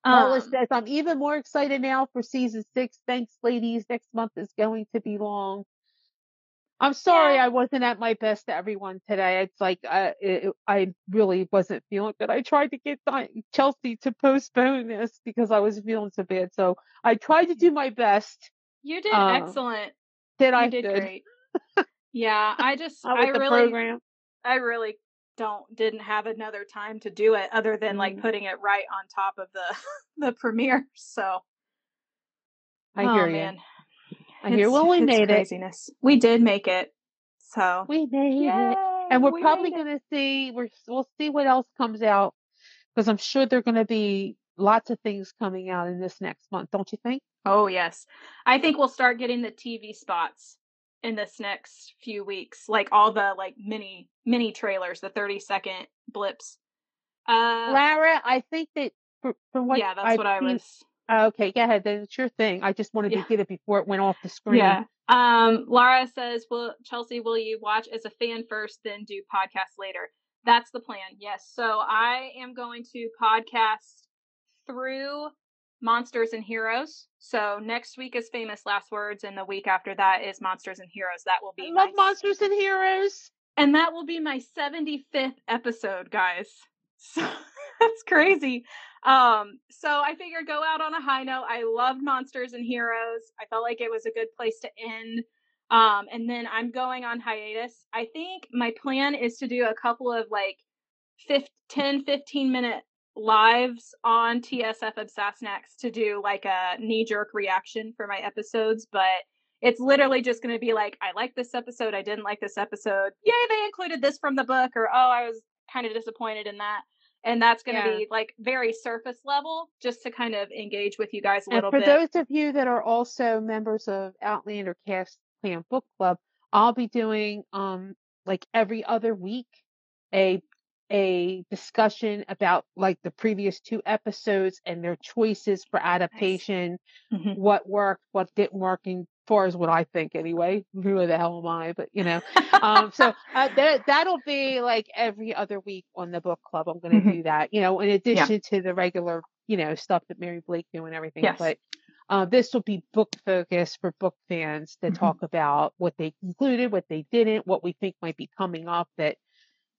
Lola Um, says, I'm even more excited now for season six. Thanks, ladies. Next month is going to be long. I'm sorry Yeah. I wasn't at my best to everyone today. It's like uh, it, I really wasn't feeling good. I tried to get Chelsea to postpone this because I was feeling so bad. So I tried to do my best. you did um, excellent. Did I? You did Good. great. yeah, I just I really program. I really don't didn't have another time to do it other than like Mm. putting it right on top of the the premiere. So I oh, hear you. man. I hear. It's- Well, we made it. craziness. We did make it. So We made it. And we're we probably going to see, we're, we'll see what else comes out because I'm sure there are going to be lots of things coming out in this next month, don't you think? Oh yes. I think we'll start getting the TV spots in this next few weeks. Like all the like mini mini trailers, the 30 second blips. Uh Lara, I think that for, from what yeah, that's I've what I seen- was okay, go ahead. Then it's your thing. I just wanted Yeah. to get it before it went off the screen. Yeah. Um, Laura says, "Will Chelsea? Will you watch as a fan first, then do podcast later?" That's the plan. Yes. So I am going to podcast through Monsters and Heroes. So next week is Famous Last Words, and the week after that is Monsters and Heroes. That will I be love my, Monsters and Heroes. and that will be my seventy fifth episode, guys. So that's crazy. Um, so I figured go out on a high note. I loved Monsters and Heroes. I felt like it was a good place to end. Um, and then I'm going on hiatus. I think my plan is to do a couple of like 15, 10, 15 minute lives on TSF Sassenachs to do like a knee jerk reaction for my episodes, but it's literally just going to be like, I like this episode. I didn't like this episode. Yay, they included this from the book, or oh, I was kind of disappointed in that. And that's going to Yeah. be like very surface level, just to kind of engage with you guys a little And for bit. those of you that are also members of Outlander Cast Clan Book Club, I'll be doing um like every other week a a discussion about like the previous two episodes and their choices for adaptation, Mhm. what worked, what didn't work, in far as what I think anyway. Who the hell am I? But you know, um, so uh, that that'll be like every other week on the book club. I'm going to Mhm. do that. You know, in addition to the regular, you know, stuff that Mary Blake do and everything. Yes. But uh, this will be book focused for book fans to Mhm. talk about what they concluded, what they didn't, what we think might be coming up that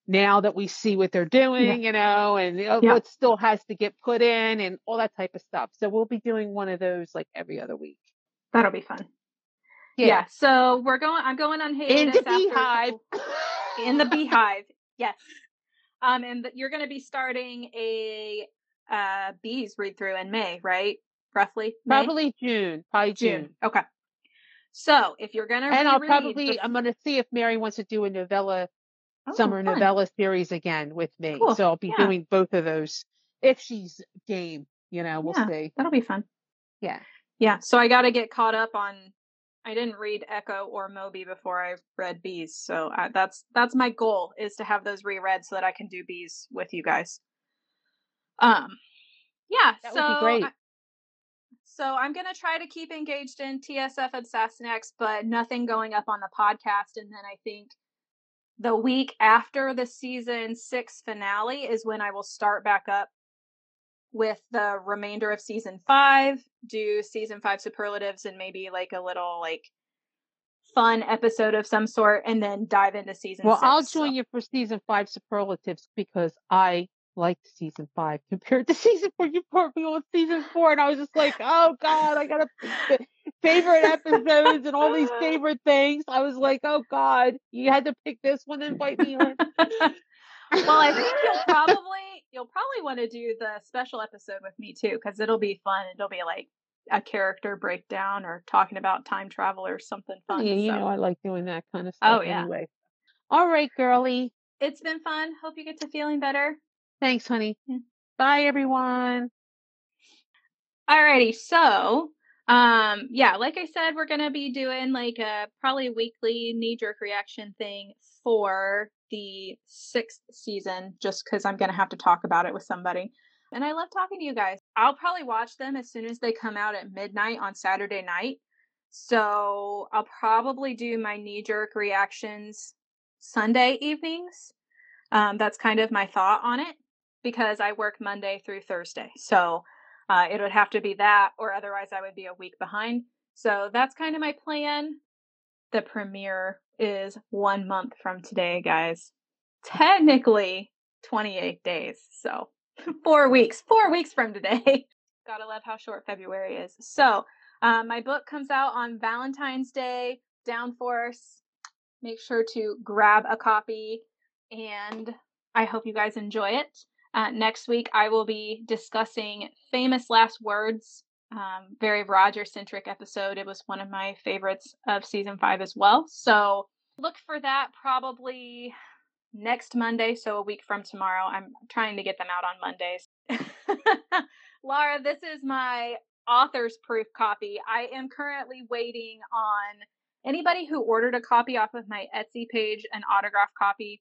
now that we see what they're doing, you know, and uh, Yeah. what still has to get put in and all that type of stuff. So we'll be doing one of those like every other week. That'll be fun. Yeah. So we're going. I'm going on hiatus In the beehive. in the beehive. Yes. Um, and you're going to be starting a uh bees read through in May, right? Roughly. May? Probably June. Probably June. June. Okay. So if you're going to And I'll probably bef- I'm gonna see if Mary wants to do a novella Oh, summer fun. novella series again with me. Cool. So I'll be Yeah. doing both of those if she's game. You know, we'll Yeah. see. That'll be fun. Yeah. Yeah. So I got to get caught up on. I didn't read Echo or Moby before I read Bees, so I, that's that's my goal is to have those reread so that I can do Bees with you guys. Um, yeah. That so would be great. I- so I'm gonna try to keep engaged in TSF and Sassenachs, but nothing going up on the podcast. And then I think the week after the season six finale is when I will start back up with the remainder of season five, do season five superlatives and maybe like a little like fun episode of some sort, and then dive into season. Well, six, I'll so- join you for season five superlatives because I liked season five compared to season four. You put me on season four, and I was just like, oh god, I got to favorite episodes and all these favorite things. I was like, oh god, you had to pick this one and invite me on. well, I think you'll probably you'll probably want to do the special episode with me too because it'll be fun. It'll be like a character breakdown or talking about time travel or something Oh, fun. yeah, you so. know I like doing that kind of stuff. Oh, yeah. Anyway, all right, girlie. It's been fun. Hope you get to feeling better. Thanks, honey. Yeah. Bye, everyone. Alrighty, so um yeah, like I said, we're gonna be doing like a probably weekly knee jerk reaction thing for the sixth season, just because I'm gonna have to talk about it with somebody. And I love talking to you guys. I'll probably watch them as soon as they come out at midnight on Saturday night. So I'll probably do my knee jerk reactions Sunday evenings. Um, that's kind of my thought on it because I work Monday through Thursday. So uh, it would have to be that, or otherwise I would be a week behind. So that's kind of my plan. The premiere is one month from today, guys. Technically 28 days. So four weeks, four weeks from today. Gotta love how short February is. So uh, my book comes out on Valentine's Day, Downforce. Make sure to grab a copy, and I hope you guys enjoy it. Uh, next week, I will be discussing famous last words. Um, very Roger centric episode. It was one of my favorites of season five as well. So look for that probably next Monday. So a week from tomorrow. I'm trying to get them out on Mondays. Laura, this is my author's proof copy. I am currently waiting on anybody who ordered a copy off of my Etsy page, an autograph copy.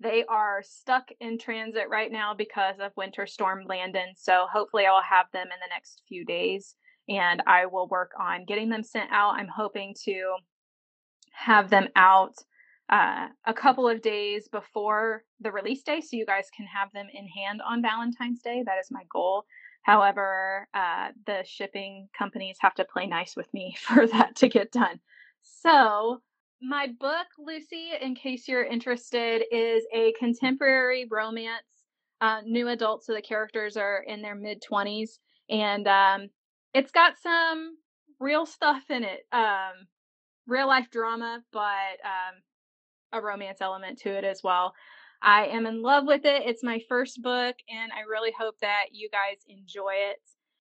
They are stuck in transit right now because of Winter Storm Landon. So hopefully I will have them in the next few days and I will work on getting them sent out. I'm hoping to have them out uh, a couple of days before the release day so you guys can have them in hand on Valentine's Day. That is my goal. However, uh, the shipping companies have to play nice with me for that to get done. So, my book, Lucy, in case you're interested, is a contemporary romance, uh, new adult, so the characters are in their mid 20s, and um, it's got some real stuff in it, um, real life drama, but um, a romance element to it as well. I am in love with it. It's my first book, and I really hope that you guys enjoy it.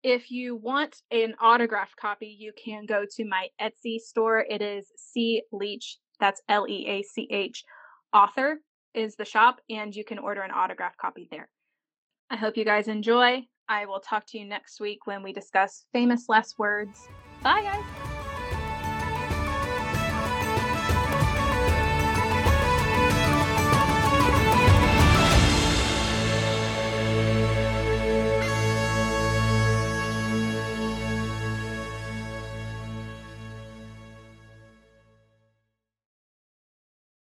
If you want an autographed copy, you can go to my Etsy store. It is C Leach, that's L E A C H, author is the shop, and you can order an autographed copy there. I hope you guys enjoy. I will talk to you next week when we discuss famous last words. Bye, guys.